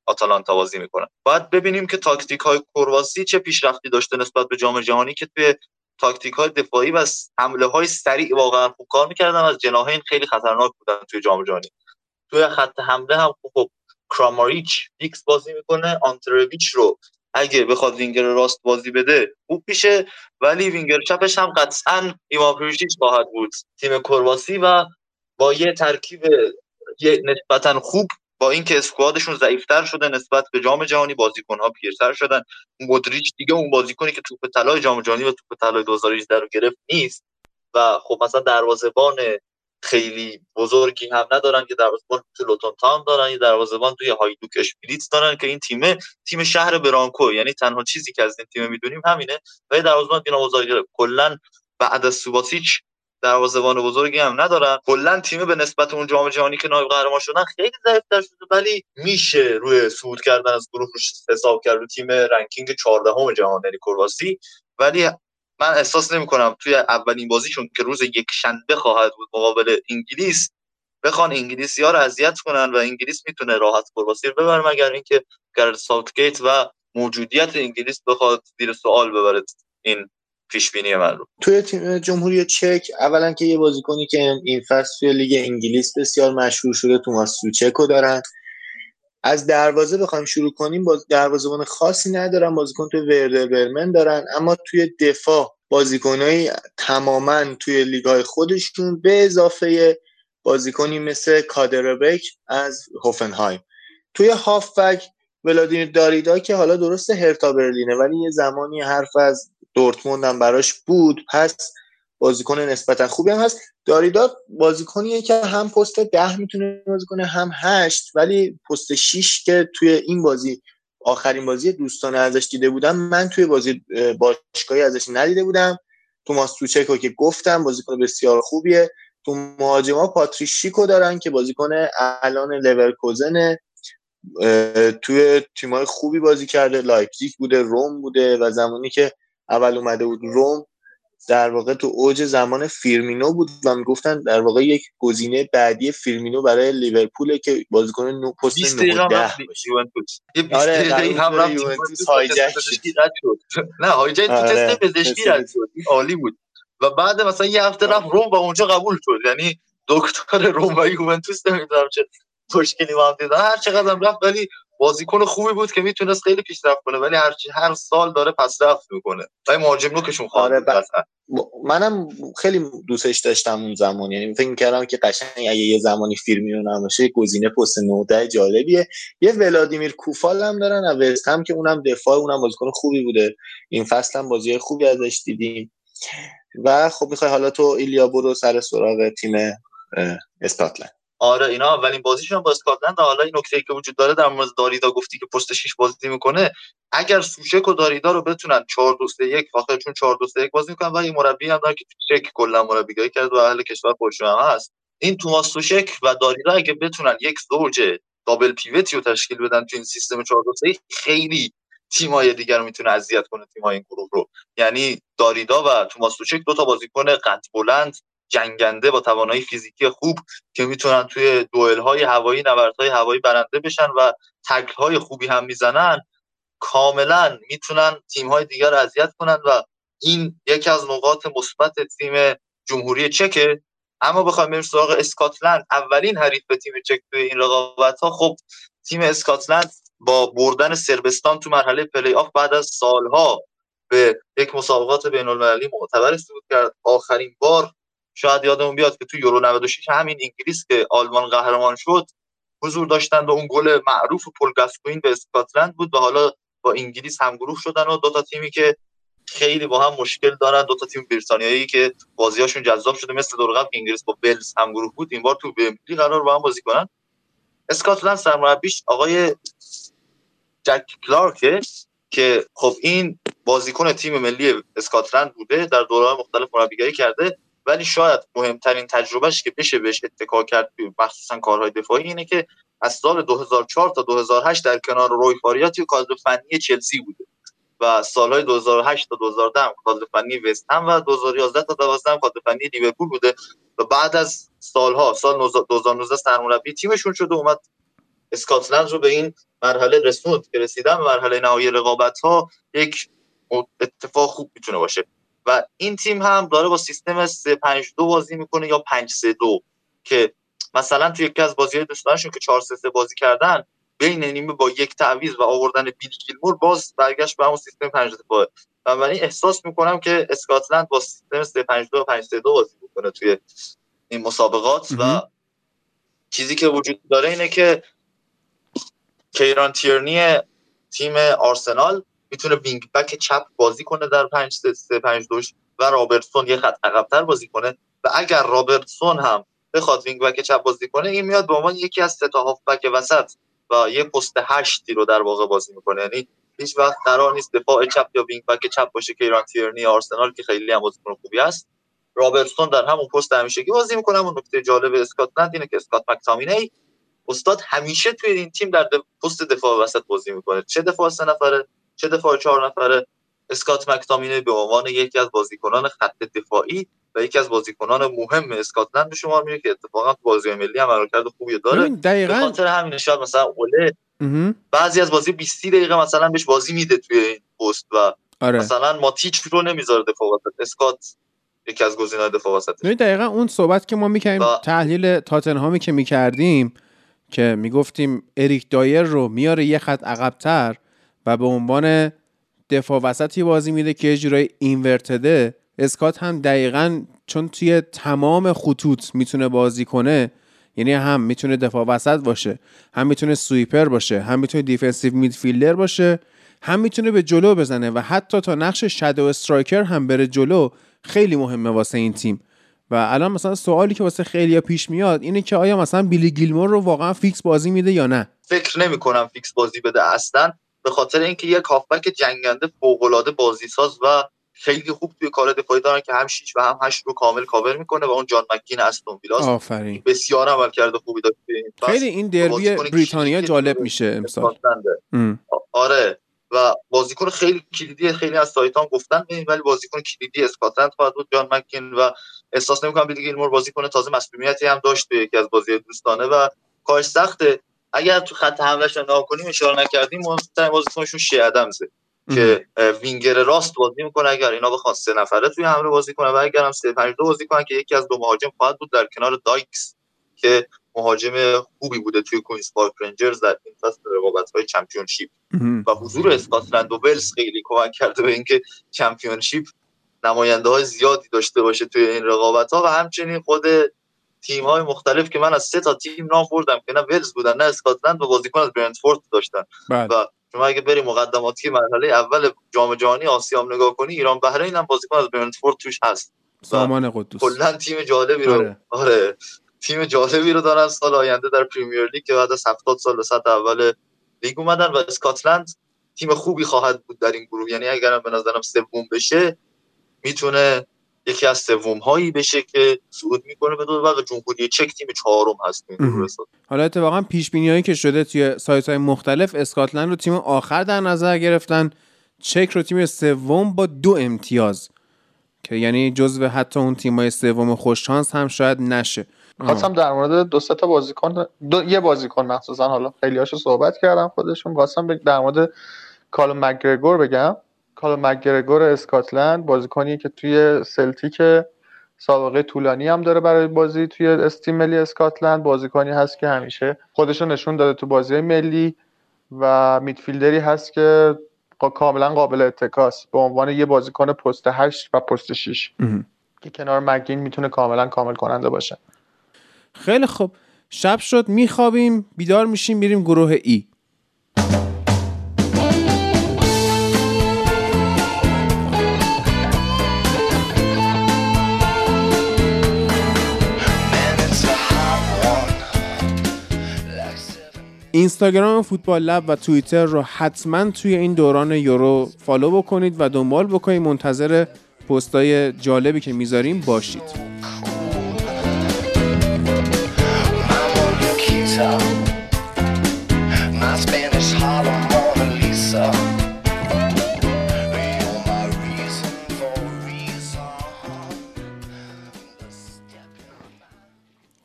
آتالانتا بازی می‌کنن. باید ببینیم که تاکتیک های کرواسی چه پیشرفتی داشته نسبت به جام جهانی که توی تاکتیک های دفاعی و حمله های سریع واقعا خوب کار می‌کردن. از جناحین خیلی خطرناک بودن توی جام جهانی. توی خط حمله هم خوب کراماریچ فیکس بازی می‌کنه. آنته ربیچ رو اگه بخواد وینگر راست بازی بده خوب پیشه ولی وینگر چپش هم قطعا ایوان پریشیچ خواهد بود. تیم کرواسی و با یه ترکیب یه نسبتا خوب با اینکه squad شون ضعیفتر شده نسبت به جام جهانی بازیکن‌ها پیرتر شدن. مودریچ دیگه اون بازیکنی که توپ طلای جام جهانی و توپ طلای 2018 رو گرفت نیست. و خب مثلا دروازه‌بان خیلی بزرگی هم ندارن که دروازه‌بان تو لوتون تام دارن یا دروازه‌بان توی هایدوک اشپیلیتس دارن که این تیم تیم شهر برانکو یعنی تنها چیزی که از این تیم می‌دونیم همینه. و دروازه‌بان دینا بزرگ کلا بعد از سوباسیچ دروازه‌بان بزرگی هم ندارن. کلا تیم به نسبت اون جام جهانی که نایب قهرمان شدن خیلی ضعیف‌تر شده ولی میشه روی صعود کردن از گروه حساب کرد. تیم رنکینگ 14 جهان یعنی کرواسی. ولی من احساس نمی کنم توی اولین بازیشون که روز یک شنبه خواهد بود مقابل انگلیس بخوان انگلیسی ها رو اذیت کنن و انگلیس می‌تونه راحت کرواسی رو ببره مگر اینکه گرد ساوتگیت و موجودیت انگلیس بخواد زیر سوال ببره این پیش بینی من رو. توی تیم جمهوری چک اولا که یه بازیکنی که این فصل توی لیگ انگلیس بسیار مشهور شده توماس سوچکو دارن. از دروازه بخوایم شروع کنیم با دروازه‌بان خاصی ندارن بازیکن توی وردر برمن دارن اما توی دفاع بازیکنایی تماما توی لیگای خودشون به اضافه بازیکنی مثل کادربک از هوفنهایم. توی هافبک ولادیمیر داریدا که حالا درست هرتا برلینه ولی یه زمانی حرف از دورتموند هم براش بود پس بازیکن نسبتا خوبی هم هست. داریدا بازیکنیه که هم پست ده می‌تونه بازی کنه هم هشت. ولی پست 6 که توی این بازی آخرین بازی دوستانه ازش دیده بودم من توی بازی باشگاهی ازش ندیده بودم. توماس سوچک و که گفتم بازیکن بسیار خوبیه. تو مهاجما پاتریک شیکو دارن که بازیکن الان لورکوزن توی تیمای خوبی بازی کرده. لایپزیگ بوده روم بوده و زمانی که اول اومده بود روم در واقع تو اوج زمان فیرمینو بود و می‌گفتن در واقع یک گزینه بعدی فیرمینو برای لیورپول که بازیکن نو پست 19 آره هم رفت نه هایجک تو تست آره، پزشکی رد شد. عالی بود. و بعد مثلا یه هفته رفت روم و اونجا قبول شد. یعنی دکتر روم و یوونتوس نمی‌دونم چه مشکلی با هم دیدن. هر چقدر رفت ولی بازیکن خوبی بود که می‌تونست خیلی پیشرفت کنه ولی هر هر سال داره پس رفت می‌کنه. ولی مهاجم نوکشون خواهد آره منم خیلی دوستش داشتم اون زمان. یعنی فکر کردم که قشنگ اگه یه زمانی فیلمی نباشه گزینه پست 19 جالبیه. یه ولادیمیر کوفال هم دارن و وست هم که اونم دفاع اونم بازیکن خوبی بوده. این فصل هم بازی خوبی ازش دیدیم. و خب می‌خوای حالا تو ایلیا برو سر سراغ تیم اسکاتلند. آره اینا اولین بازیشون با اسکاتلند حالا این نکته که وجود داره در مورد داریدا گفتی که پست 6 بازی می‌کنه اگر سوشک و داریدا رو بتونن 4 2 3 1 واقعا چون 4 2 3 1 بازی می‌کنن و این مربی هم داره که چک کلا مربیگری کرد و اهل کشور خودش هم هست. این توماس سوشک و داریدا اگه بتونن یک زوج دابل پیوتی رو تشکیل بدن تو این سیستم 4 2 3 خیلی تیمای دیگر رو می‌تونه اذیت کنه تیمای این گروه رو. یعنی داریدا و توماس سوشک دو تا بازیکن قد بلند جنگنده با توانایی فیزیکی خوب که می‌تونن توی دوئل های هوایی نبردهای هوایی برنده بشن و تکل های خوبی هم می‌زنن کاملا می‌تونن تیم های دیگر رو اذیت کنن و این یکی از نقاط مثبت تیم جمهوری چکه. اما بخوایم بریم سراغ اسکاتلند. اولین حریف تیم چک توی این رقابت ها خب تیم اسکاتلند با بردن سربستان تو مرحله پلی آف بعد از سالها به یک مسابقات بین المللی معتبر صعود کرد. آخرین بار شاید یادمون بیاد که تو یورو 96 همین انگلیس که آلمان قهرمان شد حضور داشتن و اون گل معروف پل گاسکوین به اسکاتلند بود و حالا با انگلیس هم گروه شدن و دو تا تیمی که خیلی با هم مشکل دارن دو تا تیم بریتانیایی که بازیاشون جذاب شده مثل دور قبل انگلیس با بلز هم گروه بود این بار تو ومبلی قرار با هم بازی کنن. اسکاتلند سرمربیش آقای جک کلارک که خب این بازیکن تیم ملی اسکاتلند بوده در دوران مختلف مربیگری کرده. ولی شاید مهمترین تجربهش که بشه بهش اتکا کرد مخصوصا کارهای دفاعی اینه که از سال 2004 تا 2008 در کنار روی فاریا توی کادر فنی چلسی بوده و سالهای 2008 تا 2010 کادر فنی وست هم و 2011 تا 2012 کادر فنی لیورپول بوده و بعد از سالها سال 2019 سرمربی تیمشون شده اومد اسکاتلند رو به این مرحله رسوند که رسیدن به مرحله نهایی رقابت ها یک اتفاق خوب می‌تونه باشه. و این تیم هم داره با سیستم 3 5 2 بازی می‌کنه یا 5 3 2 که مثلا توی یکی از بازی‌های دوستانشون که 4 3 بازی کردن بین نیمه با یک تعویض و آوردن بیلی گیلمور باز برگشت به همون سیستم 5 دفاعه بنابراین احساس می‌کنم که اسکاتلند با سیستم 3 5 2 5 3 2 بازی می‌کنه توی این مسابقات و چیزی که وجود داره اینه که کیران تیرنی تیم آرسنال می‌تونه وینگ بک چپ بازی کنه در 5 3 5 2 و رابرتسون یه خط عقبتر بازی کنه. و اگر رابرتسون هم بخواد وینگ بک چپ بازی کنه این میاد به عنوان یکی از سه تا هافبک وسط و یه پست هشتی رو در واقع بازی می‌کنه. یعنی هیچ وقت قرار نیست دفاع چپ یا وینگ بک چپ باشه کیران تیرنی آرسنال که خیلی هم بازیکن خوبی است. رابرتسون در همون پست همیشگی بازی می‌کنه. اون نکته جالب اسکاتلند اینه که اسکات مکتامینی استاد همیشه توی این تیم در پست دفاع وسط بازی می‌کنه. چه دفاع سه نفره؟ چه دفاع چهار نفره اسکات مکتامینی به عنوان یکی از بازیکنان خط دفاعی و یکی از بازیکنان مهم اسکاتلند به شما میره که اتفاقا تو بازی ملی هم عملکرد خوبی داره. دقیقاً خاطر همین شاید مثلا اوله بعضی از بازی 20 دقیقه مثلا بهش بازی میده توی این پست و آره. مثلا ماتیچ رو نمی‌ذاره دفاع وسط. اسکات یکی از گزینه‌های دفاع وسط دقیقا اون صحبت که ما می‌کنیم و... تحلیل تاتنهامی که می‌کردیم که می‌گفتیم اریک دایر رو میاره یه خط عقبتر و به عنوان دفاع وسطی بازی میده که یه جورای inverted ه اسکات هم دقیقا چون توی تمام خطوط می‌تونه بازی کنه یعنی هم می‌تونه دفاع وسط باشه هم می‌تونه sweeper باشه هم می‌تونه defensive midfielder باشه هم می‌تونه به جلو بزنه و حتی تا نقش shadow striker هم بره جلو خیلی مهمه واسه این تیم. و الان مثلا سوالی که واسه خیلی پیش میاد اینه که آیا مثلا بیلی گیلمور رو واقعا فیکس بازی میده یا نه؟ فکر نمی کنم فیکس بازی بده اصلا. به خاطر اینکه یک هافبک جنگنده فوق العاده بازی ساز و خیلی خوب توی کار دفاعی دارن که هم 6 و هم 8 رو کامل کاور می‌کنه و اون جان مک‌گین استون ویلاس آفرین. بسیار عملکرد خوبی داشت خیلی این دربی بریتانیا جالب میشه امسال. آره. و بازیکن خیلی کلیدی خیلی از سایت هم گفتن ولی بازیکن کلیدی اسکاتلند خواهد بود. جان مک‌گین و احساس نمی‌کنم بیلی گیلمور بازیکن تازه مسئولیتی هم داشت توی یکی از بازی دوستانه و کارش سخته. اگر تو خط حملهش نگاه کنیم اشاره نکردیم مهمترین بازیکنشون چی ادمزه که وینگر راست بازی می‌کنه. اگر اینا بخوان سه نفره توی حمله بازی کنه و اگر هم سه پنج دو بازی کنن که یکی از دو مهاجم خواهد بود در کنار دایکس که مهاجم خوبی بوده توی کوینز پارک رنجرز در این فصل رقابت های چمپیونشیپ. و حضور اسکاتلند و ولز خیلی کمک کرده به اینکه چمپیونشیپ نماینده های زیادی داشته باشه توی این رقابت ها و همچنین خود تیم های مختلف که من از سه تا تیم نام بردم که نه ولز بودن نه اسکاتلند و بازیکن از برنتفورد داشتن. بله. و شما اگه بری مقدماتی مرحله اول جام جهانی آسیا نگاه کنی ایران بحرین هم بازیکن از برنتفورد توش هست. سامان قدوس. کلا تیم جالبی رو آره. آره. تیم جالبی رو دارن سال آینده در پریمیر لیگ که بعد از 70 سال به سطح اول لیگ اومدن و اسکاتلند تیم خوبی خواهد بود در این گروه. یعنی اگرم به نظرم سوم بشه می‌تونه یکی از سوم هایی بشه که صعود می‌کنه به دور جمهوری چک تیم چهارم هست. حالا اتفاقا پیش بینی که شده توی سایت های مختلف اسکاتلند رو تیم آخر در نظر گرفتن. چک رو تیم سوم با دو امتیاز که یعنی جزو حتی اون تیمای سوم خوششانس هم شاید نشه. خواستم در مورد دو سه تا بازیکن دو یه بازیکن مخصوصا. حالا خیلی هاشو صحبت کردم خودشون. خواستم در مورد کالوم مگرگور بگم. کالوم مگرگور اسکاتلند بازیکنی که توی سلتیک سابقه طولانی هم داره برای بازی توی تیم ملی اسکاتلند. بازیکنی هست که همیشه خودشو نشون داده تو بازی ملی و midfielder ی هست که کاملا قابل اتکاس به عنوان یه بازیکن پست 8 و پست 6 که کنار مگین می‌تونه کاملا کامل کننده باشه. خیلی خوب. شب شد. میخوابیم. بیدار میشیم. میریم گروه E اینستاگرام فوتبال لب و توییتر رو حتما توی این دوران یورو فالو بکنید و دنبال بکنید. منتظر پستای جالبی که می‌ذاریم باشید.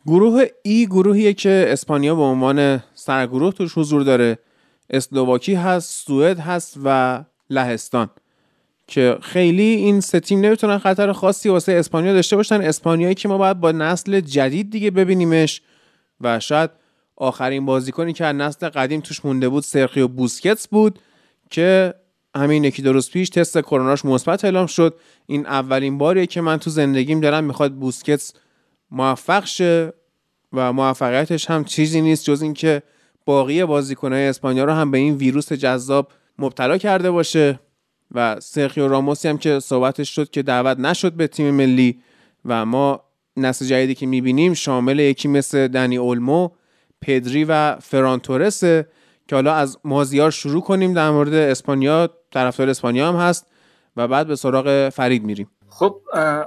گروه ای گروهیه که اسپانیا به عنوان سرگروه توش حضور داره. اسلوواکی هست سوئد هست و لهستان که خیلی این سه تیم نمی‌تونن خطر خاصی واسه اسپانیا داشته باشن. اسپانیایی که ما باید با نسل جدید دیگه ببینیمش و شاید آخرین بازیکنی که از نسل قدیم توش مونده بود سرخیو بوسکتس بود که همین یکی درست پیش تست کروناش مثبت اعلام شد. این اولین باریه که من تو زندگیم دارم می‌خواد بوسکتس موفق شه و موفقیتش هم چیزی نیست جز اینکه باقی بازیکنهای اسپانیا رو هم به این ویروس جذاب مبتلا کرده باشه و سرخیو راموسی هم که صحبتش شد که دعوت نشد به تیم ملی و ما نسل جدیدی که می‌بینیم شامل یکی مثل دنی اولمو پدری و فرانتورسه که حالا از مازیار شروع کنیم در مورد اسپانیا. طرفدار اسپانیا هم هست و بعد به سراغ فرید میریم. خب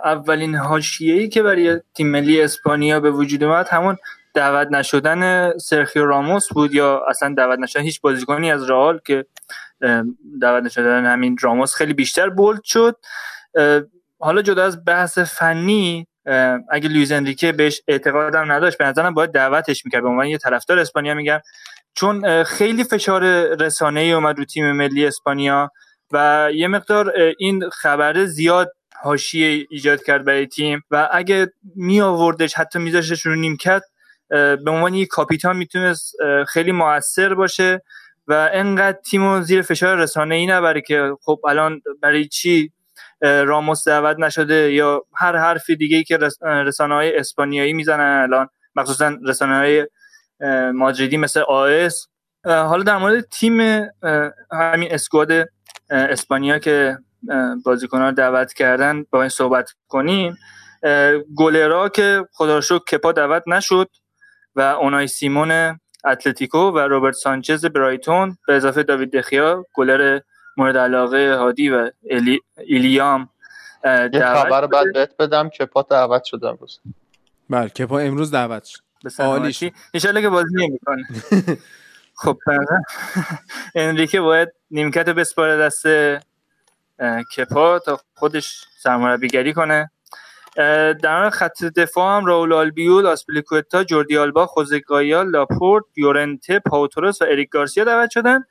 اولین حاشیه‌ای که برای تیم ملی اسپانیا به وجود اومد همون دعوت نشدن سرخیو راموس بود یا اصلا دعوت نشدن هیچ بازیکنی از رئال که دعوت نشدن همین راموس خیلی بیشتر بولد شد. حالا جدا از بحث فنی اگه لویز انریکه بهش اعتقادم نداشت به نظرم باید دعوتش می‌کرد. به عنوان یه طرفدار اسپانیا میگم چون خیلی فشار رسانه ای اومد رو تیم ملی اسپانیا و یه مقدار این خبر زیاد حاشیه ایجاد کرد برای تیم و اگه می آوردش حتی میذاشتش رو نیمکت به عنوان یک کاپیتان می‌تونست خیلی موثر باشه و انقدر تیم زیر فشار رسانه ای نبره که خب الان برای چی راموس دعوت نشده یا هر حرف دیگه که رسانه های اسپانیایی می‌زنن الان مخصوصا رسانه های مادریدی مثل آس حالا در مورد تیم همین اسکواد اسپانیا که بازیکنان رو دعوت کردن با این صحبت کنیم گولرا که خدا رو کپا دعوت نشد. و اونای سیمون اتلتیکو و روبرت سانچز برایتون. به اضافه داوید دخیا گلر مورد علاقه هادی و ایلی... ایلیام یه خبر بعد بهت بدم کپا دعوت شد امروز. بله کپا امروز دعوت شد. عالیشی انشالله که بازی نمی‌کنه. خب انریکه باید نیمکت رو بسپاره دست کپا تا خودش سرمربیگری کنه. در خط دفاع هم راول آلبیول آسپلیکوتا جوردی آلبا خوزگایا لاپورت یورنته پاوتورس و اریک گارسیا دعوت شدن.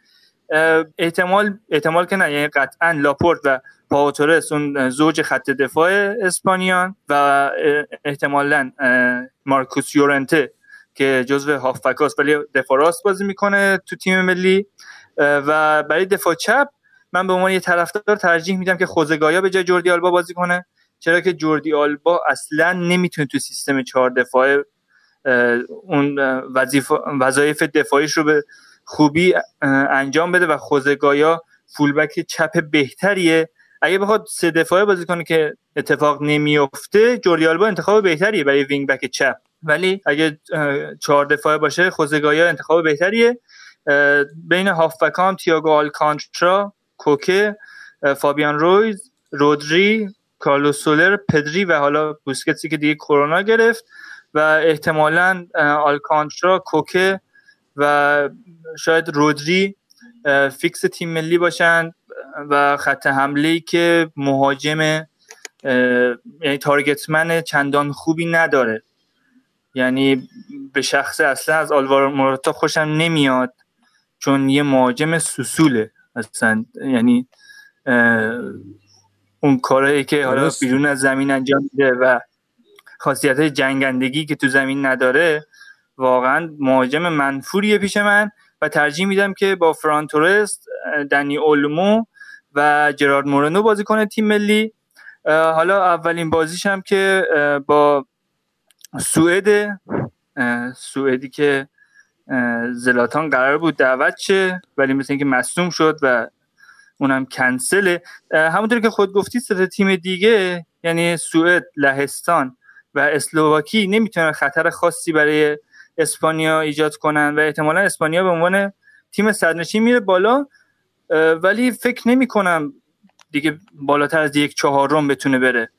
احتمال احتمال که نه یعنی قطعا لاپورت و پاوتورس اون زوج خط دفاع اسپانیان و احتمالا مارکوس یورنته که جزو هافبکاست ولی دفاع راست بازی می‌کنه تو تیم ملی. و برای دفاع چپ من به عنوان یه طرفدار ترجیح میدم که خوزگایا به جای جوردی آلبا بازی کنه. چرا که جوردی آلبا اصلا نمی‌تونه تو سیستم چهار دفاعه اون وظایف دفاعیش رو به خوبی انجام بده و خوزه گایا fullback چپ بهتریه. اگه بخواد سه دفاعه بازی کنه که اتفاق نمیفته جوردی آلبا انتخاب بهتریه برای wing back چپ. ولی اگه چهار دفاعه باشه خوزه گایا انتخاب بهتریه. بین هافبک هم تییاگو آلکانترا کوکه فابیان رویز رودری کارلوس سولر پدری و حالا بوسکتسی که دیگه کرونا گرفت و احتمالا آلکانترا کوکه و شاید رودری فیکس تیم ملی باشند و خط حمله که مهاجم یعنی تارگتمن چندان خوبی نداره. یعنی به شخص اصلا از آلوارو موراتا خوشم نمیاد چون یه مهاجم سوسوله. اصلا یعنی اون کارهایی که حالا بیرون از زمین انجام میده و خاصیت های جنگندگی که تو زمین نداره واقعا مهاجم منفوریه پیش من و ترجیح میدم که با فرانتورست دنی اولمو و جرارد مورنو بازی کنه تیم ملی. حالا اولین بازیش هم که با سوئد سوئدی که زلاتان قرار بود دعوت شه ولی مثل اینکه مصوم شد و اونم کنسله همونطور که خود گفتی سه تیم دیگه یعنی سوئد لهستان و اسلوواکی نمی‌تونن خطر خاصی برای اسپانیا ایجاد کنن و احتمالا اسپانیا به عنوان تیم صدرنشین میره بالا. ولی فکر نمی کنم دیگه بالاتر از یک چهارم بتونه بره.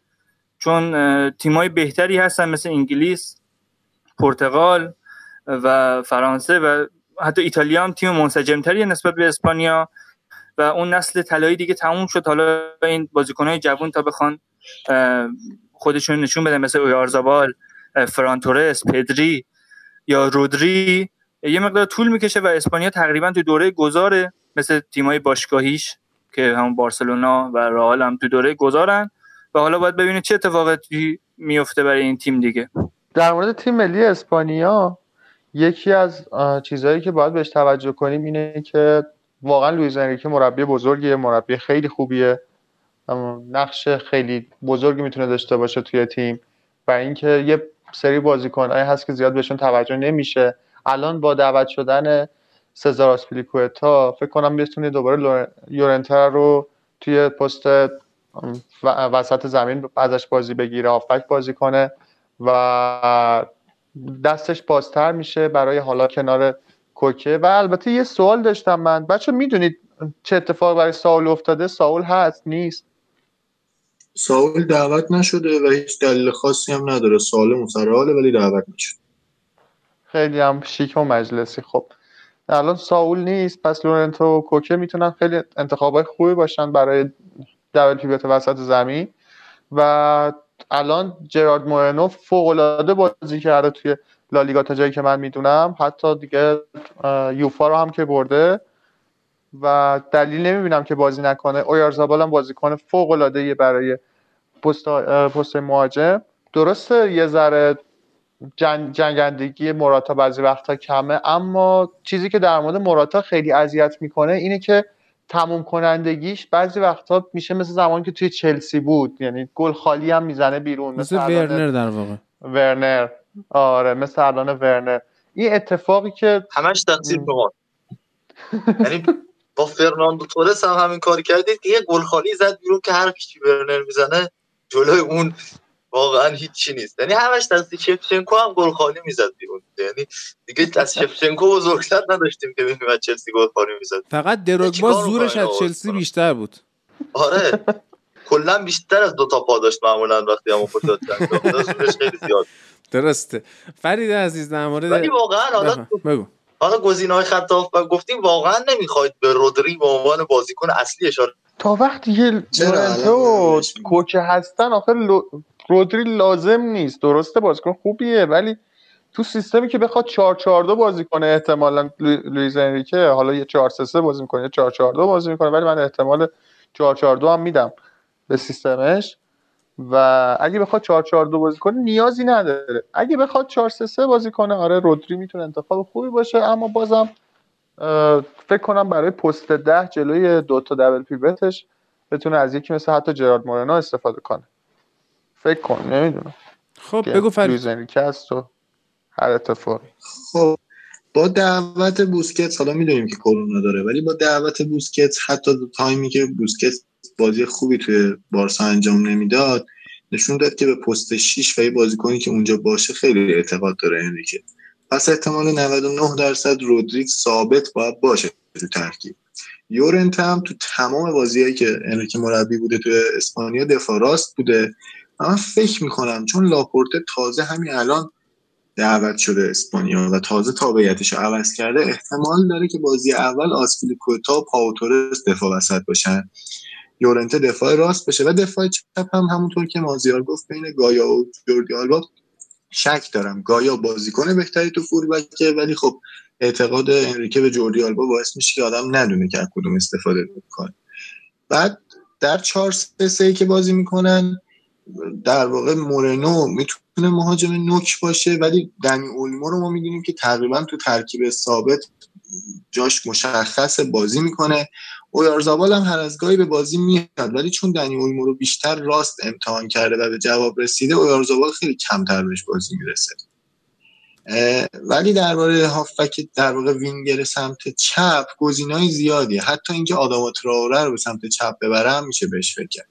چون تیمای بهتری هستن مثل انگلیس پرتغال و فرانسه و حتی ایتالیا هم تیم منسجمتری نسبت به اسپانیا. و اون نسل طلایی دیگه تموم شد. حالا این بازیکنهای جوان تا بخوان خودشون نشون بدن مثل اویارزابال فرانتورس پدری یا رودری. یه مقدار طول می‌کشه و اسپانیا تقریبا تو دوره گذاره مثل تیمای باشگاهیش که همون بارسلونا و رئال هم تو دوره گذارن. و حالا باید ببینید چه اتفاقاتی میفته برای این تیم دیگه. در مورد تیم ملی اسپانیا یکی از چیزهایی که باید بهش توجه کنیم اینه که واقعا لویز انریکه مربی بزرگیه مربی خیلی خوبیه. نقش خیلی بزرگی می‌تونه داشته باشه توی تیم. و اینکه یه سری بازیکنایی هست که زیاد بهشون توجه نمیشه. الان با دعوت شدن سزار آسپیلیکوتا فکر کنم بتونه دوباره یورنتر رو توی پست وسط زمین ازش بازی بگیره هافبک بازی کنه. و دستش بازتر میشه برای حالا کنار کوکه. و البته یه سوال داشتم من. بچه می‌دونید چه اتفاق برای ساول افتاده؟ ساول هست نیست؟ ساول دعوت نشده و هیچ دلیل خاصی هم نداره. سالم و ولی دعوت نشده. خیلی هم شیک و مجلسی. خب الان ساول نیست. پس لورنتو و کوکه می‌تونن خیلی انتخابای خوبی باشن برای دبل پیوت وسط زمین. و الان جرارد مورنو فوق العاده بازی کرده توی لالیگا تا جایی که من می‌دونم. حتی دیگه یوفا رو هم که برده و دلیل نمی‌بینم که بازی نکنه. اویارزابال هم بازیکن فوق العاده برای پست پست مهاجم. درسته یه ذره جنگ جنگندگی مراتا بعضی وقتا کمه اما چیزی که در مورد مراتا خیلی اذیت می‌کنه اینه که تموم کنندگیش بعضی وقتا میشه مثل زمانی که توی چلسی بود. یعنی گل خالی هم می‌زنه بیرون مثل, ورنر در واقع. ورنر. آره مثل الان ورنر. این اتفاقی که همش تقصیر به یعنی با فرناندو تورس هم همین کار کردید که یه گل خالی زد بیرون که هر کی ورنر می‌زنه جلوی اون واقعا هیچی نیست. یعنی همش دستی شفچنکو هم گل خالی می‌زد بیرون. یعنی دیگه از شفچنکو بزرگتر نداشتیم که ببینیم از چلسی گل خالی می‌زد. فقط دروگبا زورش از چلسی بیشتر بود. آره. کلا بیشتر از دو تا پا داشت معمولا وقتی هم زورش خیلی زیاد درسته. فرید عزیز در مورد ولی واقعا حالا بگو. حالا گزینه های خط گفتیم واقعا نمی‌خواید به رودری به عنوان بازیکن اصلی اشاره تا وقتی یه لورنتو کوچه هستن آخر رودری لازم نیست. درسته بازیکن خوبیه ولی تو سیستمی که بخواد 4 4 2 بازی کنه احتمالا لوئیز انریکه حالا یه 4 3 3 بازی می‌کنه 4 4 2 بازی می‌کنه ولی من احتمال 4 4 2 هم میدم به سیستمش. و اگه بخواد 4 4 2 بازی کنه نیازی نداره. اگه بخواد 4 3 3 بازی کنه آره رودری می‌تونه انتخاب خوبی باشه اما بازم فکر کنم برای پست ده جلوی دو تا دبل پیوتش بتونه از یکی مثل حتی جرارد مورنو استفاده کنه. فکر کن نمی‌دونم. خب بگو فرید. کست و هر اتفاقی. خب با دعوت بوسکت حالا می‌دونیم که کرونا داره ولی با دعوت بوسکت حتی دو تایمی که بوسکت بازی خوبی توی بارسا انجام نمی‌داد نشون داد که به پست 6 و یه بازیکنی که اونجا باشه خیلی اعتقاد داره انریکه پس احتمال 99 درصد رودری که ثابت باید باشه تو ترکیب. یورنت هم تو تمام بازیهایی که انریکه مربی بوده تو اسپانیا دفاع راست بوده. من فکر می‌کنم چون لاپورته تازه همین الان دعوت شده اسپانیا و تازه تابعیتش عوض کرده احتمال داره که بازی اول آسپیلیکوتا و پاوتورس دفاع وسط باشن. یورنته دفاع راست بشه. و دفاع چپ هم همونطور که مازیار گفت بین گایا و جوردی آلبا شک دارم. گایا بازیکن بهتری تو فولبکه ولی خب اعتقاد انریکه به جوردی آلبا باعث میشه که آدم ندونه که کدوم استفاده کنه بعد در 4 3 که بازی می‌کنن در واقع مورنو می‌تونه مهاجم نوک باشه ولی دنی اولمو رو ما می‌دونیم که تقریبا تو ترکیب ثابت جاش مشخص بازی می‌کنه. اویارزابال هم هر از گاهی به بازی میاد ولی چون دنی اولمو رو بیشتر راست امتحان کرده و به جواب رسیده اویارزابال خیلی کمتر بهش بازی می‌رسه. ولی درباره هافبک در واقع وینگر سمت چپ گزینه‌های زیادیه. حتی اینکه آدم تراوره رو به سمت چپ ببرم میشه بهش فکر کرد.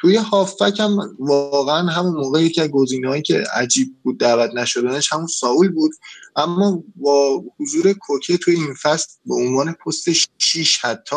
توی هافبک هم واقعا همون موقعی که گزینه‌هایی که عجیب بود دعوت نشدنش همون ساول بود. اما با حضور کوکه توی این فصل به عنوان پست 6 حتی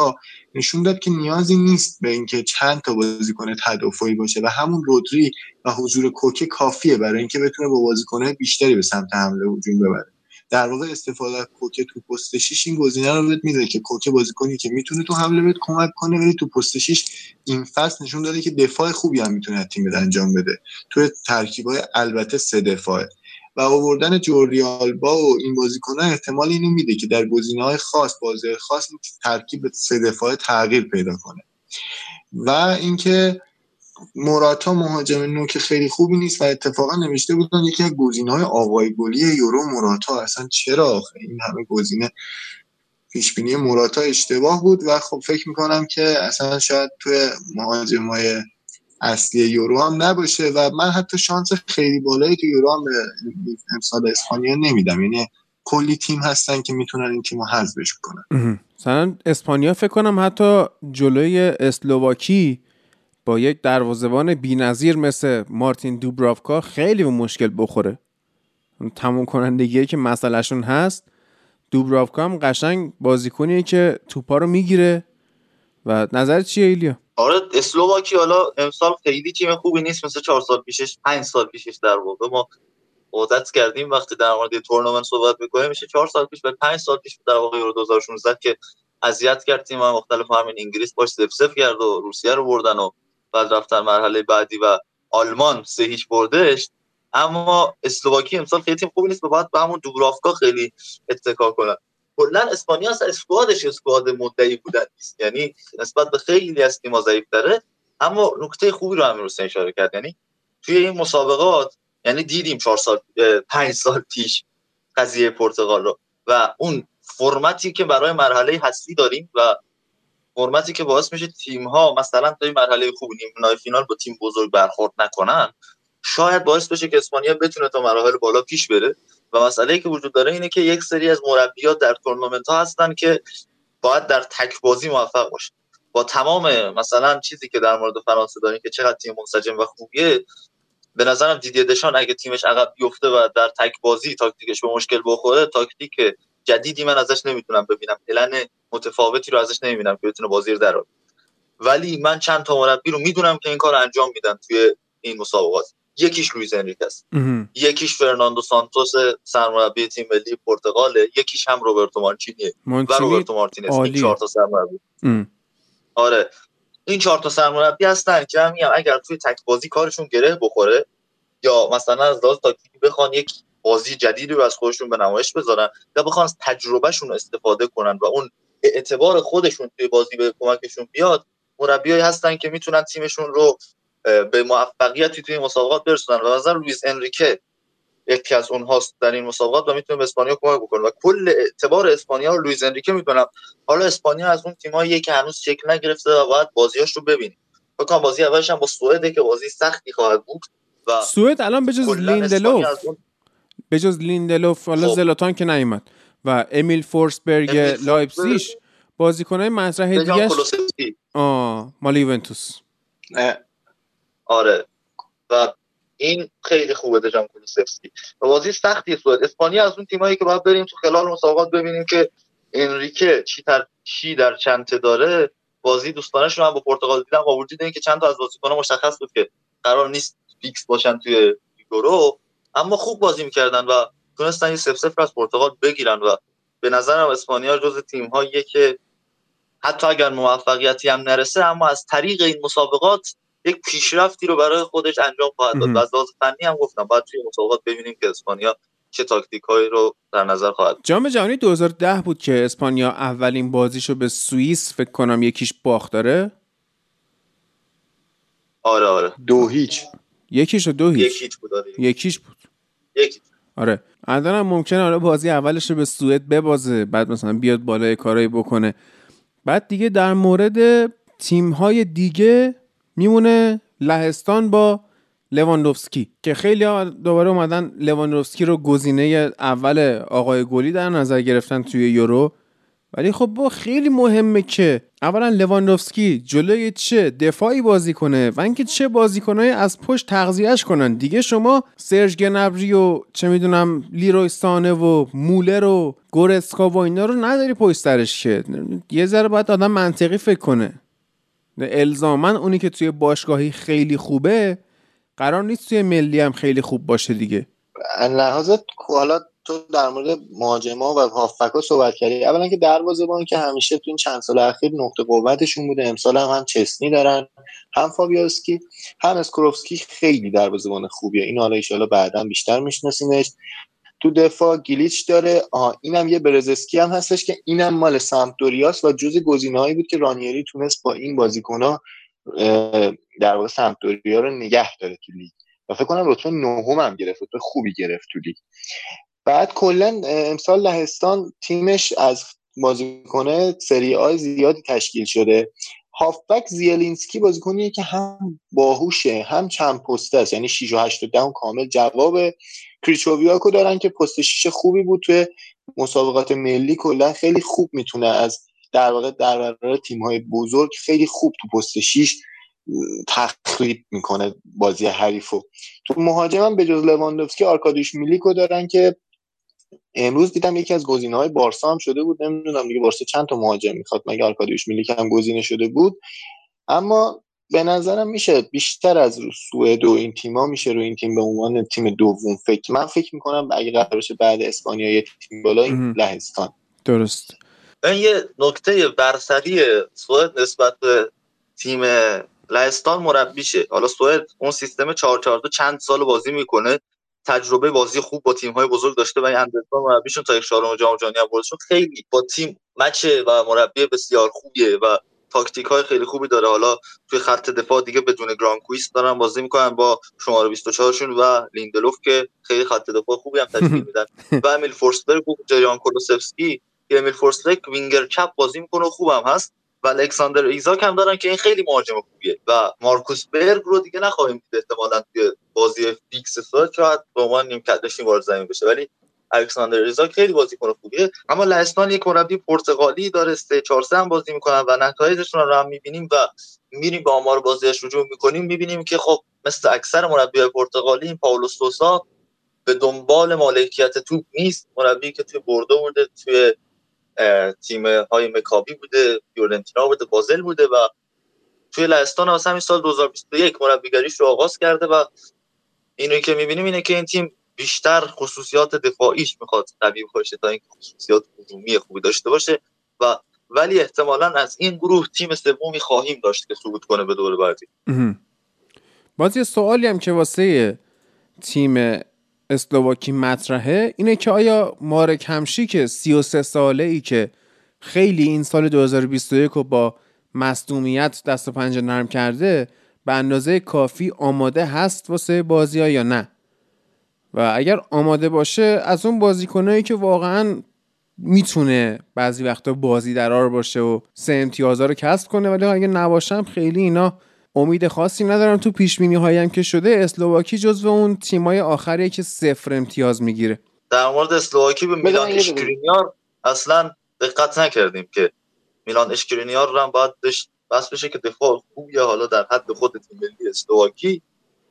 نشون داد که نیازی نیست به اینکه چند تا بازیکن تدافعی باشه و همون رودری و حضور کوکه کافیه برای اینکه بتونه با بازیکن‌های بیشتری به سمت حمله هجوم ببره. در واقع استفاده از کوکه تو پست 6 این گزینه رو بهت میده که کوکه بازیکنی که می‌تونه تو حمله بهت کمک کنه ولی تو پست 6 این فصل نشون داده که دفاع خوبی هم می‌تونه تیم انجام بده. تو ترکیبای البته سه دفاعه. و آوردن جوردی آلبا و این بازیکن‌ها احتمال اینو میده که در گزینه‌های خاص بازی خاص ترکیب سه دفاعه تغییر پیدا کنه. و اینکه موراتا مهاجم نوک خیلی خوبی نیست و اتفاقا نوشته بودن یکی از های آقای گلی یورو موراتا. اصلا چرا این همه گزینه پیشبینی موراتا اشتباه بود و خب فکر می‌کنم که اصلا شاید توی های اصلی یورو هم نباشه و من حتی شانس خیلی بالایی تو یورو هم به امسال اسپانیا نمیدم. یعنی کلی تیم هستن که می‌تونن این تیم رو حذفش کنن. مثلا اسپانیا فکر کنم حتی جلوی اسلوواکی با یک دروازه‌بان بی‌نظیر مثل مارتین دوبرافکا خیلی به مشکل بخوره. تموم کنندگی که مسئلهشون هست دوبرافکا هم قشنگ بازیکنیه که توپا رو می‌گیره. و نظر چیه ایلیا؟ آره اسلوواکی حالا امسال خیلی تیم خوبی نیست مثل چهار سال پیشش پنج سال پیشش در واقع. ما عادت کردیم وقتی در مورد تورنمنت صحبت می‌کنیم میشه چهار سال پیش به پنج سال پیش در واقع یورو 2016 که اذیت کرد تیم مختلف همین انگلیس باش سف کرد و روسیه رو بردن و بعد رفتن مرحله بعدی و آلمان سه هیچ بردش. اما اسلوواکی امسال خیلی تیم خوبی نیست باید به همون دوبرافکا خیلی اتکا کنن. کلا اسپانیا از اسکوادش اسکواد مدعی بودن نیست. یعنی نسبت به خیلی از تیم‌ها داره اما نکته خوبی رو امیر حسین اشاره کرد. یعنی توی این مسابقات یعنی دیدیم چهار سال پنج سال پیش قضیه پرتغال رو. و اون فرمتی که برای مرحله هستی داریم و فرمتی که باعث میشه تیم ها مثلا تا مرحله خوب نیم فینال با تیم بزرگ برخورد نکنن شاید باعث بشه که اسپانیا بتونه تا مراحل بالا پیش بره. و مسئله که وجود داره اینه که یک سری از مربیات در تورنمنت ها هستن که باید در تک بازی موفق باشه با تمام مثلا چیزی که در مورد فرانسه داریم که چقدر تیم منسجم و خوبیه به نظرم دیدی دشان اگه تیمش عقب بیفته و در تک بازی تاکتیکش به مشکل بخوره تاکتیک جدیدی من ازش نمی‌تونم ببینم. پلن متفاوتی رو ازش نمی‌بینم که بتونه بازی رو در ولی من چند تا مربی رو می‌دونم که این کار انجام میدن توی این مسابقات. یکیش لوئیس انریکه است. یکیش فرناندو سانتوس سرمربی تیم ملی پرتغال یکیش هم روبرتو مانچینی و روبرتو مارتینز. این چهار تا سرمربی. آره. این چهار تا سرمربی هستن که هم اگر توی تک بازی کارشون گره بخوره یا مثلا از لحاظ تاکتیکی بخوان یک بازی جدیدی رو از خودشون به نمایش بذارن و بخوان از تجربهشون استفاده کنن و اون اعتبار خودشون توی بازی به کمکشون بیاد مربیایی هستن که می‌تونن تیمشون رو به موفقیتی توی مسابقات برسونن. و مثلا لوئیس انریکه یکی از اونهاست در این مسابقات و می‌تونه به اسپانیا کمک بکنه. و کل اعتبار اسپانیا رو لوئیس انریکه می‌دونم. حالا اسپانیا از اون تیمایی که هنوز شکل نگرفته و باید بازیاش رو ببینیم. فکر بازی اولش هم با سوئد که بازی سختی خواهد بود و سوئد الان به جز لیندلوف به جز لیندلوف حالا خب. زلاتان که نیومد و امیل فورسبرگ لایپزیش بازیکنای مطرح دیگه آه مال یوونتوس. آره. و این خیلی خوبه دژان کولوسفسکی و بازی سختی سوئد اسپانیا از اون تیمایی که باید بریم تو خلال مسابقات ببینیم که انریکه چی تر چی در چنته داره. بازی دوستانش رو هم با پرتغال دیدم با وجود اینکه چند تا از بازیکن‌ها مشخص بود که قرار نیست فیکس باشن توی یورو. اما خوب بازی می‌کردن و تونستن یه سف سفر از پرتغال بگیرن و به نظرم اسپانیا جز تیم هاییه که حتی اگر موفقیتی هم نرسه اما از طریق این مسابقات یک پیشرفتی رو برای خودش انجام خواهد داد. و از لحاظ فنی هم گفتم باید توی مسابقات ببینیم که اسپانیا چه تاکتیک هایی رو در نظر خواهد جام جهانی 2010 بود که اسپانیا اولین بازیشو به سوئیس فکر کنم یکیش باخت داره؟ آره آره. دو هیچ. یکیش دو هیچ. یکیش بود آره. یکیش بود. یکیش آره الان ممکنه آره بازی اولش رو به سوئد ببازه بعد مثلا بیاد بالای کارایی بکنه. بعد دیگه در مورد تیم های دیگه میمونه لهستان با لواندوفسکی که خیلی دوباره اومدن لواندوفسکی رو گزینه اول آقای گلی در نظر گرفتن توی یورو. ولی خب با خیلی مهمه که اولا لواندوفسکی جلوی چه دفاعی بازی کنه و اینکه چه بازیکنهای از پشت تغذیهش کنن. دیگه شما سرج گنبری و چه می‌دونم لیرویستانه و مولر و گورسکا و اینا رو نداری پشت سرش که. یه ذره باید آدم منطقی فکر کنه. الزامن اونی که توی باشگاهی خیلی خوبه قرار نیست توی ملی هم خیلی خوب باشه دیگه. لحاظ حالا تو در مورد مهاجما و هافبکا صحبت کردی. اولا که دروازه‌بان که همیشه تو این چند سال اخیر نقطه قوتشون بوده امسال هم هم چسنی دارن هم فابیاسکی هم اسکروفسکی خیلی دروازه‌بان خوبیه. این حالا ان بعدا بیشتر میشناسینش تو دفاع گلیچ داره. اینم یه برزسکی هم هستش که اینم مال سمپدوریاس و جز گزینه‌هایی بود که رانیری تونست با این بازیکن‌ها در واقع سمپدوریا رو نگه داره تو لیگ. و فکر کنم رتبه نهم هم گرفت. رتبه خوبی گرفت تو لیگ. بعد کلا امسال لهستان تیمش از بازیکنه سری آ ی زیادی تشکیل شده. هافبک زیلینسکی بازیکنیه که هم باهوشه هم چند پسته است. یعنی 6 و 8 و 10 کامل جواب کریچوویاکو دارن که پست 6 خوبی بود توی مسابقات ملی. کلا خیلی خوب می‌تونه از در واقع در برابر تیم های بزرگ خیلی خوب تو پست 6 تخریب می‌کنه بازی حریفو. تو مهاجمم به جز لواندوفسکی آرکادیوش میلیکو دارن که امروز دیدم یکی از گزینه های بارسا هم شده بود. نمی‌دونم دیگه بارسا چند تا مهاجم می‌خواد مگه آرکادیوش میلیک هم گزینه شده بود. اما به نظرم میشه بیشتر از سوئد و این تیما میشه رو این تیم به عنوان تیم دوم فکر. من فکر می‌کنم اگه قرار بشه بعد اسپانیا یه تیم بالا این لهستان. درست. این یه نکته برتری سوئد نسبت به تیم لهستان مربیشه. حالا سوئد اون سیستم 442 چند سال بازی می‌کنه. تجربه بازی خوب با تیم های بزرگ داشته و این اندرسون مربیشون تا یک چهارم جام جهانی هم بردشون خیلی با تیم match ه و مربی بسیار خوبیه و تاکتیک های خیلی خوبی داره. حالا توی خط دفاع دیگه بدون گرانکویست دارن بازی می‌کنن با شماره 24 شون و لیندلوف که خیلی خط دفاع خوبی هم تشکیل میدن. و امیل فورسبرگ و دژان کولوسفسکی. که امیل فورستبرگ وینگر چپ بازی می‌کنه و خوبم هست. و الکساندر ایزاک هم دارن که این خیلی مهاجم خوبیه. و مارکوس برگ رو دیگه نخواهیم دید احتمالاً توی بازی فیکس ساعت شاید به عنوان نیمکت وارد زمین بشه. ولی الکساندر ایزاک خیلی بازیکن خوبیه. اما لهستان یک مربی پرتغالی داره 3 4 3 بازی می‌کنن و نتایجشون رو هم می‌بینیم و میریم به آمار بازیش رجوع می‌کنیم. می‌بینیم که خب مثل اکثر مربی پرتغالی این پاولو سوسا به دنبال مالکیت توپ نیست. مربی که توی بردو بوده توی تیم های مکابی بوده فیورنتینا بوده بازل بوده و توی لهستان واسه همین سال 2021 مربیگریش رو آغاز کرده و اینو که می‌بینیم اینه که این تیم بیشتر خصوصیات دفاعیش می‌خواد قوی باشه تا اینکه خصوصیات هجومی خوبی داشته باشه و ولی احتمالا از این گروه تیم سومی خواهیم داشت که صعود کنه به دور بعدی. باز یه سوالی هم که واسه تیم اسلواکی مطرحه اینه که آیا مارک همشی که 33 ساله ای که خیلی این سال 2021 رو با مصدومیت دست و پنجه نرم کرده به اندازه کافی آماده هست واسه بازی ها یا نه. و اگر آماده باشه از اون بازیکنایی که واقعا می‌تونه بعضی وقتا بازی درار باشه و سه امتیازها رو کسب کنه ولی اگه نباشم خیلی اینا امید خاصی ندارم. تو پیش بینی هایم که شده اسلواکی جزو اون تیمای آخریه که صفر امتیاز می‌گیره. در مورد اسلواکی به میلان اشکرینیار اصلا دقت نکردیم که میلان اشکرینیار رو هم باید بس بشه که دفاع خوبیه حالا در حد خود تیم ملی اسلواکی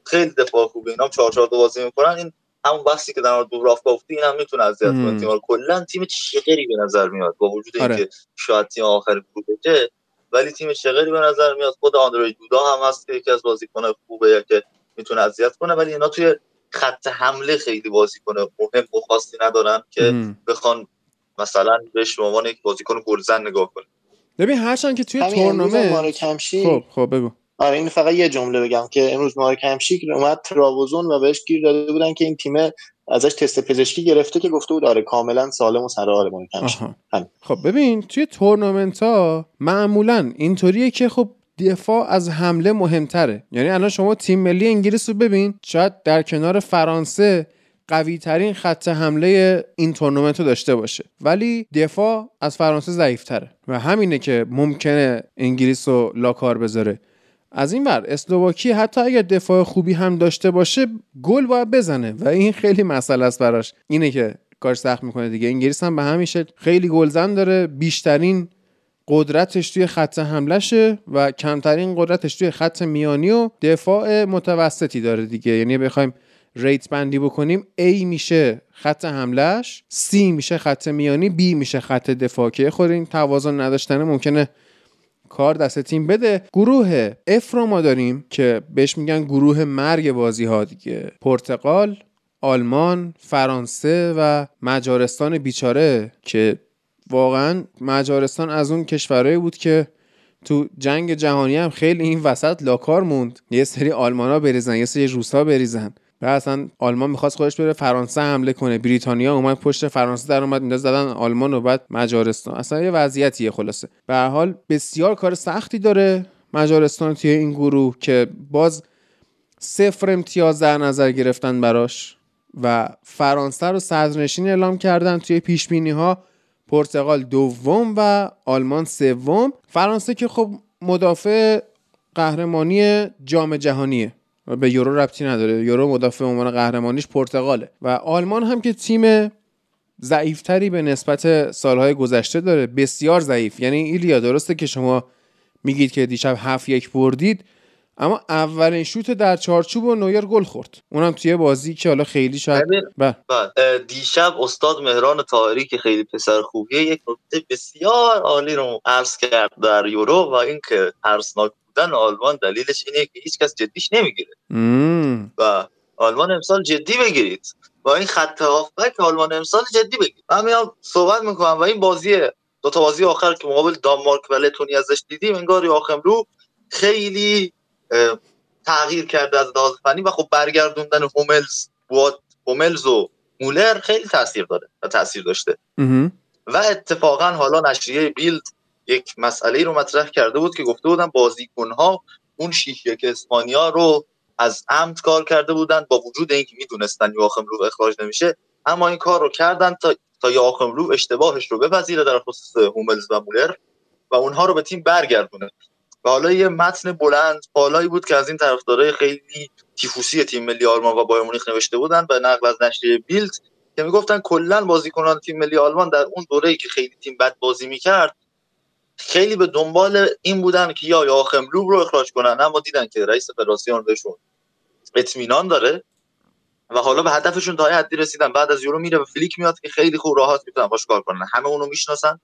خیلی دفاع خوبه اینا 4 4 بازی می‌کنن. این همون بحثی که در مورد دوراف گفتی این هم می‌تونه اذیت کنه تیم کلا تیم چغری به نظر میاد با وجود آره. اینکه شاید تیم آخر بشه ولی تیم چغری به نظر میاد خود آندروید دودا هم هست که یکی از بازیکن‌های خوبه که می‌تونه اذیت کنه ولی اینا توی خط حمله خیلی بازیکن مهم و خاصی ندارن که بخوان مثلا بهش به عنوان یک بازیکن گلزن نگاه کنه. ببین هرچند که توی تورنمنت خب خب بگو. آره این فقط یه جمله بگم که امروز مارک همشیک اومد تراوزون و بهش گیر داده بودن که این تیم ازش تست پزشکی گرفته که گفته بود آره کاملا سالم و سرحال مارک خب ببین توی تورنمنت ها معمولا اینطوریه که خب دفاع از حمله مهمتره. یعنی الان شما تیم ملی انگلیس رو ببین شاید در کنار فرانسه قوی ترین خط حمله این تورنمنت رو داشته باشه. ولی دفاع از فرانسه ضعیف تره و همینه که ممکنه انگلیس رو لاکار بذاره. از این ور اسلوواکی حتی اگر دفاع خوبی هم داشته باشه گل باید بزنه و این خیلی مسئله است براش. اینه که کار سخت می‌کنه دیگه. انگلیس هم به همیشه خیلی گلزن داره. بیشترین قدرتش توی خط حملشه و کمترین قدرتش توی خط میانی و دفاع متوسطی داره دیگه. یعنی بخوایم ریت بندی بکنیم A میشه خط حملش C میشه خط میانی B میشه خط دفاع. که خود این توازن نداشتنه ممکنه کار دست تیم بده. گروه F رو ما داریم که بهش میگن گروه مرگ بازی ها دیگه. پرتغال آلمان فرانسه و مجارستان بیچاره که واقعا مجارستان از اون کشورهایی بود که تو جنگ جهانی هم خیلی این وسط لاکار موند. یه سری آلمانا بریزن یه سری روسا بریزن. و اصلا آلمان می‌خواست خودش بره فرانسه حمله کنه. بریتانیا اومد پشت فرانسه در اومد مینداز زدن آلمان و بعد مجارستان. اصلا یه وضعیتیه خلاصه. به حال بسیار کار سختی داره مجارستان توی این گروه که باز صفر امتیاز در نظر گرفتن براش و فرانسه رو صدرنشین اعلام کردن توی پیش ها پرتغال دوم و آلمان سوم. فرانسه که خب مدافع قهرمانی جام جهانیه. به یورو ربطی نداره. یورو مدافع عنوان قهرمانیش پرتغاله. و آلمان هم که تیم ضعیفتری به نسبت سالهای گذشته داره بسیار ضعیف. یعنی ایلیا درسته که شما میگید که دیشب هفت یک بردید اما اولین شوت در چارچوب و نویر گل خورد. اونم توی بازی که حالا خیلی شاید بله. دیشب استاد مهران طاهری که خیلی پسر خوبیه یک نکته بسیار عالی رو عرض کرد در یورو و اینکه ترسناک بودن آلمان دلیلش اینه که هیچ کس جدیش نمی‌گیره. و آلمان امسال جدی بگیرید. و این خط هافبک آلمان امسال جدی بگیرید. من میام صحبت می‌کنم و این بازی دو تا بازی آخر که مقابل دانمارک و لتونی ازش دیدیم انگار یاخم رو خیلی تغییر کرده از لحاظ فنی و خب برگردوندن هوملز هوملز و مولر خیلی تاثیر داره و تاثیر داشته. و اتفاقا حالا نشریه بیلد یک مسئله رو مطرح کرده بود که گفته بودن بازیکنها اون شیش یک اسپانیا رو از عمد کار کرده بودن با وجود اینکه می‌دونستن یواخم رو اخراج نمیشه اما این کار رو کردن تا تا یواخم رو اشتباهش رو بپذیره در خصوص هوملز و مولر و اونها رو به تیم برگردونه. و حالا یه متن بلند بالایی بود که از این طرفدارای خیلی تیفوسی تیم ملی آلمان و بایر مونیخ نوشته بودن و نقل از نشریه بیلد که می‌گفتن کلا بازیکنان تیم ملی آلمان در اون دوره‌ای که خیلی تیم بد بازی می‌کرد خیلی به دنبال این بودن که یا یاخم لوب رو اخراج کنن. اما دیدن که رئیس فدراسیون بهشون اطمینان داره و حالا به هدفشون تا حدی رسیدن. بعد از یورو میره و فلیک میاد که خیلی خوب راحت می‌تونن باش کار کنن. همه اونو می‌شناسن.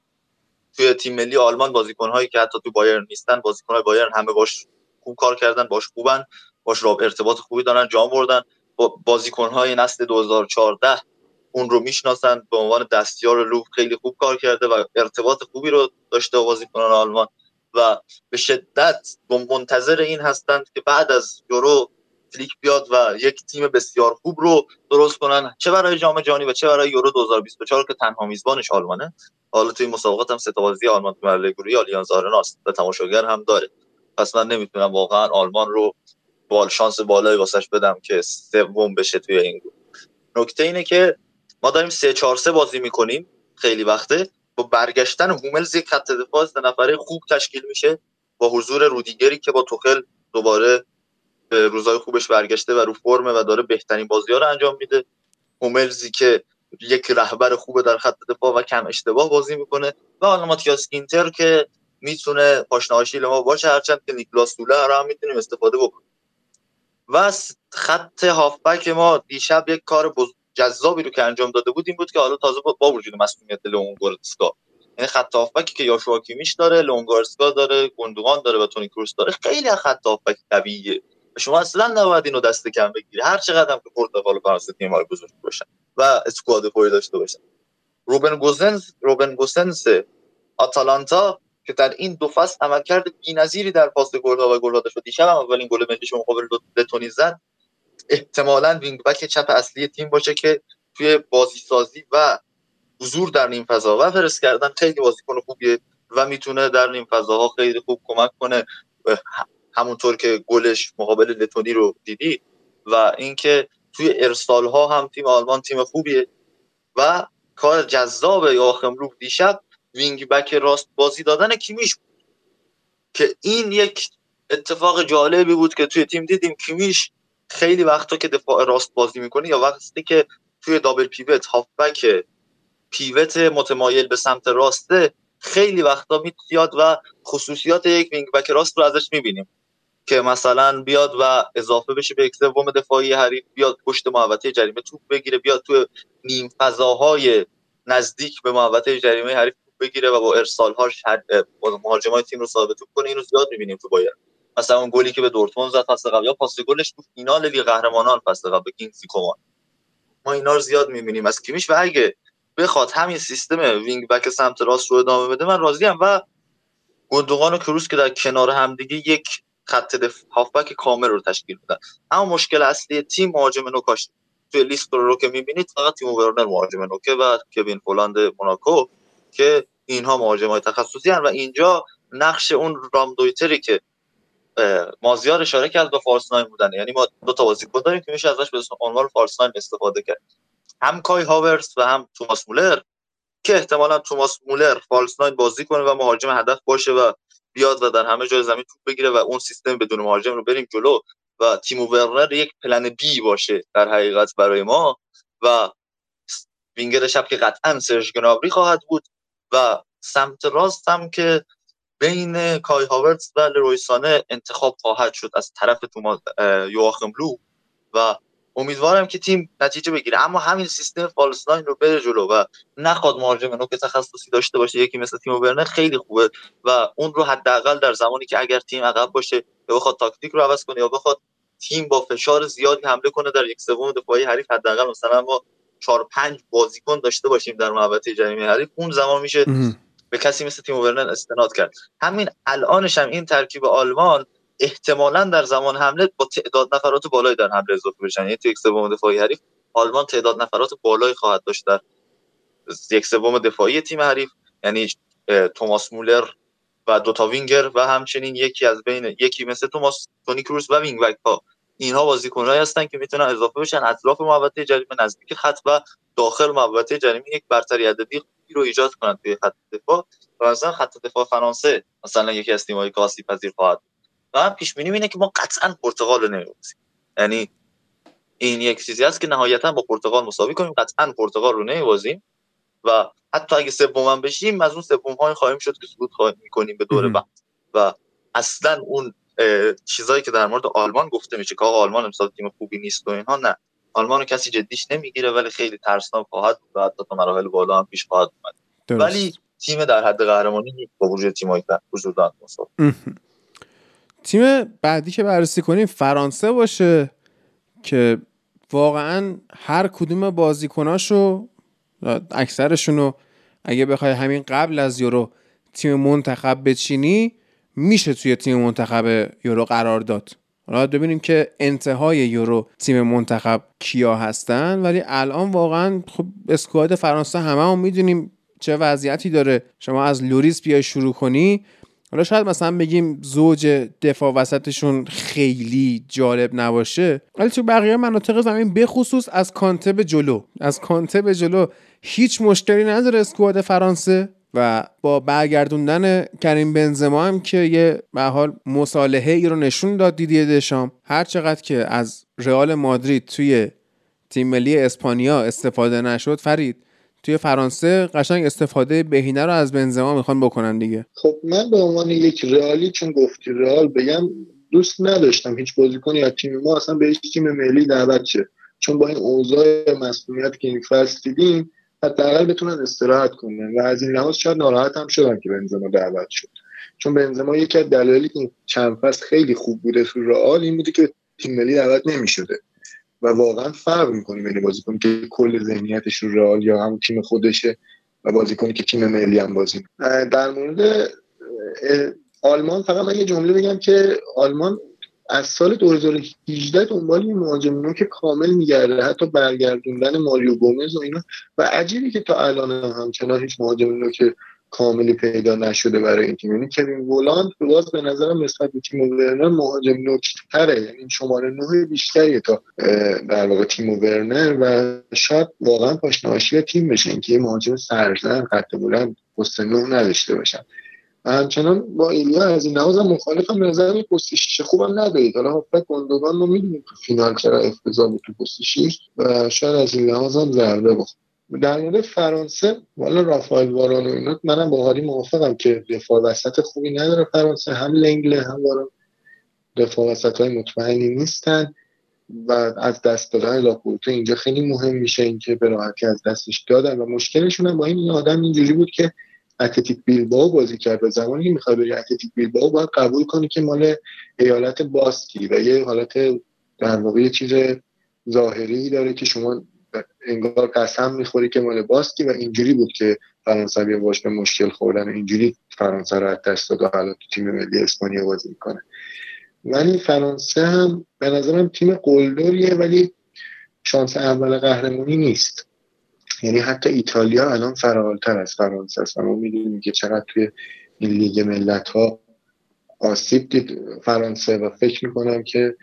توی تیم ملی آلمان بازیکن‌هایی که حتی تو بایرن نیستن بازیکن‌های بایرن همه باش خوب کار کردن باش خوبن باش راب ارتباط خوبی دارن جام بردن. بازیکن‌های نسل 2014 اون رو می‌شناسن به عنوان دستیار لوب خیلی خوب کار کرده و ارتباط خوبی رو داشته بازیکنان آلمان و به شدت منتظر این هستند که بعد از یورو فلیک بیاد و یک تیم بسیار خوب رو درست کنن. چه برای جام جهانی و چه برای یورو 2024 که تنها میزبانش آلمانه. حالا توی مسابقات هم سه بازی آلمان تو مرحله گروهی آلیانز آرناست و تماشاگر هم داره. پس من نمی‌تونم واقعا آلمان رو بال شانس بالایی واسش بدم که سوم بشه توی این گروه. نکته اینه که ما داریم 3 4 3 بازی می‌کنیم خیلی وقته. با برگشتن هوملز یک خط دفاع سه نفره خوب تشکیل میشه. با حضور رودیگری که با توخل دوباره به روزای خوبش برگشته و رو فرمه و داره بهترین بازی ها رو انجام میده. هوملزی که یک رهبر خوبه در خط دفاع و کم اشتباه بازی می‌کنه و حالا ماتیاس اینتر که می‌تونه پاشناشیل ما باشه هرچند که نیکلاس دوله هم می‌تونیم استفاده بکنیم. و خط هافبک ما دیشب یک کار جذابی رو که انجام داده بود این بود که حالا تازه با وجود مسئولیت لونگورسکا یعنی خط هافبکی که یاشوا کیمیش داره لونگورسکا داره گوندوغان داره و تونی کروس داره خیلی خط هافبک طبیعیه. شما اصلا نباید اینو دست کم بگیری. هر چقدر که پرتغال و فرانسه تیم های بزرگ باشن و اسکواد پوی داشته باشن. روبن گوزنز روبن گوسنس آتالانتا که در این دو فصل عملکرد بی‌نظیری در پاس گل‌ها و گل‌ها داشت دیشب هم اولین گل ملیش مقابل لتونی زد احتمالا wing back چپ اصلی تیم باشه که توی بازی سازی و حضور در نیم فضا و فرصت کردن خیلی بازیکن خوبیه و می‌تونه در نیم فضاها خیلی خوب کمک کنه. همونطور که گلش مقابل لتونی رو دیدی و اینکه توی ارسال ها هم تیم آلمان تیم خوبیه و کار جذاب یواخیم لو دیشب wing back راست بازی دادن کیمیش بود. که این یک اتفاق جالبی بود که توی تیم دیدیم کیمیش خیلی وقتا که دفاع راست بازی می‌کنه یا وقتی که توی دابل پیوت هافبک پیوت متمایل به سمت راسته خیلی وقتا میاد و خصوصیات یک وینگ بک راست رو ازش می‌بینیم. که مثلا بیاد و اضافه بشه به یک سوم دفاعی حریف بیاد پشت محوطه جریمه توپ بگیره بیاد تو نیم فضاهای نزدیک به محوطه جریمه حریف توپ بگیره و با ارسالهاش مهاجمای تیم رو ثابت کنه. اینو زیاد می‌بینیم تو بایرن مثلا اون گلی که به دورتموند زد فصل قبل. یا پاس گلش تو فینال لیگ قهرمانان فصل قبل به کینگزلی کومان ما اینا رو زیاد می‌بینیم. از کیمیش و اگه بخواد همین سیستم wing back سمت راست رو ادامه بده من راضیم. و گوندوغان و کروس که در کنار همدیگه یک خط دف... هافبک کامل رو تشکیل میدن اما مشکل اصلی تیم مهاجم نوکاش توی لیست رو که می‌بینید فقط تیمو ورنر مهاجم نوکه و کوین فولاند موناکو که اینها مهاجم های تخصصی هن و اینجا نقش اون Raumdeuter ی که مازیار اشاره کرد به false nine بودن. یعنی ما دو تا بازیکن داریم که میشه ازش به عنوان false nine استفاده کرد. هم کای هاورتس و هم توماس مولر که احتمالا توماس مولر false nine بازی کنه و مهاجم هدف باشه و بیاد و در همه جای زمین توپ بگیره و اون سیستم بدون مهاجم رو بریم جلو و تیمو ورنر یک plan B باشه در حقیقت برای ما و وینگر چپ که قطعا سرژ گنابری خواهد بود و سمت راست هم که بین کای هاورتس و لروی سانه انتخاب خواهد شد از طرف توما یواخم لو و امیدوارم که تیم نتیجه بگیره. اما همین سیستم false رو بره جلو و نخواد مهاجم نوک تخصصی داشته باشه یکی مثل تیم ورنر خیلی خوبه و اون رو حداقل در زمانی که اگر تیم عقب باشه یا بخواد تاکتیک رو عوض کنه یا بخواد تیم با فشار زیادی حمله کنه در یک سوم دفاعی حریف حداقل مثلا ما 4 5 بازیکن داشته باشیم در محوطه جریمه حریف اون زمان میشه به کسی مثل تیم ورنر استناد کرد. همین الانش هم این ترکیب آلمان احتمالا در زمان حمله با تعداد نفرات بالایی در حمله اضافه بشن. یعنی تو یک سوم دفاعی حریف آلمان تعداد نفرات بالایی خواهد داشت در یک سوم دفاعی تیم حریف. یعنی توماس مولر و دوتا وینگر و همچنین یکی از بین یکی مثل توماس تونی کروس و وینگ بک ها اینها بازیکنایی هستن که می‌تونن اضافه بشن. اطراف محوطه جریمه نزدیک خط و داخل محوطه جریمه یک برتری عددی رو ایجاد کنند توی خط دفاع و مثلا خط دفاع فرانسه مثلا یکی از تیم‌های آسیب پذیر خواهد و هم پیش بینی اینه که ما قطعا پرتغال رو نمیبازیم. یعنی این یک چیزی است که نهایتا با پرتغال مساوی کنیم. قطعا پرتغال رو نمیبازیم. و حتی اگه سوم بشیم از اون سوم های خواهیم شد که صعود خواهیم می‌کنیم به دور بعد و اصلا اون چیزایی که در مورد آلمان گفته میشه که آلمان امسال تیم خوبی نیست و اینها نه. آلمان رو کسی جدیش نمی‌گیره ولی خیلی ترسناک خواهد بود و حتی تا مراحل بالا هم پیش خواهد اومد. ولی تیم در حد قهرمانی نیست با وجود تیمایی که حضور تیم بعدی که بررسی کنیم فرانسه باشه که واقعا هر کدوم بازیکناشو اکثرشون رو اگه بخوای همین قبل از یورو تیم منتخب بچینی میشه توی تیم منتخب یورو قرار داد. حالا ببینیم که انتهای یورو تیم منتخب کیا هستن ولی الان واقعا خب اسکواد فرانسه همه هم می‌دونیم چه وضعیتی داره. شما از لوریس بیای شروع کنی. حالا شاید مثلا بگیم زوج دفاع وسطشون خیلی جالب نباشه ولی تو بقیه مناطق زمین بخصوص از کانته به جلو از کانته به جلو هیچ مشکلی نداره اسکواد فرانسه. و با برگردوندن کریم بنزما هم که یه به حال مصالحه ای رو نشون داد دیدی دشام. هر چقدر که از رئال مادرید توی تیم ملی اسپانیا استفاده نشد فرید توی فرانسه قشنگ استفاده بهینه رو از بنزما می‌خوان بکنن دیگه. خب من به عنوان یک رئالی چون گفتی رئال بگم دوست نداشتم هیچ بازیکنی از تیم ما اصلا به هیچ تیم ملی دعوت شه. چون با این اوضاع مسئولیت که این فصل دیدیم حداقل بتونن استراحت کنن و از این لحاظ شاید ناراحت هم شدن که بنزما دعوت شد. چون بنزما یکی از دلایلی که چند فصل خیلی خوب بوده تو رئال این بوده که تیم ملی دعوت نمی‌شده. و واقعا فرق می‌کنه بین بازیکنی که کل ذهنیتش رو رئال یا همون تیم خودشه و بازیکنی که تیم ملی هم بازی در مورد آلمان فقط من یه جمله بگم که آلمان از سال 2018 دنبال این مهاجم که کامل میگرده حتی برگردوندن ماریو گومز و اینا. و عجیبی که تا الان همچنان هیچ مهاجم که کاملی پیدا نشده برای این تیم. یعنی کوین وولاند باز به نظرم نسبت به تیم ورنر مهاجم نکتره یعنی شماره نه بیشتری تا در واقع تیم ورنر و شاید واقعا پاشناشی تیم بشه. اینکه یه مهاجم سرزن خط بلند پست نه نداشته باشن. همچنان با ایلیا از این لحاظ مخالفم نظر پست شیشه خوبم ندارید حالا هافبک گندگان رو می‌دونیم تو فینال چرا افتضاح بود تو پست شیش و شاید از این لحاظ هم ضربه بخور در مورد فرانسه والا رافائل واران و اینا منم با هاری موافقم که دفاع وسط خوبی نداره فرانسه. هم لنگله هم واران دفاع وسط های مطمئنی نیستن و از دست دادن لاپورتو اینجا خیلی مهم میشه اینکه به راحتی از دستش دادن. و مشکلشون هم با این آدم اینجوری بود که اتلتیک بیلباو بازی کرد و زمانی که می‌خواد بری اتلتیک بیلباو باید قبول کنی که مال ایالت باسکی و یه حالت در واقع یه چیز ظاهری داره که شما انگار قسم می‌خوری که مال باسکی و اینجوری بود که فرانسوی باش به مشکل خوردن. اینجوری فرانسه رو از دست داد حالا تو تیم ملی اسپانیا بازی می‌کنه. ولی فرانسه هم به نظرم تیم قلدریه ولی شانس اول قهرمانی نیست. یعنی حتی ایتالیا الان فرالتر از فرانسه است. و ما می‌دونیم که چقدر توی این لیگ ملت ها آسیب دید فرانسه و فکر می‌کنم که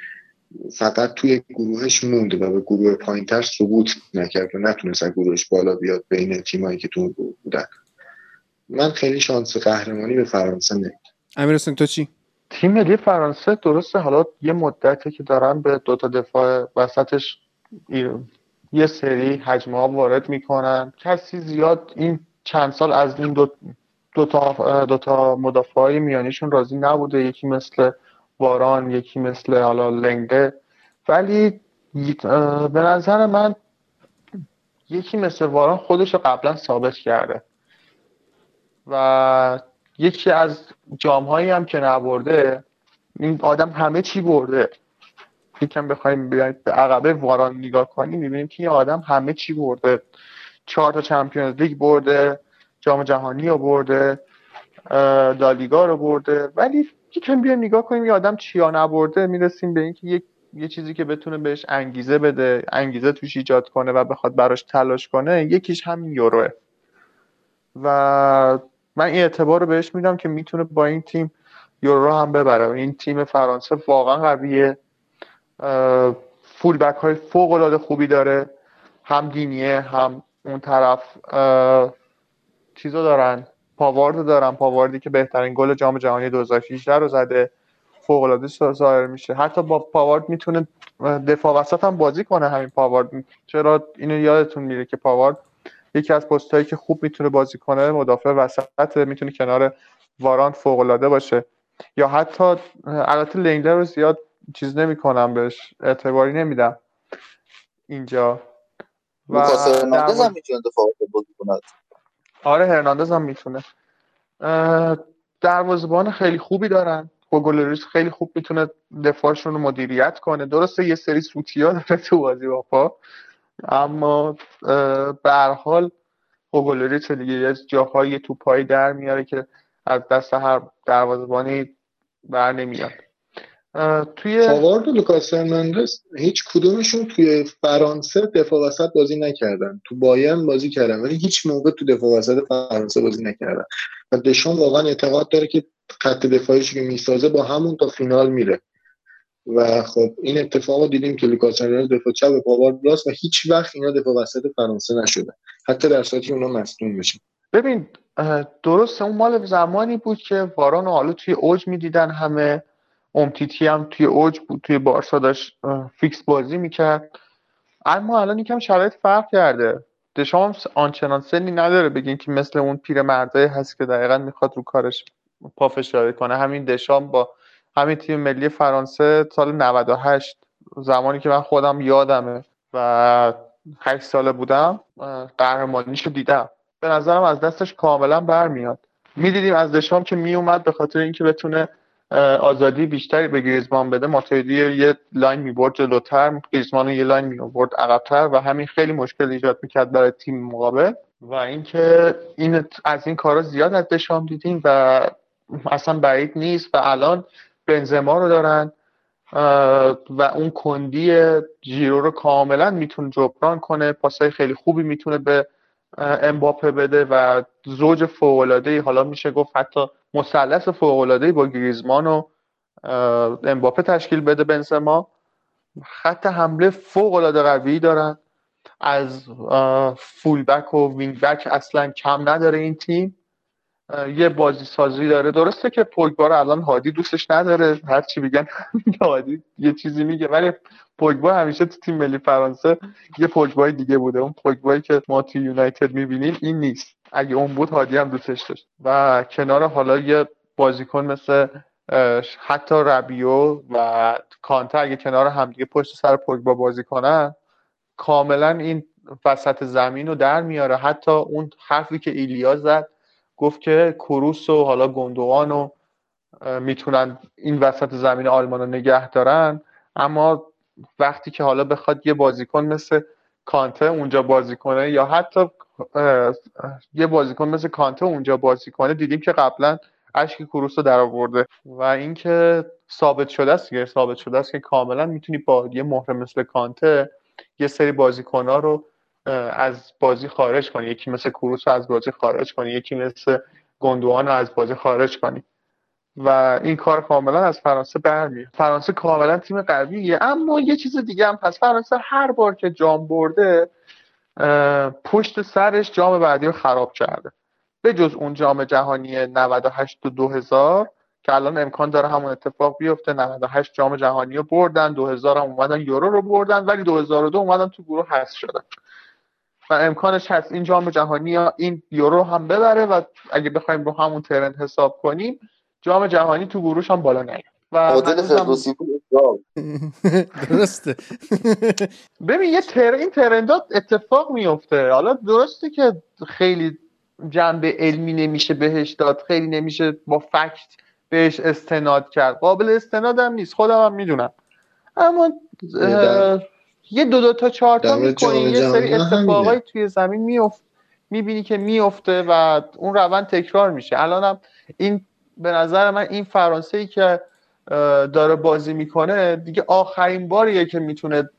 فقط توی گروهش موند و به گروه پایینتر ثبوت نکرد و نتونست از گروهش بالا بیاد بین تیمایی که تو گروه بودن. من خیلی شانس قهرمانی به فرانسه نمید امیر تو چی؟ تیم ملی فرانسه درسته حالا یه مدته که دارن به دوتا دفاع وسطش یه سری حجمه ها وارد می‌کنن. کسی زیاد این چند سال از این دو دوتا دو تا مدافع میانیشون راضی نبوده. یکی مثل واران یکی مثل حالا لنگه. ولی به نظر من یکی مثل واران خودش رو قبلا ثابت کرده. و یکی از جام هایی هم که نبرده این آدم همه چی برده. یکم بخوایم بیاید به عقبه واران نگاه کنیم می‌بینیم که این آدم همه چی برده. چهار تا چمپیونز لیگ برده جام جهانی رو برده دالیگا رو برده. ولی یکم بیایم نگاه کنیم یه آدم چیا نبرده می‌رسیم به اینکه یک یه چیزی که بتونه بهش انگیزه بده انگیزه توش ایجاد کنه و بخواد براش تلاش کنه یکیش همین یوروه. و من این اعتبار رو بهش میدم که می‌تونه با این تیم یورو هم ببره. این تیم فرانسه واقعا قویه. فول بک های فوق العاده خوبی داره. هم دینیه هم اون طرف چیزو دارن. پاوارد دارن. پاواردی که بهترین گل جام جهانی 2018 رو زده. فوق العاده ظاهر میشه. حتی با پاوارد می‌تونه دفاع وسط هم بازی کنه همین پاوارد. چرا اینو یادتون میره که پاوارد یکی از پستایی که خوب می‌تونه بازی کنه مدافع وسط می‌تونه کنار واران فوق العاده باشه. یا حتی البته لنگله رو زیاد چیز نمی‌کنم بهش اعتباری نمیدم اینجا. و هرناندز هم می‌تونه دفاع بازی کنه آره هرناندز هم می‌تونه. دروازه‌بان خیلی خوبی دارن. گولریس خیلی خوب می‌تونه دفاعشون رو مدیریت کنه. درسته یه سری سوتیا داره تو بازی با پا. اما به هر حال دیگه از جاهای توپایی در میاره که از دست هر دروازه‌بانی بر نمیاد. توی فاوارد و لوکاس هرناندز هیچ کدومشون توی فرانسه دفاع وسط بازی نکردن. تو بایرن بازی کردن ولی هیچ موقع تو دفاع وسط فرانسه بازی نکردن. و دشان واقعا اعتقاد داره که خط دفاعیش که می‌سازه با همون تا فینال میره. و خب این اتفاق رو دیدیم که لوکاس هرناندز دفاع چپ پاوارد راست و هیچ وقت اینا دفاع وسط فرانسه نشده. حتی در صورتی اونا مصدوم بشن. ببین درست اون مال زمانی بود که واران حالا توی اوج می‌دیدن همه. اومتیتی هم توی اوج بود توی بارسا داشت فیکس بازی می‌کرد. اما الان یکم شرایط فرق کرده. دشام آنچنان سنی نداره بگین که مثل اون پیر مرده هست که دقیقا می‌خواد رو کارش پافشاری کنه. همین دشام با همین تیم ملی فرانسه سال 98 زمانی که من خودم یادمه و 8 ساله بودم قهرمانیشو دیدم. به نظرم از دستش کاملا برمیاد. می‌دیدیم از دشام که میومد به خاطر اینکه بتونه آزادی بیشتری به گریزمان بده. ماتویدی یه line می‌برد جلوتر گریزمان یه line می‌برد عقبتر و همین خیلی مشکل ایجاد می‌کرد برای تیم مقابل. و اینکه این از این کارا زیاد از دشام دیدیم و اصلا بعید نیست و الان بنزما رو دارن و اون کندی جیرو رو کاملا می‌تونه جبران کنه. پاسای خیلی خوبی می‌تونه به امباپه بده و زوج فوق‌العاده حالا میشه گفت حتی مثلث فوق‌العاده با گریزمان و امباپه تشکیل بده بنزما. خط حمله فوق‌العاده قوی دارن. از فول بک و وینگ بک اصلا کم نداره این تیم. یه بازی سازی داره. درسته که پوگبا رو الان هادی دوستش نداره. هر چی بگن هادی یه چیزی میگه. ولی پوگبا همیشه تو تیم ملی فرانسه یه پوگبای دیگه بوده. اون پوگبایی که ما تو یونایتد می‌بینیم این نیست. اگه اون بود هادی هم دوستش داشت. و کنار حالا یه بازیکن مثل حتی ربیو و کانته اگه کنار همدیگه پشت سر پوگبا بازی کنن کاملا این وسط زمین رو در میاره. حتی اون حرفی که ایلیا زد گفت که کروس و حالا گندوان و می‌تونن این وسط زمین آلمان رو نگه دارن. اما وقتی که حالا بخواد یه بازیکن مثل کانته اونجا بازی کنه یا حتی یه بازیکن مثل کانته اونجا بازی کنه دیدیم که قبلا اشک کروس رو در آورده و اینکه ثابت شده است دیگه ثابت شده است که کاملا می‌تونی با یه مهره مثل کانته یه سری بازیکنها رو از بازی خارج کنی. یکی مثل کروس رو از بازی خارج کنی یکی مثل گندوان رو از بازی خارج کنی. و این کار کاملا از فرانسه برمیاد. فرانسه کاملا تیم قویه اما یه چیز دیگه هم هست. فرانسه هر بار که جام برده پشت سرش جام بعدی رو خراب کرده. به جز اون جام جهانی 98 و 2000 که الان امکان داره همون اتفاق بیفته. 98 جام جهانی رو بردن 2000 هم اومدن یورو رو بردن ولی 2002 اومدن تو گروه حذف شدن. و امکانش هست این جام جهانی یا این یورو هم ببره و اگه بخوایم رو همون ترند حساب کنیم جام جهانی تو گروهش هم بالا نیاد. و فردوسی درسته. ببین یه تر... این ترندات اتفاق میفته حالا درسته که خیلی جنبه علمی نمیشه بهش داد خیلی نمیشه با فکت بهش استناد کرد. قابل استناد هم نیست. خودم هم می‌دونم. اما یه دو دو تا چهار تا می‌کنی یه سری اتفاقایی توی زمین میفت می‌بینی که میفته و اون روند تکرار میشه. الانم این به نظر من این فرانسه ای که داره بازی می‌کنه دیگه آخرین باریه که می‌تونه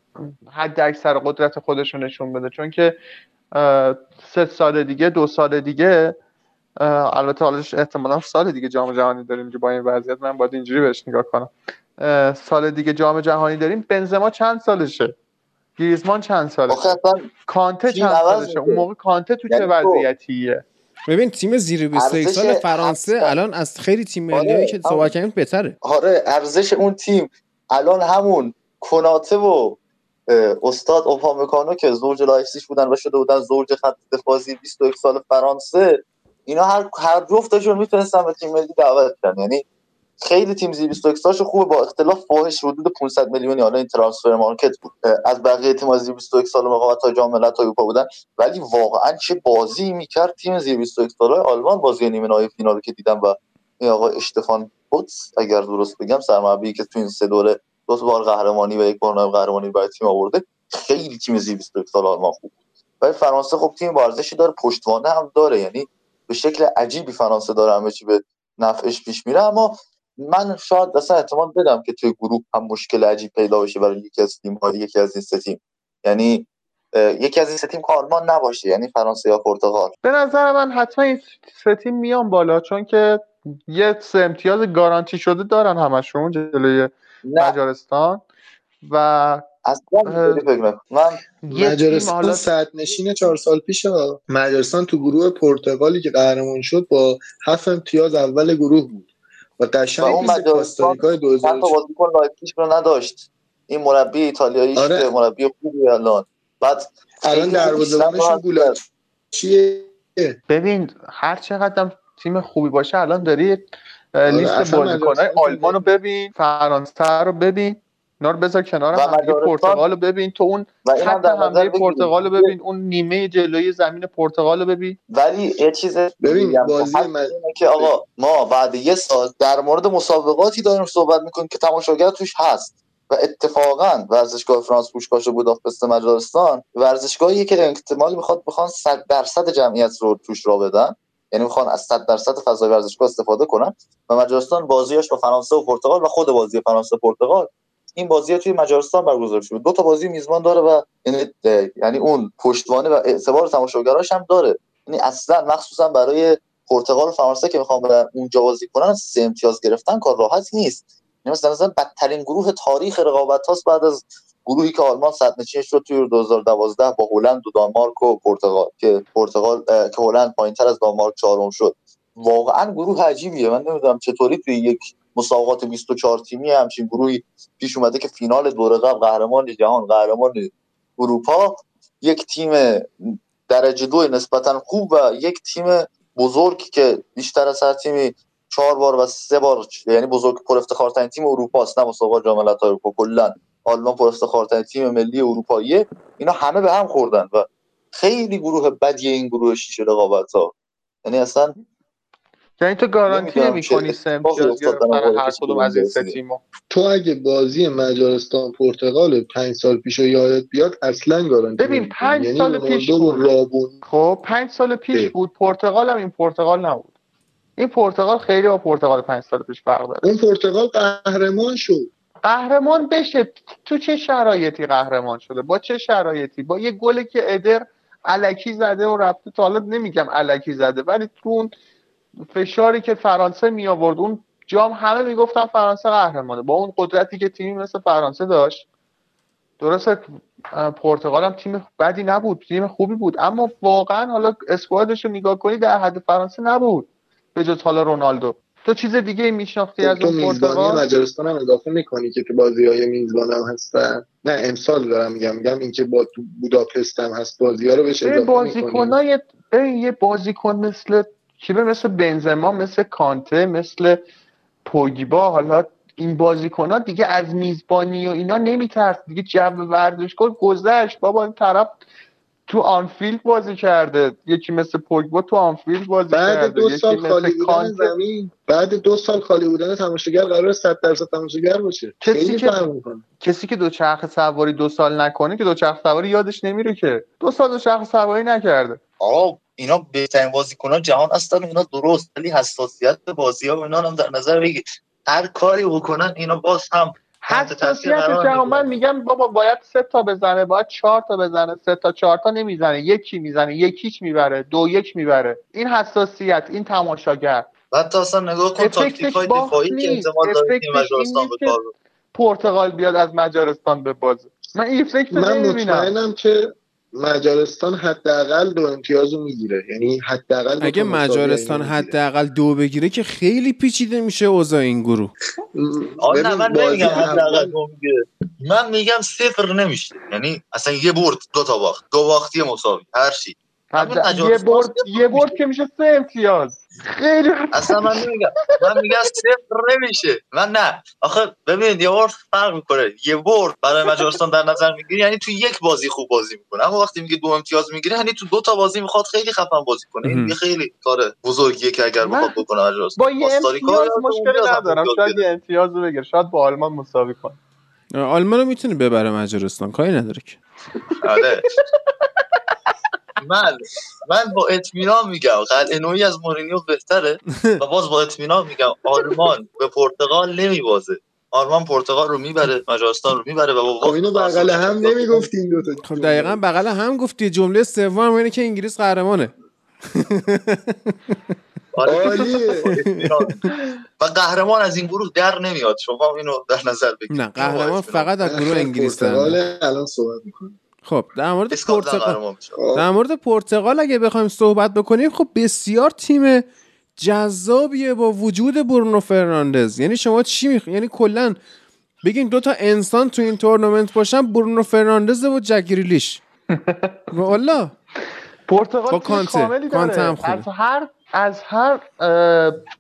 حد اکثر قدرت خودش رو نشون بده. چون که سه سال دیگه دو سال دیگه البته حالش احتمالا سال دیگه جام جهانی داریم که با این وضعیت من باید اینجوری بهش نگاه کنم. سال دیگه جام جهانی داریم. بنزما چند سالشه؟ گریزمان چند ساله؟ کانته چند سالشه اون موقع کانته تو چه یعنی وضعیتیه؟ ببین تیم زیر 21 سال فرانسه الان از خیلی تیم ملیایی آره، که صحبت کردیم بهتره. آره ارزش اون تیم. الان همون کوناته و استاد اوپامکانو که زوج لایپزیگ بودن و شده بودن زوج خط دفاعی 21 سال فرانسه اینا هر هر جفتشون می‌تونستن به تیم ملی دعوت کنن. یعنی خیلی تیم زیر 21 سالش خوبه. با اختلاف فاحش حدود 500 میلیونی. حالا این ترانسفر مارکت بود. از بقیه تیم زیر 21 سال مقامات تا جام ملت اروپا بودن. ولی واقعا چه بازی می‌کرد تیم زیر 21 سال آلمان بازی نیمه نهایی فینال که دیدم و این آقا اشتفان پوتس اگر درست بگم سرمربی که تو این سه دوره دو بار قهرمانی و یک بار قهرمانی برای تیم آورده. خیلی تیم زیر 21 سال آلمان خوب ولی فرانسه خب تیم با داره. پشتوانه هم داره. یعنی به شکل عجیبی فرانسه داره همه چی به نفعش پیش میره. اما من شاید اصلا احتمال بدم که توی گروه هم مشکل عجیب پیدا بشه برای یکی از تیم ها یکی از این سه تیم. یعنی یکی از این سه تیم کارمان نباشه یعنی فرانسه یا پرتغال. به نظر من حتما این سه تیم میان بالا چون که یه سه امتیاز گارانتی شده دارن همشون جلوی مجارستان و اصلا من مجارستان صد نشین چهار سال پیش مجارستان تو گروه پرتغالی که قهرمان شد با هفت امتیاز اول گروه بود. و قشنگ اون کاستاریکا 2000 بازیکن رو نداشت. این مربی ایتالیایی آره. مربی خوبی الان. بعد الان دروازه‌بانشون گولاچیه ببین هر چقدر تیم خوبی باشه الان داری آره، لیست بازیکن‌های آلمان رو ببین فرانسه رو ببین. اینا رو بذار کنار هم پرتغال رو ببین. تو اون خط حمله پرتغال رو ببین. اون نیمه جلوی زمین پرتغال رو ببین. ولی یه چیز ببین بازی من... که آقا ما بعد یه سال در مورد مسابقاتی داریم صحبت می‌کنیم که تماشاگر توش هست. و اتفاقا ورزشگاه فرانس پوشکاش بوداپست مجارستان ورزشگاهی که احتمال می‌خواد بخوان 100 درصد جمعیت رو توش را بدن. یعنی می‌خوان از 100 درصد فضای ورزشگاه استفاده کنن. و مجارستان بازیش با فرانسه و پرتغال و خود بازی فرانسه و پرتغال این بازی توی مجارستان برگزار شد دو تا بازی میزبان داره و یعنی, یعنی اون پشتوانه و اعتبار تماشاگراش هم داره. یعنی اصلا مخصوصا برای پرتغال و فرانسه که می‌خوام برن اونجا بازی کنن سه امتیاز گرفتن کار راحت نیست. یعنی مثلا بدترین گروه تاریخ رقابت هاست بعد از گروهی که آلمان صد نشینش رو توی 2012 با هلند و دانمارک و پرتغال که پرتغال که هلند پایینتر از دانمارک چهارم شد. واقعا گروه عجیبیه. من نمی‌دونم چطوری توی یک مسابقات 24 تیمی همچین گروهی پیش اومده که فینال دوره قبل قهرمان جهان قهرمان اروپا. یک تیم درجه دو نسبتا خوب و یک تیم بزرگ که بیشتر از هر تیمی چهار بار و سه بار یعنی بزرگ پر افتخارترین تیم اروپا است نه مسابقات جام ملت‌های اروپا. کلا آلمان پر افتخارترین تیم ملی اروپاییه. اینا همه به هم خوردن و خیلی گروه بدی این گروه شیشه رقابت ها یعنی اصلا یعنی تو گارانتی نمی کنی سه هر کدوم از این سه تیمو. تو اگه بازی مجارستان پرتغال پنج سال پیش یادت بیاد اصلا گارانتی ببین پنج یعنی سال پیش بود خب پنج سال پیش بود. پرتغال هم این پرتغال نبود. این پرتغال خیلی با پرتغال پنج سال پیش فرق داره. اون پرتغال قهرمان شد. قهرمان بشه. تو چه شرایطی قهرمان شده؟ با چه شرایطی؟ با یه گلی که ادر علکی زده و رفته. تا حالا نمیگم علکی زده ولی تو اون فشاری که فرانسه می آورد اون جام همه می‌گفتن فرانسه قهرمانه با اون قدرتی که تیمی مثل فرانسه داشت درسته پرتغال هم تیم بدی نبود تیم خوبی بود اما واقعا حالا اسکوادش رو نگاه کنی در حد فرانسه نبود. به جز حالا رونالدو. تو چیز دیگه میشناختی از اون پرتغال؟ مجارستان هم اضافه می‌کنی که تو بازی های میزبان هم هستن؟ نه امسال دارم میگم میگم اینکه با تو بوداپست هم هست بازی ها رو بهش اضافه بازیکن یه بازیکن مثل چیه مثل بنزما مثل کانته مثل پوگیبا حالا این بازیکن ها دیگه از میزبانی و اینا نمیترس دیگه جو ورزشگاه گذشت. بابا این طرف تو آنفیلد بازی کرده. یکی مثل پوگبا تو آنفیلد بازی بعد کرده. دو سال خالی بودن زمین. بعد دو سال خالی بودن تماشاگر قرار 100 درصد تماشاگر باشه. کسی که کسی که دو چرخ سواری دو سال نکنه که دو چرخ سواری یادش نمیره که. دو سال دو چرخ سواری نکرده. آقا اینا بهترین بازیکنان جهان هستن اینا درست ولی حساسیت بازی ها و اینا هم در نظر بگیر. هر کاری بکنن اینا باز هم حساسیت جهان من میگم بابا باید سه تا بزنه باید چهار تا بزنه. سه تا چهار تا نمی‌زنه یکی می‌زنه یکیش می‌بره دو یک می‌بره. این حساسیت این تماشاگر. بعد تا اصلا نگاه کن تاکتیک های دفاعی که احتمال داره که مجارستان به پرتغال بیاد از مجارستان به بازه من این فکر من مطمئنم که مجارستان حداقل دو امتیاز رو می‌گیره. یعنی حداقل اگه مجارستان حداقل دو بگیره که خیلی پیچیده میشه اوضاع این گروه. آره من نمیگم حداقل دو می‌گیره. من میگم صفر نمیشه. یعنی اصلا یه برد دو تا باخت. دو باختی مساوی هر چی. یه برد یه برد که میشه سه امتیاز. خیلی اصلا من نمیگم. من میگم صفر نمیشه. من نه. آخه ببینید یه برد فرق می‌کنه. یه برد برای مجارستان در نظر می‌گیری یعنی تو یک بازی خوب بازی می‌کنه. اما وقتی میگه دو امتیاز می‌گیره یعنی تو دو تا بازی می‌خواد خیلی خفن بازی کنه. این خیلی کار بزرگیه که اگر بخواد بکنه مجارستان. با یه امتیاز مشکلی ندارم. شاید یه امتیاز رو بگیر. شاید با آلمان مساوی کنه. آلمان رو می‌تونه ببره مجارستان. کاری نداره که. آره. من من با اطمینان میگم. قلعه نوعی از مورینیو بهتره و باز با اطمینان میگم آلمان به پرتغال نمیبازه. آلمان پرتغال رو می‌بره مجارستان رو می‌بره و با خب اینو بغل هم نمی‌گفتین دو تا خب دقیقاً بغل هم گفتی. جمله سوم اینه که انگلیس قهرمانه. آره. و قهرمان از این گروه در نمیاد. شما اینو در نظر بگیرید. نه قهرمان فقط از گروه انگلیس الان صحبت می‌کنه. خب در مورد پرتغال در مورد پرتغال اگه بخوایم صحبت بکنیم خب بسیار تیم جذابیه با وجود برونو فرناندز. یعنی شما چی میخ... یعنی کلا بگین دو تا انسان تو این تورنمنت باشن برونو فرناندز و جک گریلیش والله پرتغال کاملی داره. از هر از هر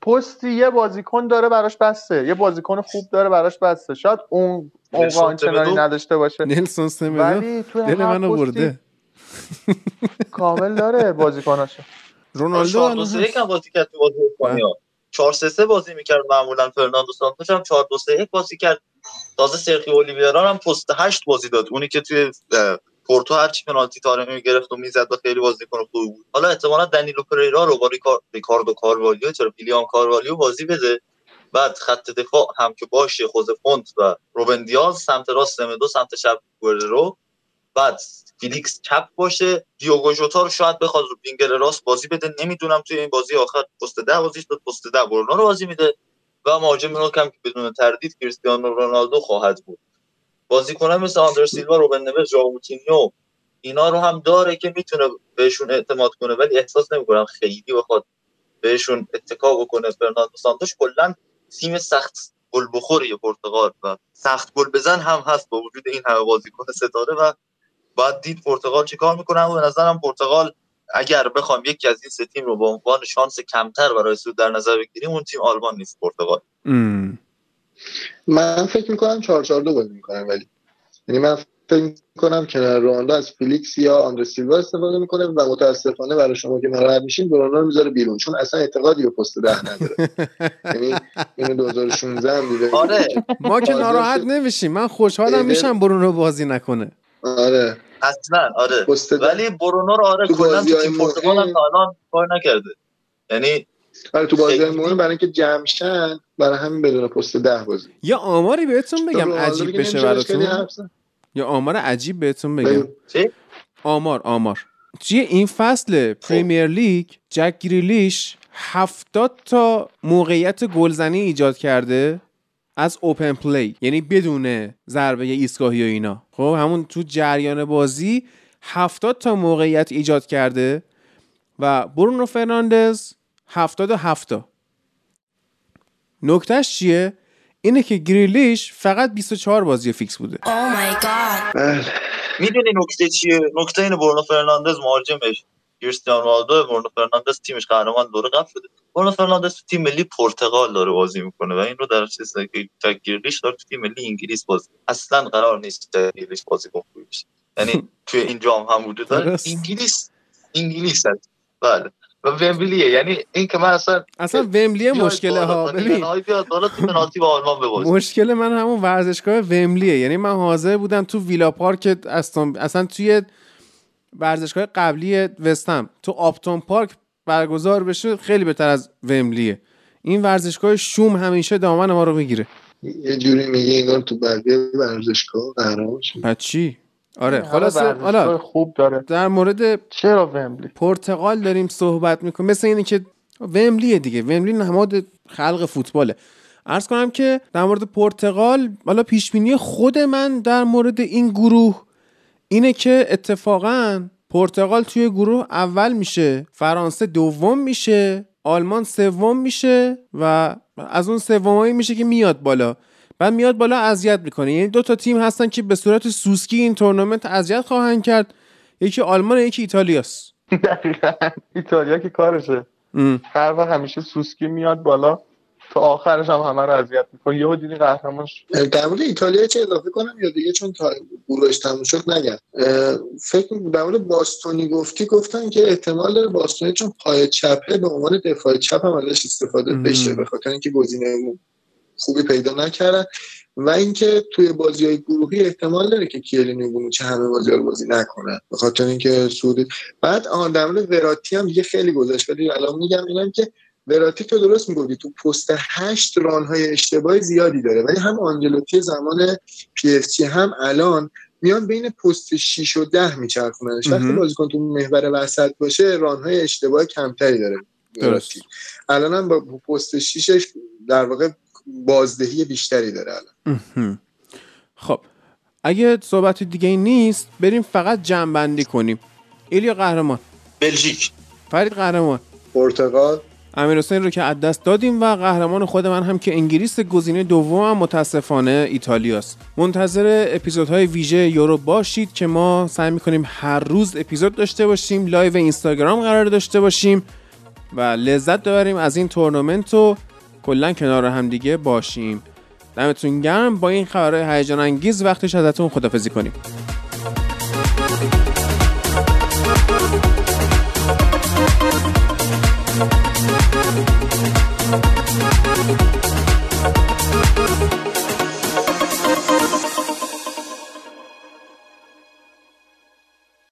پستی یه بازیکن داره براش بسته. یه بازیکن خوب داره براش بسته. شاید اون اون آنچنانی نداشته باشه. نلسون تو دل منو برده. کامل داره بازیکناشو. رونالدو 4 2 1 هم بازی کرد تو بازی اسپانیا. 4 3 3 بازی می‌کرد معمولا فرناندو سانتوش هم. 4 2 3 1 بازی کرد. تازه سرخیو اولیویرا هم پست 8 بازی داد. اونی که توی پورتو هر چی پنالتی تاره می‌گرفت و می‌زد و خیلی بازیکن خوبی بود. حالا احتمالاً دنیلو پریرا رو با ریکاردو کاروالیو چرا ویلیام کاروالیو بازی بده. بعد خط دفاع هم که باشه خوزه فونته و روبن دیاز سمت راست دو سمت چپ رو بعد فیلیکس چپ باشه. دیوگو جوتا رو شاید بخواد رو وینگر راست بازی بده. نمی‌دونم توی این بازی آخر پست ده بازیش داد پست ده برونو رو بازی میده. و مهاجم نوکم که بدون تردید کریستیانو رونالدو خواهد بود. بازیکنان مثل آندر سیلوا روبن نوس ژائو اینا رو هم داره که می‌تونه بهشون اعتماد کنه. ولی احساس نمی‌کنم خیلی بخواد بهشون اتکا بکنه. فرناندو سانتوش کلا تیم سخت گل بخوری پرتغال و سخت گل بزن هم هست با وجود این همه بازیکن ستاره و باید دید پرتغال چیکار می‌کنه؟ و به نظرم پرتغال اگر بخوام یکی از این سه تیم رو به عنوان شانس کمتر برای سود در نظر بگیریم اون تیم آلمان نیست پرتغال. من فکر می‌کنم 4 4 2 بازی می‌کنم ولی یعنی من فکر کنم که رواندا از فلیکس یا آندر سیلوا استفاده می‌کنه و متاسفانه برای شما که ناراحت میشین برونو رو می‌ذاره بیرون چون اصلا اعتقادی به پست ده نداره. یعنی اینو 2016 هم دیده. آره. ما که ناراحت نمیشیم. من خوشحالم میشم برونو بازی نکنه. آره. اصلا آره. ولی برونو رو آره کلا تو تیم پرتغال هم الان کار نکرده. یعنی آره تو بازی مهم برای اینکه جمع شن برای همین بدون پست ده بازی. یا آماری بهتون بگم عجیب بشه براتون؟ یا آمار عجیب بهتون بگم. آمار آمار. توی این فصل پریمیر لیگ جک گریلیش هفتاد تا موقعیت گلزنی ایجاد کرده از open play یعنی بدون ضربه ایستگاهی و اینا. خب همون تو جریان بازی هفتاد تا موقعیت ایجاد کرده و برونو فرناندز هفتاد و هفت تا. نکتهش چیه؟ اینه که گریلیش فقط 24 بازی فیکس بوده. Oh بله. می‌دونی نکته چیه؟ نکته این برونو فرناندز مهاجمش کریستیانو رونالدو برونو فرناندز تیمش قهرمان دوره قبل شده برونو فرناندز تیم ملی پرتغال داره بازی می‌کنه و این رو در چیز که گریلیش داره تیم ملی انگلیس بازی. اصلا قرار نیست گریلیش بازی خوبی بشه یعنی توی این جام هم وجود داره. انگلیس انگلیس هست. بله. و ومبلیه. یعنی این که من اصلا اصلا ومبلیه مشکله ها ببین. مشکل من همون ورزشگاه ومبلیه. یعنی من حاضر بودم تو ویلا پارک استون اصلا توی ورزشگاه قبلی وستم تو آپتون پارک برگزار بشه خیلی بهتر از ومبلیه. این ورزشگاه شوم همیشه دامن ما رو بگیره یه جوری میگه انگار تو بقیه ورزشگاه قهرمان شد چی؟ آره خلاصه حالا خوب داره. در مورد چرا ومبلی؟ پرتغال داریم صحبت می‌کنیم. مثل اینه که ومبلیه دیگه. ومبلی نماد خلق فوتباله. عرض کنم که در مورد پرتغال حالا پیش بینی خود من در مورد این گروه اینه که اتفاقا پرتغال توی گروه اول میشه فرانسه دوم میشه آلمان سوم میشه و از اون سومایی میشه که میاد بالا. بعد میاد بالا اذیت می‌کنه. یعنی دو تا تیم هستن که به صورت سوسکی این تورنمنت اذیت خواهند کرد. یکی آلمان یکی ایتالیاست دقیقا. ایتالیا که کارشه. هر وقت همیشه سوسکی میاد بالا تا آخرش هم همه رو اذیت می‌کنه. یهو دیدی قهرمان در مورد ایتالیا چه اضافه کنم یا دیگه چون تا گروهش تموم شد نگم. فکر در مورد باستونی گفتی گفتن که احتمال داره باستونی چون پای چپه به عنوان دفاع چپ هم ازش استفاده بشه به خاطر اینکه گزینه خوبی پیدا نکردن. و اینکه توی بازی های گروهی احتمال داره که کیلینی چه همه بازی رو بازی نکنن. به خاطر اینکه سعودی بعد آن در مورد وراتی هم دیگه خیلی گذشت. ولی الان میگم اینم که وراتی تو درست می‌گفتی. تو پست هشت رانهای اشتباهی زیادی داره. ولی هم آنجلوتی زمان پی اف هم الان میان بین پست 6 و 10 میچرخوننش. وقتی بازیکن تو محور وسط باشه رانهای اشتباه کمتری داره. درست. الان هم با پست 6 در واقع بازدهی بیشتری داره الان. خب اگه صحبت دیگه نیست بریم فقط جمع کنیم. ایلیا قهرمان. بلژیک. فرید قهرمان. پرتغال. امیر حسین رو که از دست دادیم و قهرمان خود من هم که انگلیس گزینه دوم هم متاسفانه ایتالیاست. منتظر اپیزودهای ویژه یورو باشید که ما سعی می‌کنیم هر روز اپیزود داشته باشیم live اینستاگرام قرار داشته باشیم و لذت ببریم از این تورنمنت و کلا کنار هم دیگه باشیم. دمتون گرم. با این خبرهای هیجان انگیز وقتش ازتون خدافزی کنیم.